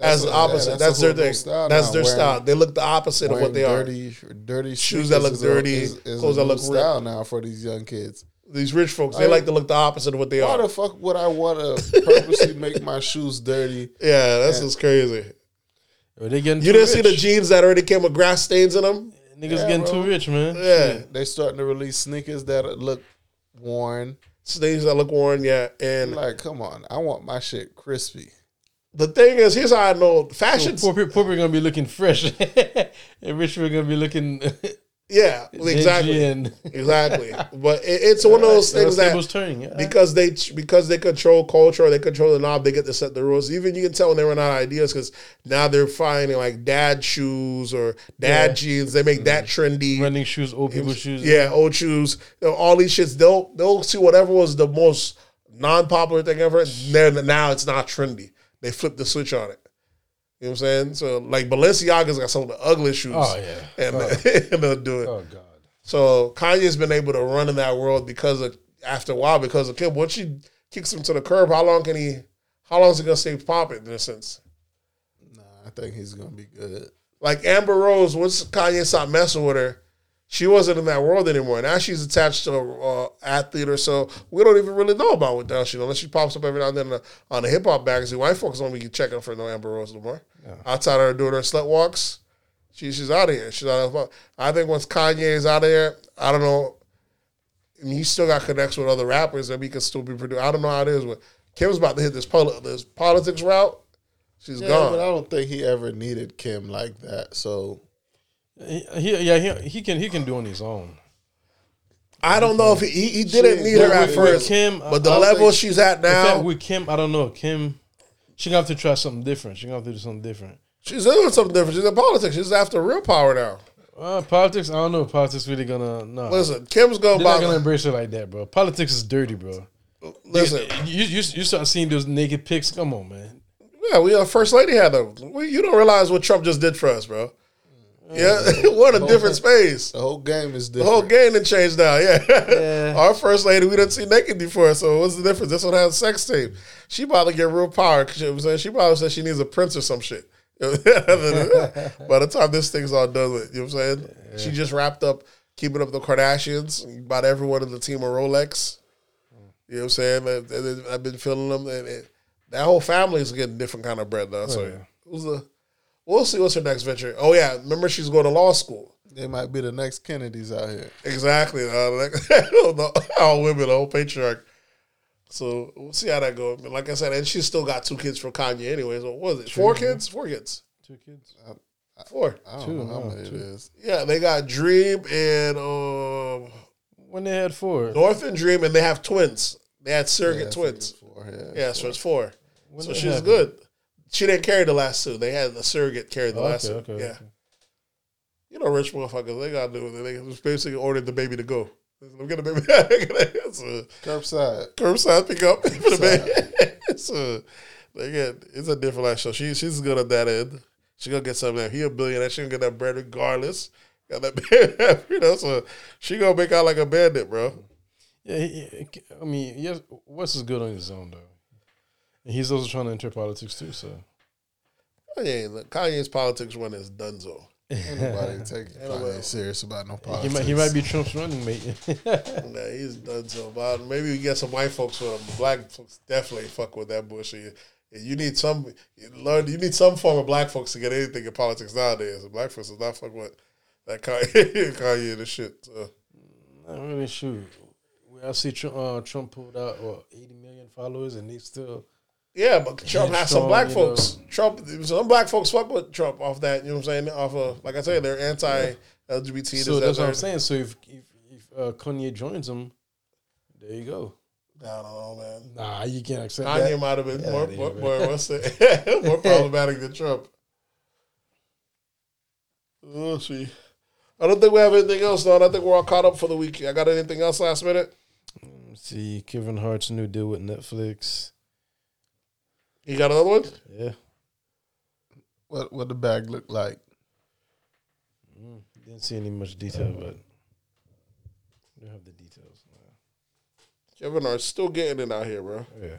Speaker 3: As the
Speaker 2: a- yeah,
Speaker 3: opposite,
Speaker 2: that's
Speaker 3: that's, their thing.
Speaker 2: style
Speaker 3: that's their
Speaker 2: wearing-
Speaker 3: style. They look the opposite of what they are.
Speaker 2: dirty, dirty
Speaker 3: Shoes that look
Speaker 2: sneakers is a-
Speaker 3: dirty,
Speaker 2: is, is
Speaker 3: clothes
Speaker 2: a
Speaker 3: that look
Speaker 2: style now for these young kids.
Speaker 3: These rich folks, they like to look the opposite of what they
Speaker 2: Why
Speaker 3: are.
Speaker 2: the fuck would I want to purposely make my shoes dirty?
Speaker 3: Yeah, that's just crazy.
Speaker 4: Well, they getting
Speaker 3: You
Speaker 4: too
Speaker 3: didn't see the jeans that already came with grass stains in them?
Speaker 4: Niggas
Speaker 2: Yeah,
Speaker 4: getting
Speaker 2: bro.
Speaker 4: too rich, man.
Speaker 3: Yeah.
Speaker 2: They starting to release sneakers that look worn.
Speaker 3: Stains that look worn, yeah. And
Speaker 2: Like, come on, I want my shit crispy.
Speaker 3: The thing is, here's how I know fashion.
Speaker 4: Poor people, poor people gonna be looking fresh, and rich people are gonna be looking
Speaker 3: yeah, exactly,
Speaker 4: And
Speaker 3: exactly. But it, it's one of those things that
Speaker 4: turning. Yeah.
Speaker 3: because they because they control culture, they control the knob, they get to set the rules. Even you can tell when they run out of ideas because now they're finding like dad shoes or dad
Speaker 4: Yeah.
Speaker 3: jeans. They make that mm-hmm. trendy.
Speaker 4: running shoes, old people shoes.
Speaker 3: Yeah, old shoes, all these shits. They'll they'll see whatever was the most non popular thing ever. Then now it's not trendy. They flip the switch on it. You know what I'm saying? So like Balenciaga's got some of the ugliest shoes.
Speaker 4: Oh yeah.
Speaker 3: and,
Speaker 4: Oh,
Speaker 3: and they'll do it.
Speaker 4: oh god.
Speaker 3: So Kanye's been able to run in that world because of after a while because of Kim. Once she kicks him to the curb, how long can he? How long is he gonna stay popping in a sense?
Speaker 2: Nah, I think he's gonna be good.
Speaker 3: Like Amber Rose, once Kanye stopped messing with her, she wasn't in that world anymore. Now she's attached to a uh, athlete or so. We don't even really know about what hell she unless she pops up every now and then on a, on a hip hop magazine. White folks don't be checking for no Amber Rose no more. Outside of her doing her slut walks, she, she's out of here. She's out of. I think once Kanye is out of here, I don't know. And he still got connects with other rappers that he can still be producing. I don't know how it is, but Kim's about to hit this poli- this politics route. She's
Speaker 2: Yeah,
Speaker 3: gone.
Speaker 2: but I don't think he ever needed Kim like that. So
Speaker 4: He, he yeah he, he can he can do on his own.
Speaker 3: I don't know if he, he, he didn't
Speaker 2: She-
Speaker 3: need her at
Speaker 2: with
Speaker 3: first,
Speaker 4: Kim,
Speaker 3: but the
Speaker 4: I
Speaker 3: level
Speaker 4: think-
Speaker 3: she's at
Speaker 4: In
Speaker 3: now,
Speaker 4: fact, with Kim, I don't know. Kim, she gonna have to try something different. She gonna have to do something different.
Speaker 3: she's doing something different. She's in politics. She's after real power now.
Speaker 4: Uh, politics, I don't know. if Politics really gonna no.
Speaker 3: Listen, Kim's going
Speaker 4: They're not gonna
Speaker 3: about.
Speaker 4: embrace her like that, bro. Politics is dirty, bro.
Speaker 3: Listen,
Speaker 4: you, you you start seeing those naked pics. Come on, man.
Speaker 3: yeah, we our first lady had them. We, you don't realize what Trump just did for us, bro. Yeah, what a different space.
Speaker 2: the whole game is different.
Speaker 3: The whole game done changed now. Yeah.
Speaker 4: Yeah.
Speaker 3: Our first lady, we didn't see naked before. So what's the difference? This one has a sex tape. She to get real power. You know I'm saying? She probably said she needs a prince or some shit. By the time this thing's all done with, you know what I'm saying? She just wrapped up keeping up the Kardashians. About everyone in the team of Rolex. You know what I'm saying? I've been feeling them. And that whole family is getting different kind of bread though. So
Speaker 4: yeah.
Speaker 3: who's the? We'll see what's her next venture. Oh yeah, remember she's going to law school.
Speaker 2: They might be the next Kennedys out here.
Speaker 3: Exactly. Uh, like, all women, the whole patriarch. So we'll see how that goes. Like I said, and she's still got two kids from Kanye anyways. What was it? Four kids? Four kids.
Speaker 4: Two kids.
Speaker 3: Four.
Speaker 2: I don't
Speaker 4: Two,
Speaker 2: know how many it
Speaker 4: two.
Speaker 2: is.
Speaker 3: Yeah, they got Dream and um,
Speaker 4: When they had four.
Speaker 3: North and Dream, and they have twins. They had surrogate
Speaker 2: Yeah,
Speaker 3: twins.
Speaker 2: four, yeah.
Speaker 3: Yeah, so it's four.
Speaker 4: When
Speaker 3: so she's
Speaker 4: happened?
Speaker 3: good. She didn't carry the last two. They had the surrogate carry the oh,
Speaker 4: Okay,
Speaker 3: last two.
Speaker 4: okay,
Speaker 3: yeah.
Speaker 4: okay.
Speaker 3: You know, rich motherfuckers, they gotta do it. They just basically ordered the baby to go. I'm gonna baby. so,
Speaker 2: Curbside.
Speaker 3: curbside pickup for the baby. so they get it's a different life. So she she's good at that end. She gonna get something. There. He a billionaire. She gonna get that bread regardless. Got that, you know. So she gonna make out like a bandit, bro.
Speaker 4: Yeah, he, he- I mean, yes, West is good on his own though, and he's also trying to enter politics too. So
Speaker 3: Kanye, look, Kanye's politics run is donezo.
Speaker 2: Ain't nobody taking Kanye serious about no
Speaker 4: he
Speaker 2: politics.
Speaker 4: might he might be Trump's running mate.
Speaker 3: Nah, he's done so. But maybe we get some white folks with him. Black folks definitely fuck with that bullshit. You need some you learn. You need some form of black folks to get anything in politics nowadays. And black folks is not fuck with that Kanye, Kanye the shit. So.
Speaker 4: Not really sure. I see Trump, uh, Trump pulled out what eighty million followers, and they still
Speaker 3: Yeah, but Trump has some black folks. Trump, some black folks fuck with Trump off that. You know what I'm saying? Off of, like I say, they're anti-LGBT. this,
Speaker 4: So
Speaker 3: that,
Speaker 4: that's what I'm saying. So if if, if uh, Kanye joins them, there you go.
Speaker 3: I don't know, man.
Speaker 4: Nah, you can't accept
Speaker 3: Kanye
Speaker 4: that.
Speaker 3: might have been
Speaker 4: Get
Speaker 3: more, more, more, what's that? more problematic than Trump. Oh, see. I don't think we have anything else, though. I think we're all caught up for the week. I got anything else last minute?
Speaker 4: Let's see Kevin Hart's new deal with Netflix.
Speaker 3: You got another one?
Speaker 4: Yeah,
Speaker 2: What what the bag look like?
Speaker 4: mm, didn't see any much detail, but we don't have the details.
Speaker 3: Kevin are still getting it out here, bro.
Speaker 4: Yeah.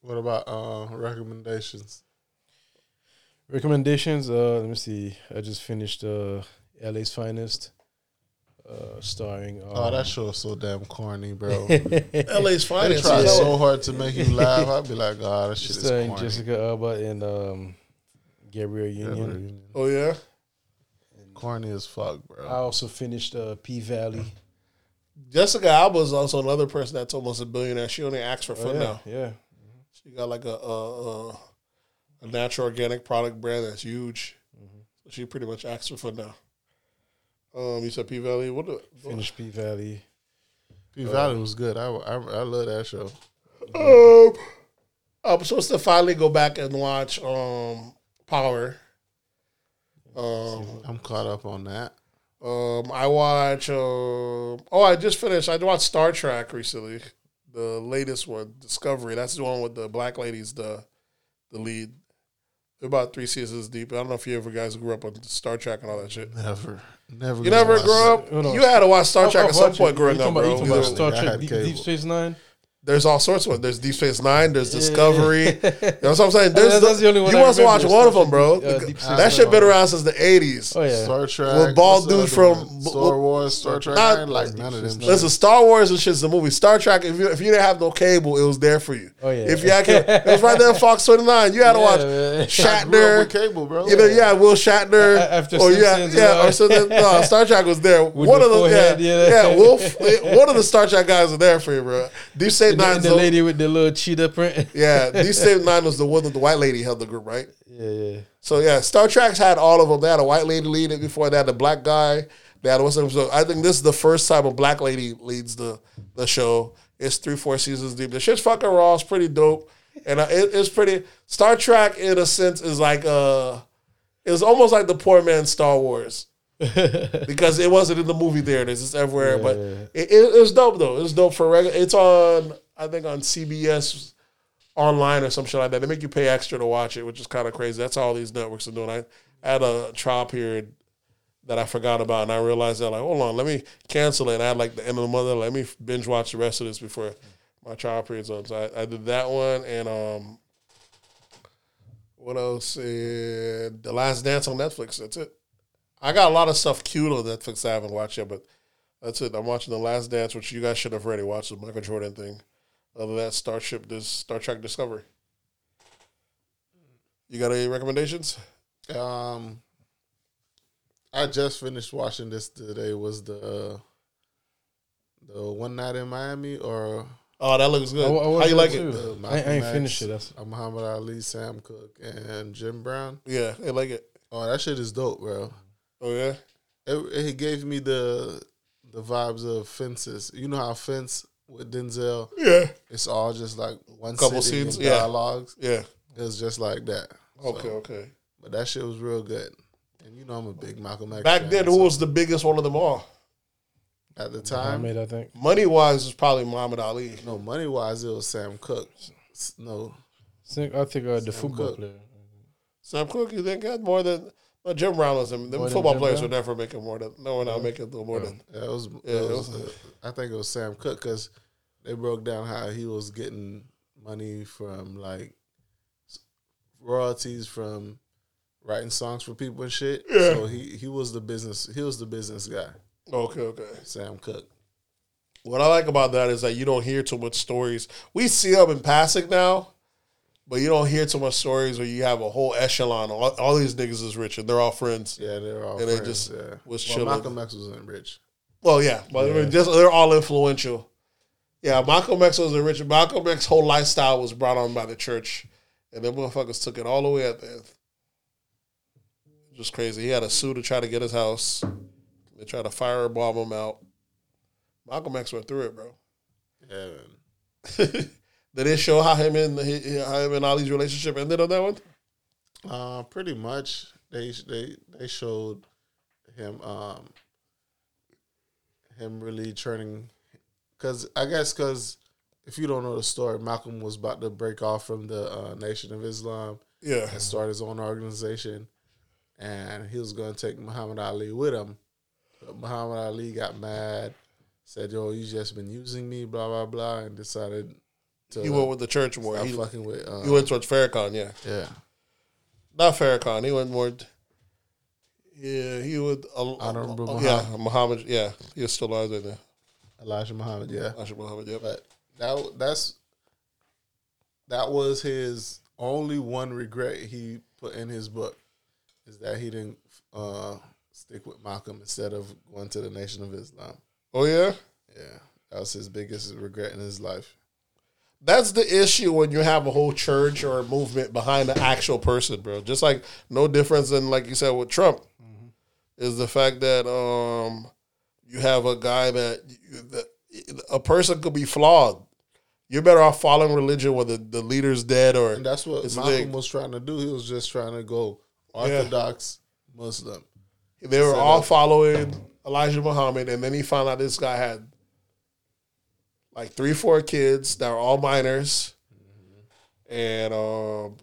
Speaker 2: What about uh, recommendations?
Speaker 4: Recommendations. Uh, let me see. I just finished uh, LA's Finest, uh, starring. Um,
Speaker 2: Oh, that show is so damn corny, bro.
Speaker 3: LA's
Speaker 2: They
Speaker 3: Finest.
Speaker 2: try
Speaker 3: is-
Speaker 2: so hard to make you laugh. I'd be like, oh, that shit is
Speaker 4: starring
Speaker 2: corny.
Speaker 4: Jessica Alba and um, Gabrielle
Speaker 2: Yeah,
Speaker 4: Union.
Speaker 3: Oh, yeah?
Speaker 2: corny as fuck, bro.
Speaker 4: I also finished uh, P Valley.
Speaker 3: Jessica Alba is also another person that's almost a billionaire. She only acts for
Speaker 4: Oh,
Speaker 3: fun
Speaker 4: yeah,
Speaker 3: now.
Speaker 4: yeah.
Speaker 3: She got like a a, a, a natural organic product brand that's huge. So she pretty much acts for fun now. Um, you said P Valley. What the?
Speaker 4: Finish P Valley.
Speaker 2: P Valley was good. I, I I love that show.
Speaker 3: Um, I'm supposed to finally go back and watch um Power. Um,
Speaker 2: I'm caught up on that.
Speaker 3: um, I watch. Um, oh, I just finished. I watched Star Trek recently, the latest one, Discovery. That's the one with the black ladies, the the lead. They're about three seasons deep. I don't know if you ever guys grew up on Star Trek and all that shit.
Speaker 2: Never, never.
Speaker 3: You never grew up. You had to watch Star
Speaker 4: I've-
Speaker 3: Trek
Speaker 4: I've
Speaker 3: at some point
Speaker 4: it.
Speaker 3: growing
Speaker 4: You
Speaker 3: up,
Speaker 4: talking
Speaker 3: bro.
Speaker 4: you talking about Star Trek
Speaker 2: had
Speaker 4: Deep,
Speaker 2: cable.
Speaker 4: Deep Space Nine?
Speaker 3: There's all sorts of ones. There's Deep Space Nine. There's Discovery. you know what I'm saying? There's
Speaker 4: That's- that's the only one
Speaker 3: You
Speaker 4: I
Speaker 3: must watch
Speaker 4: remember,
Speaker 3: one of them, bro.
Speaker 4: Trek, uh,
Speaker 3: that shit been around since the 80s.
Speaker 4: Oh yeah.
Speaker 2: Star Trek.
Speaker 3: With bald
Speaker 2: what's the
Speaker 3: dude from-
Speaker 2: Star Wars, Star Trek.
Speaker 3: Not-
Speaker 2: I ain't like none of them.
Speaker 3: Listen, Star Wars and shit's the movie. Star Trek, if you if you didn't have no cable, it was there for you.
Speaker 4: Oh, yeah.
Speaker 3: If you had cable, it was right there on Fox 29. You had to
Speaker 4: Yeah,
Speaker 3: watch
Speaker 4: man.
Speaker 2: I grew up
Speaker 3: Shatner.
Speaker 2: with cable, bro.
Speaker 3: You know, yeah, Will Shatner.
Speaker 4: A- after
Speaker 3: or yeah, yeah, or something. No, Star Trek was there. one
Speaker 4: the
Speaker 3: of the yeah,
Speaker 4: yeah.
Speaker 3: yeah, Worf. one of the Star Trek guys are there for you, bro. Deep Space
Speaker 4: And the,
Speaker 3: Nine.
Speaker 4: the lady with the little cheetah print.
Speaker 3: Yeah, Deep Space Nine was the one that the white lady held the group, right?
Speaker 4: yeah, yeah.
Speaker 3: So yeah, Star Trek's had all of them. They had a white lady lead it before. They had a black guy. They had what's. So I think this is the first time a black lady leads the the show. It's three, four seasons deep. The shit's fucking raw. It's pretty dope, and uh, it, it's pretty. Star Trek, in a sense, is like uh, it's almost like the poor man's Star Wars. because it wasn't in the movie theaters, it's everywhere. but it, it, it was dope though. It was dope for regular. It's on, I think, on CBS online or some shit like that. They make you pay extra to watch it, which is kind of crazy. That's all these networks are doing. I had a trial period that I forgot about, and I realized that like, hold on, let me cancel it. And I had like the end of the month. Let me binge watch the rest of this before my trial period's on. So I, I did that one, and um, what else? And the Last Dance on Netflix. That's it. I got a lot of stuff queued on Netflix I haven't watched yet, but that's it. I'm watching The Last Dance, which you guys should have already watched, the Michael Jordan thing. Other than that, Starship, this Star Trek Discovery. You got any recommendations?
Speaker 2: Um, I just finished watching this today. Was the uh, the one night in Miami or
Speaker 3: Oh, that looks good.
Speaker 4: I, I
Speaker 3: How you like
Speaker 4: too.
Speaker 3: it?
Speaker 4: I, I ain't
Speaker 2: X,
Speaker 4: finished it. That's
Speaker 2: uh, Muhammad Ali, Sam Cooke, and Jim Brown?
Speaker 3: Yeah, I like it.
Speaker 2: Oh, that shit is dope, bro.
Speaker 3: Oh yeah,
Speaker 2: It, it gave me the the vibes of Fences. You know how Fence with Denzel,
Speaker 3: yeah,
Speaker 2: it's all just like one
Speaker 3: Couple scenes,
Speaker 2: and
Speaker 3: yeah.
Speaker 2: dialogues.
Speaker 3: yeah.
Speaker 2: It was just like that.
Speaker 3: Okay,
Speaker 2: So,
Speaker 3: okay.
Speaker 2: But that shit was real good. And you know I'm a big Malcolm X.
Speaker 3: Back
Speaker 2: fan,
Speaker 3: then, who was the biggest one of them all?
Speaker 2: at the time?
Speaker 4: Muhammad, I think.
Speaker 3: Money wise, was probably Muhammad Ali.
Speaker 2: No, money wise, it was Sam Cooke. S- No,
Speaker 4: Think- I think uh, the
Speaker 2: Sam
Speaker 4: football
Speaker 2: Cooke.
Speaker 4: player.
Speaker 3: Sam Cooke, you think had more than? Well, Jim Brown was him. The football
Speaker 4: Jim
Speaker 3: players
Speaker 4: Brown?
Speaker 3: were never making more than. No, we're not making no more than.
Speaker 2: yeah, it was.
Speaker 3: Yeah,
Speaker 2: it
Speaker 3: it
Speaker 2: was,
Speaker 3: was-
Speaker 2: uh, I think it was Sam Cooke because they broke down how he was getting money from like royalties from writing songs for people and shit.
Speaker 3: Yeah.
Speaker 2: So he he was the business. He was the business guy.
Speaker 3: Okay, okay.
Speaker 2: Sam Cooke.
Speaker 3: What I like about that is that you don't hear too much stories. We see them in passing now, but you don't hear too much stories where you have a whole echelon. All, all these niggas is rich and they're all friends.
Speaker 2: Yeah, they're all
Speaker 3: And they
Speaker 2: friends.
Speaker 3: just
Speaker 2: yeah.
Speaker 3: was
Speaker 2: well,
Speaker 3: chilling.
Speaker 2: Malcolm X wasn't rich.
Speaker 3: Well, yeah, but mean, just they're all influential. Yeah, Malcolm X was a rich. Malcolm X's whole lifestyle was brought on by the church, and them motherfuckers took it all the way at the end. Just crazy. He had a sue to try to get his house. They tried to firebomb him out. Malcolm X went through it, bro.
Speaker 2: Yeah, man.
Speaker 3: Did it show how him and how him and Ali's relationship ended on that one?
Speaker 2: Uh, pretty much. They they they showed him um him really turning because I guess because if you don't know the story, Malcolm was about to break off from the uh, Nation of Islam
Speaker 3: Yeah,
Speaker 2: and start his own organization, and he was going to take Muhammad Ali with him. But Muhammad Ali got mad, said, "Yo, you just been using me, blah blah blah," and decided to
Speaker 3: he went with the church more. He,
Speaker 2: fucking with. Uh,
Speaker 3: he went towards Farrakhan. Yeah,
Speaker 2: yeah.
Speaker 3: not Farrakhan. He went more. Yeah, he would. Uh,
Speaker 2: Honorable
Speaker 3: uh, yeah, Muhammad. Yeah, he was still alive right there.
Speaker 2: Elijah Muhammad, yeah.
Speaker 3: Elijah Muhammad. Yep.
Speaker 2: But that that's that was his only one regret he put in his book is that he didn't uh, stick with Malcolm instead of going to the Nation of Islam.
Speaker 3: Oh yeah.
Speaker 2: Yeah, that was his biggest regret in his life.
Speaker 3: That's the issue when you have a whole church or a movement behind the actual person, bro. Just like no difference than like you said with Trump is the fact that um you have a guy that, that a person could be flawed. You're better off following religion whether the leader's dead or
Speaker 2: And that's what Malcolm was trying to do. He was just trying to go Orthodox Muslim.
Speaker 3: They were all following Elijah Muhammad, and then he found out this guy had like three, four kids that were all minors, and um,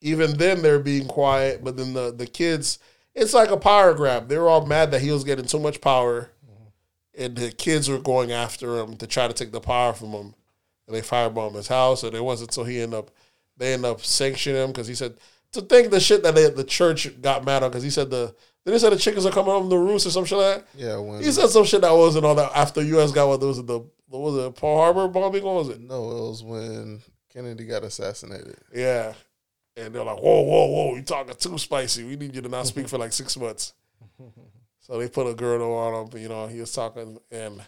Speaker 3: even then they're being quiet. But then the the kids, it's like a power grab. They were all mad that he was getting too much power, and the kids were going after him to try to take the power from him. And they firebombed his house, and it wasn't until he ended up they ended up sanctioning him because he said to think the shit that they, the church got mad on because he said the then he said the chickens are coming home the roost or some shit like that.
Speaker 2: Yeah, when
Speaker 3: He said some shit that wasn't all that after U.S. got what was it the what was it Pearl Harbor bombing? What was it?
Speaker 2: no, it was when Kennedy got assassinated.
Speaker 3: Yeah, and they're like, whoa, whoa, whoa, you talking too spicy. We need you to not speak for like six months. So they put a girdle on him. You know, he was talking, and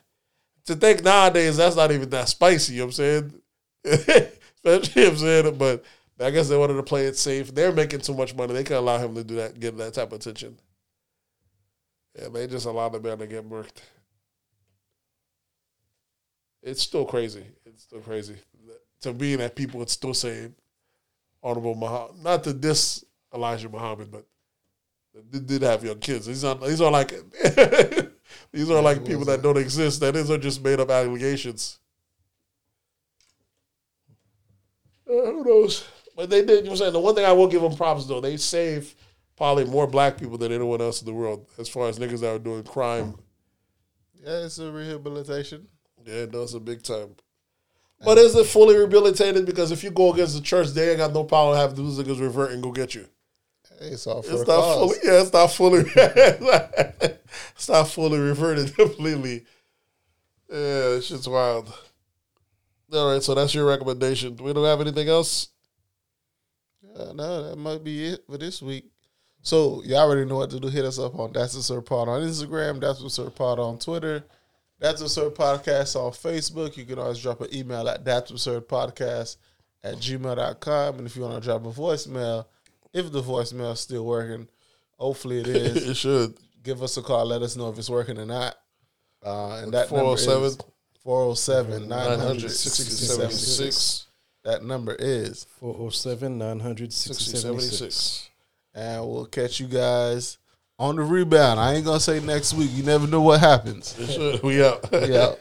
Speaker 3: to think nowadays that's not even that spicy. You know what I'm saying? Especially, you know what I'm saying, but. I guess they wanted to play it safe. They're making too much money. They can allow him to do that, get that type of attention. Yeah, they just allowed the man to get murked. It's still crazy. It's still crazy. To me, that people would still say Honorable Muhammad. Not to diss Elijah Muhammad, but they did have young kids. These are these are like these are like people that don't exist. That these are just made up allegations. Uh, who knows? But they did. You know what I'm saying the one thing I will give them props though, they save probably more black people than anyone else in the world as far as niggas that are doing crime.
Speaker 2: Yeah, it's a rehabilitation.
Speaker 3: Yeah, it does a big time. But is it fully rehabilitated? Because if you go against the church, they ain't got no power to have those niggas revert and go get you.
Speaker 2: Hey, it's all for
Speaker 3: It's not
Speaker 2: cause.
Speaker 3: fully. Yeah, it's not fully. it's not fully reverted completely. Yeah, this shit's wild. All right, so that's your recommendation. We don't have anything else.
Speaker 2: Uh, no, that might be it for this week. So y'all already know what to do. Hit us up on That's Absurd Pod on Instagram. That's Absurd Pod on Twitter. That's Absurd Podcast on Facebook. You can always drop an email at That's Absurd Podcast at gmail.com. And if you want to drop a voicemail, if the voicemail is still working, hopefully it is.
Speaker 3: it should.
Speaker 2: give us a call. Let us know if it's working or not. Uh, and that number is
Speaker 3: 407
Speaker 2: 407
Speaker 3: 967
Speaker 2: That number is.
Speaker 4: 407 900 6076.
Speaker 3: 76.
Speaker 2: And we'll catch you guys on the rebound. I ain't to say next week. You never know what happens.
Speaker 3: It should. We out.
Speaker 2: Yeah.